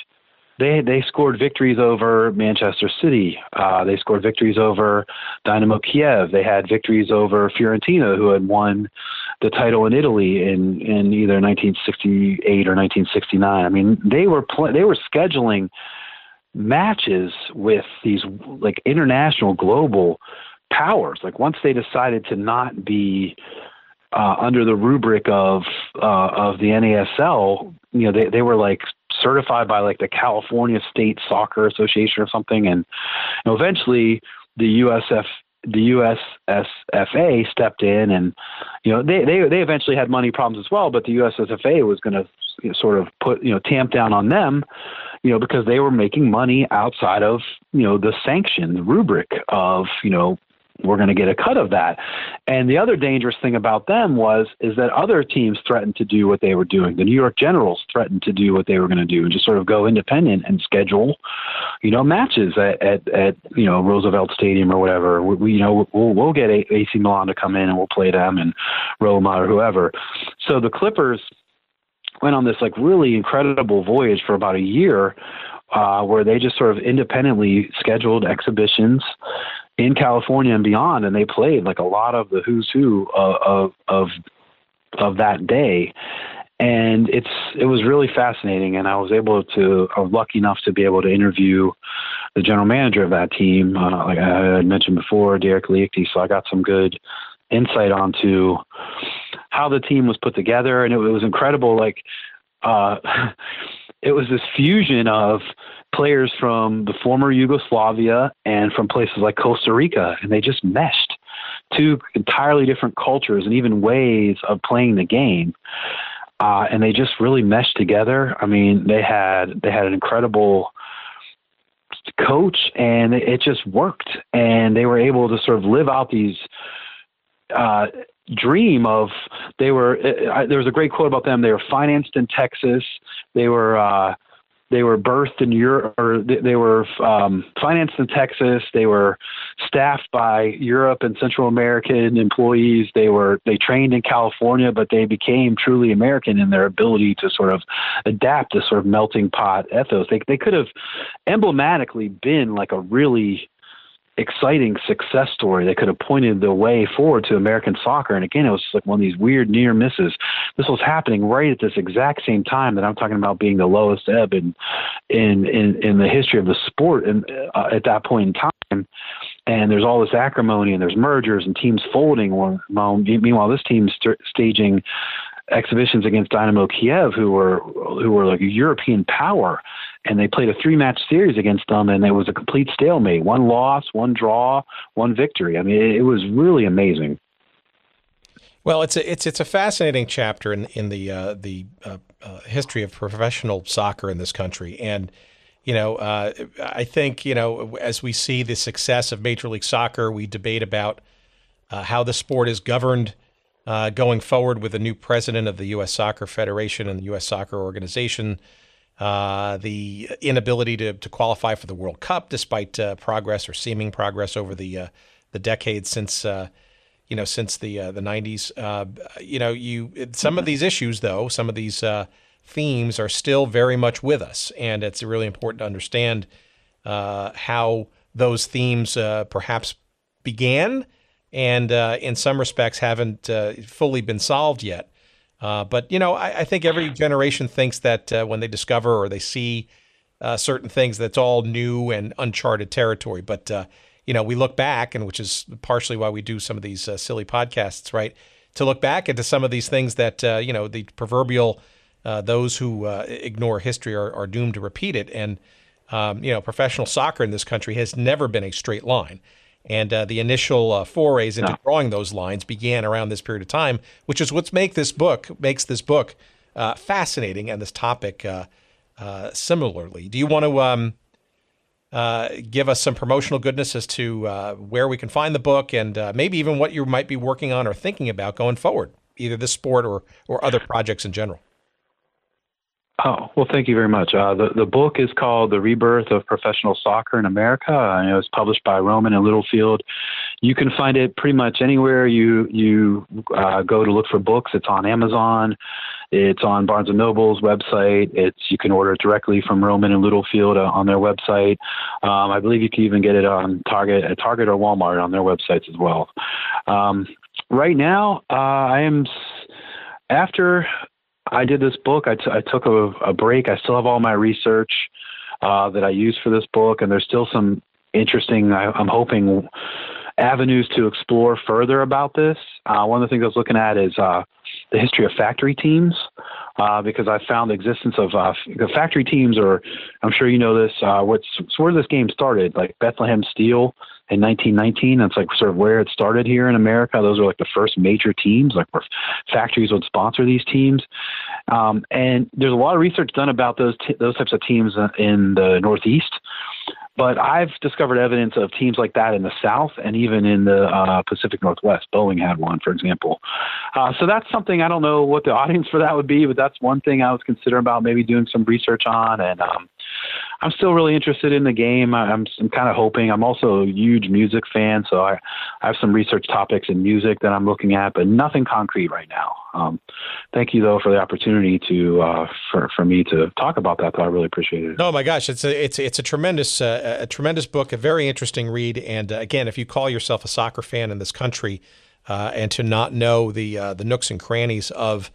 they they scored victories over Manchester City. Uh, they scored victories over Dynamo Kiev. They had victories over Fiorentina, who had won the title in Italy in in either 1968 or 1969. I mean, they were pl- they were scheduling matches with these like international global powers. Like once they decided to not be uh, under the rubric of uh, of the NASL, you know, they they were like certified by like the California State Soccer Association or something, and you know, eventually the USF the USSFA stepped in, and you know they they they eventually had money problems as well, but the USSFA was going to you know, sort of put you know tamp down on them, you know because they were making money outside of you know the sanction the rubric of you know we're going to get a cut of that. And the other dangerous thing about them was is that other teams threatened to do what they were doing. The New York Generals threatened to do what they were going to do and just sort of go independent and schedule, you know, matches at at, at you know Roosevelt Stadium or whatever. We, we you know we'll we'll get AC Milan to come in and we'll play them and Roma or whoever. So the Clippers went on this like really incredible voyage for about a year uh, where they just sort of independently scheduled exhibitions in California and beyond, and they played like a lot of the who's who of of of, of that day. And it's it was really fascinating, and I was able to I was lucky enough to be able to interview the general manager of that team, uh, like I had mentioned before, Derek Liecty. So I got some good insight onto how the team was put together, and it, it was incredible. Like uh, it was this fusion of players from the former Yugoslavia and from places like Costa Rica, and they just meshed two entirely different cultures and even ways of playing the game. Uh, and they just really meshed together. I mean, they had they had an incredible coach, and it just worked. And they were able to sort of live out these uh, dream of they were. Uh, there was a great quote about them. They were financed in Texas. They were. They were birthed in Europe, or they, were um, financed in Texas. They were staffed by Europe and Central American employees. They were they trained in California, but they became truly American in their ability to sort of adapt this sort of melting pot ethos. They they could have emblematically been like a really exciting success story that could have pointed the way forward to American soccer. And again, it was like one of these weird near misses. This was happening right at this exact same time that I'm talking about being the lowest ebb in in in, in the history of the sport, and uh, at that point in time. And there's all this acrimony, and there's mergers and teams folding. Well, meanwhile, this team's st- staging exhibitions against Dynamo Kiev, who were who were like a European power, and they played a three match series against them, and it was a complete stalemate: one loss, one draw, one victory. I mean, it, was really amazing. Well, it's a it's it's a fascinating chapter in in the uh, the uh, uh, history of professional soccer in this country, and you know, uh, I think you know as we see the success of Major League Soccer, we debate about uh, how the sport is governed uh, going forward with a new president of the U.S. Soccer Federation and the U.S. Soccer Organization. Uh, the inability to, to qualify for the World Cup, despite uh, progress or seeming progress over the uh, the decades since uh, you know since the uh, the 90s. you know, you some of these issues though, some of these themes are still very much with us, and it's really important to understand how those themes perhaps began and in some respects haven't fully been solved yet. Uh, but you know, I, I, think every generation thinks that uh, when they discover or they see uh, certain things, that's all new and uncharted territory. But uh, you know, we look back, and which is partially why we do some of these silly podcasts, right? To look back into some of these things that you know, the proverbial those who ignore history are, are, doomed to repeat it. And um, you know, professional soccer in this country has never been a straight line. And uh, the initial uh, forays into drawing those lines began around this period of time, which is what's make this book makes this book uh, fascinating and this topic uh, uh, similarly. Do you want to um, uh, give us some promotional goodness as to where we can find the book and maybe even what you might be working on or thinking about going forward, either this sport or or other projects in general? Oh, well, thank you very much. Uh, the, the book is called The Rebirth of Professional Soccer in America. and it was published by Rowman and Littlefield. You can find it pretty much anywhere you, you uh, go to look for books. It's on Amazon. It's on Barnes & Noble's website. It's You can order it directly from Rowman and Littlefield uh, on their website. Um, I believe you can even get it on Target, at Target or Walmart on their websites as well. Um, right now, uh, I am after I did this book. I, t- I took a, a break. I still have all my research uh, that I use for this book, and there's still some interesting. I, I'm hoping avenues to explore further about this. Uh, one of the things I was looking at is uh, the history of factory teams, uh, because I found the existence of uh, the factory teams, or I'm sure you know this. Uh, what's where this game started, like Bethlehem Steel in 1919. That's like sort of where it started here in America. Those are like the first major teams, like where factories would sponsor these teams. Um, and there's a lot of research done about those t- those types of teams in the Northeast. But I've discovered evidence of teams like that in the South and even in the uh, Pacific Northwest. Boeing had one, for example. Uh, so that's something I don't know what the audience for that would be, but that's one thing I was considering about maybe doing some research on. And um, I'm still really interested in the game. I'm, I'm kind of hoping. I'm also a huge music fan, so I, I have some research topics in music that I'm looking at, but nothing concrete right now. Um, thank you though for the opportunity to uh, for for me to talk about that. Though I really appreciate it. Oh my gosh, it's a it's it's a tremendous uh, a tremendous book, a very interesting read. And uh, again, if you call yourself a soccer fan in this country, uh, and to not know the uh, the nooks and crannies of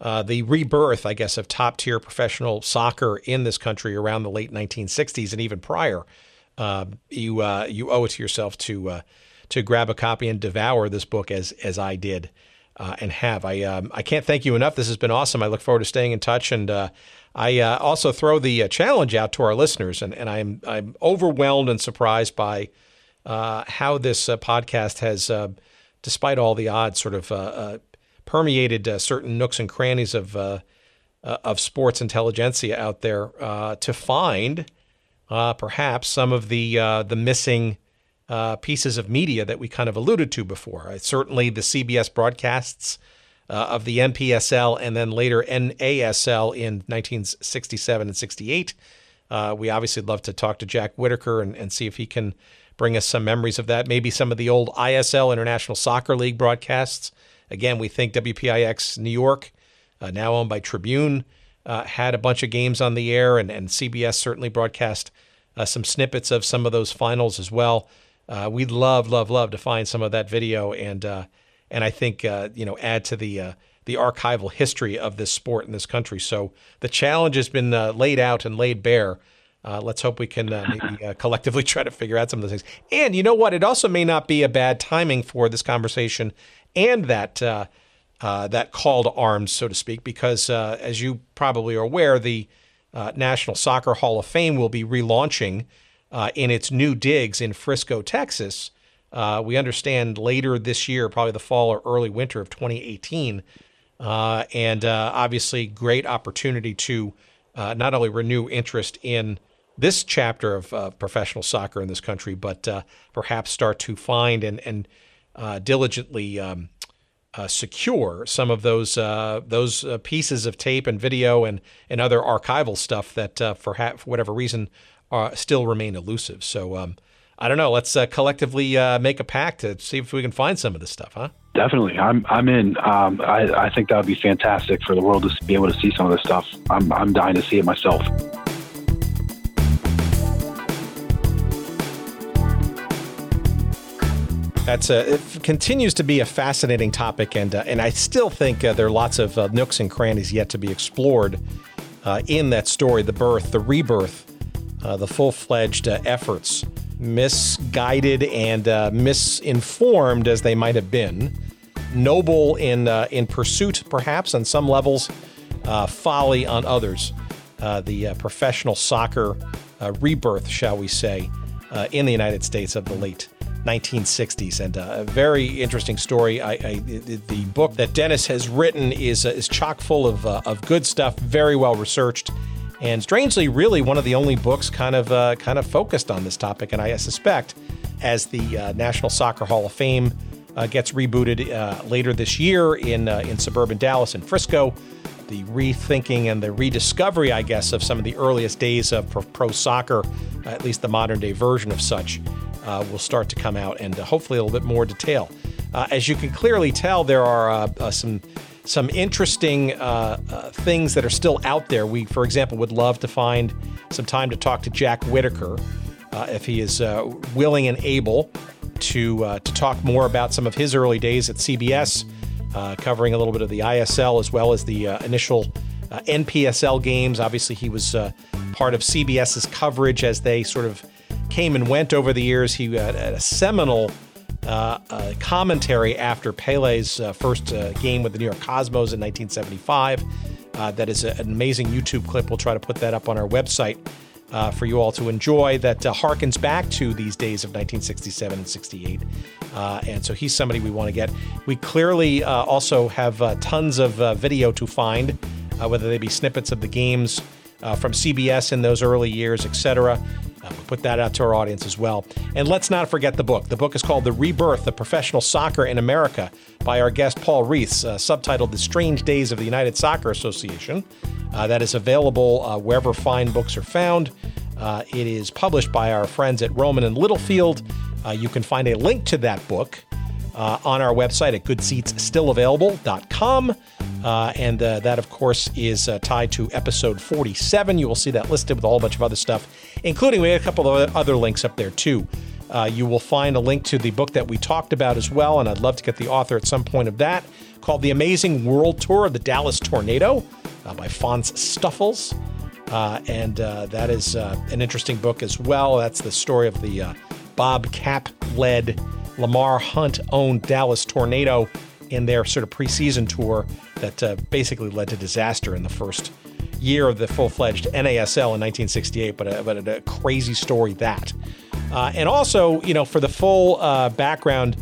uh, the rebirth, I guess, of top tier professional soccer in this country around the late 1960s and even prior, uh, you uh, you owe it to yourself to uh, to grab a copy and devour this book as as I did uh, and have. I um, I can't thank you enough. This has been awesome. I look forward to staying in touch and. I also throw the challenge out to our listeners, and, and I'm I'm overwhelmed and surprised by how this podcast has, despite all the odds, sort of permeated uh, certain nooks and crannies of uh, uh of sports intelligentsia out there uh, to find uh, perhaps some of the the missing pieces of media that we kind of alluded to before. certainly, the CBS broadcasts. of the NPSL and then later NASL in 1967 and 68. we obviously love to talk to Jack Whitaker and, and see if he can bring us some memories of that. Maybe some of the old ISL International Soccer League broadcasts Again, we think WPIX New York, uh, now owned by Tribune, uh, had a bunch of games on the air, and, and CBS certainly broadcast uh, some snippets of some of those finals as well. Uh, we'd love, love, love to find some of that video and uh, and I think uh, you know add to the the archival history of this sport in this country. So the challenge has been laid out and laid bare. Uh, let's hope we can uh, maybe uh, collectively try to figure out some of those things. And you know what? It also may not be a bad timing for this conversation and that uh, uh, that call to arms, so to speak, because uh, as you probably are aware, the uh, National Soccer Hall of Fame will be relaunching uh, in its new digs in Frisco, Texas. We understand later this year, probably the fall or early winter of 2018, and obviously great opportunity to not only renew interest in this chapter of uh, professional soccer in this country, but uh, perhaps start to find and and uh, diligently um, uh, secure some of those uh, those uh, pieces of tape and video and and other archival stuff that uh, for, ha- for whatever reason still remain elusive. So um, I don't know. Let's collectively make a pact to see if we can find some of this stuff, huh? Definitely, I'm I'm in. Um, I, I think that would be fantastic for the world to be able to see some of this stuff. I'm I'm dying to see it myself. That's a, it continues to be a fascinating topic, and uh, and I still think uh, there are lots of uh, nooks and crannies yet to be explored uh, in that story, the birth, the rebirth, uh, the full-fledged uh, efforts, misguided and misinformed as they might have been, noble in in pursuit, perhaps on some levels, folly on others. the professional soccer rebirth, shall we say, in the United States of the late 1960s. And uh, a very interesting story. I, I, the book that Dennis has written is, uh, is chock full of, uh, of good stuff, very well researched. And strangely, really one of the only books kind of uh, kind of focused on this topic. And I suspect, as the uh, National Soccer Hall of Fame gets rebooted later this year in in suburban Dallas and Frisco, the rethinking and the rediscovery, I guess, of some of the earliest days of pro soccer, at least the modern day version of such, uh, will start to come out and uh, hopefully a little bit more detail. Uh, as you can clearly tell, there are uh, uh, some some interesting uh, things that are still out there. We, for example, would love to find some time to talk to Jack Whitaker if he is willing and able to to talk more about some of his early days at CBS, covering a little bit of the ISL as well as the initial NPSL games. Obviously, he was part of CBS's coverage as they sort of came and went over the years. He had, a seminal uh, uh, commentary after Pele's uh, first uh, game with the New York Cosmos in 1975. Uh, that is an amazing YouTube clip. We'll try to put that up on our website uh, for you all to enjoy. That harkens back to these days of 1967 and 68. and so he's somebody we want to get. We clearly also have tons of video to find, whether they be snippets of the games from CBS in those early years, etc. Uh, we'll put that out to our audience as well. And let's not forget the book. The book is called The Rebirth of Professional Soccer in America by our guest Paul Reeths, uh, subtitled The Strange Days of the United Soccer Association. Uh, that is available uh, wherever fine books are found. Uh, it is published by our friends at Rowman and Littlefield. Uh, you can find a link to that book uh, on our website at goodseatsstillavailable.com. Uh, and uh, that, of course, is uh, tied to episode 47. You will see that listed with a whole bunch of other stuff, including we had a couple of other links up there too. Uh, you will find a link to the book that we talked about as well, and I'd love to get the author at some point of that, called The Amazing World Tour of the Dallas Tornado uh, by Fonz Stuffles. Uh, and uh, that is uh, an interesting book as well. That's the story of the Bob Kap led, Lamar Hunt owned Dallas Tornado in their sort of preseason tour that uh, basically led to disaster in the first year of the full fledged NASL in 1968. But a, but a crazy story that. and also, you know, for the full background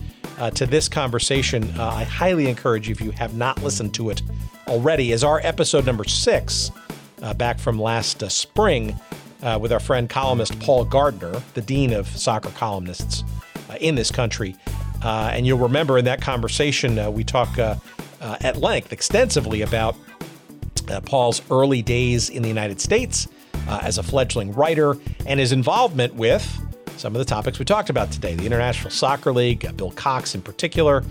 to this conversation, I highly encourage you, if you have not listened to it already, is our episode number six uh, back from last uh, spring uh, with our friend columnist Paul Gardner, the dean of soccer columnists uh, in this country. Uh, and you'll remember in that conversation, uh, we talk at length, extensively about Paul's early days in the United States as a fledgling writer and his involvement with some of the topics we talked about today the International Soccer League, Bill Cox in particular,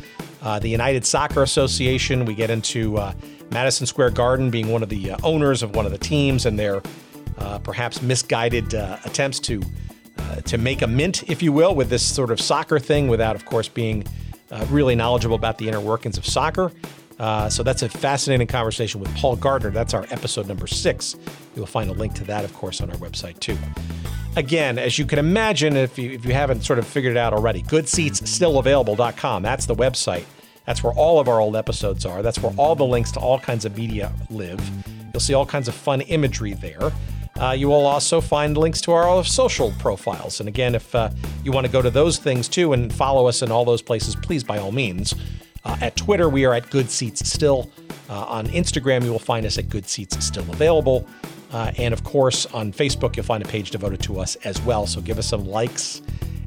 the United Soccer Association. We get into Madison Square Garden being one of the uh, owners of one of the teams and their uh, perhaps misguided uh, attempts to uh, to make a mint, if you will, with this sort of soccer thing, without, of course, being uh, really knowledgeable about the inner workings of soccer. Uh, so that's a fascinating conversation with Paul Gardner. That's our episode number six. You'll find a link to that, of course, on our website too. Again, as you can imagine, if you, if you haven't sort of figured it out already, goodseatsstillavailable.com. That's the website. That's where all of our old episodes are. That's where all the links to all kinds of media live. You'll see all kinds of fun imagery there. Uh, you will also find links to our social profiles. And again, if uh, you want to go to those things too and follow us in all those places, please by all means. Uh, at Twitter, we are at Good Seats Still. Uh, on Instagram, you will find us at Good Seats Still Available. Uh, and of course, on Facebook, you'll find a page devoted to us as well. So give us some likes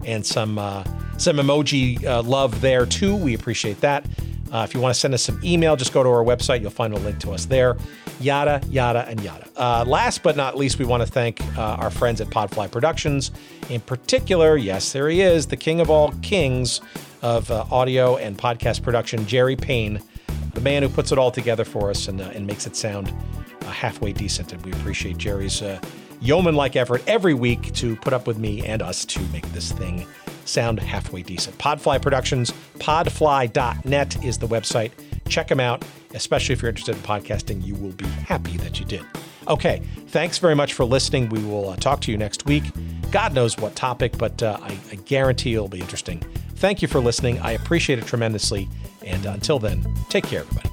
and some uh, some emoji love there too. We appreciate that. If you want to send us some email, just go to our website. You'll find a link to us there. Yada, yada, and yada. Uh, last but not least, we want to thank uh, our friends at Podfly Productions. In particular, yes, there he is, the king of all kings of uh, audio and podcast production, Jerry Payne, the man who puts it all together for us and, and makes it sound halfway decent. And we appreciate Jerry's yeoman like effort every week to put up with me and us to make this thing sound halfway decent. Podfly Productions, podfly.net is the website. Check them out, especially if you're interested in podcasting. You will be happy that you did. Okay, thanks very much for listening. We will uh, talk to you next week. God knows what topic, but uh, I, I, guarantee it'll be interesting. Thank you for listening. I appreciate it tremendously. And uh, until then, take care, everybody.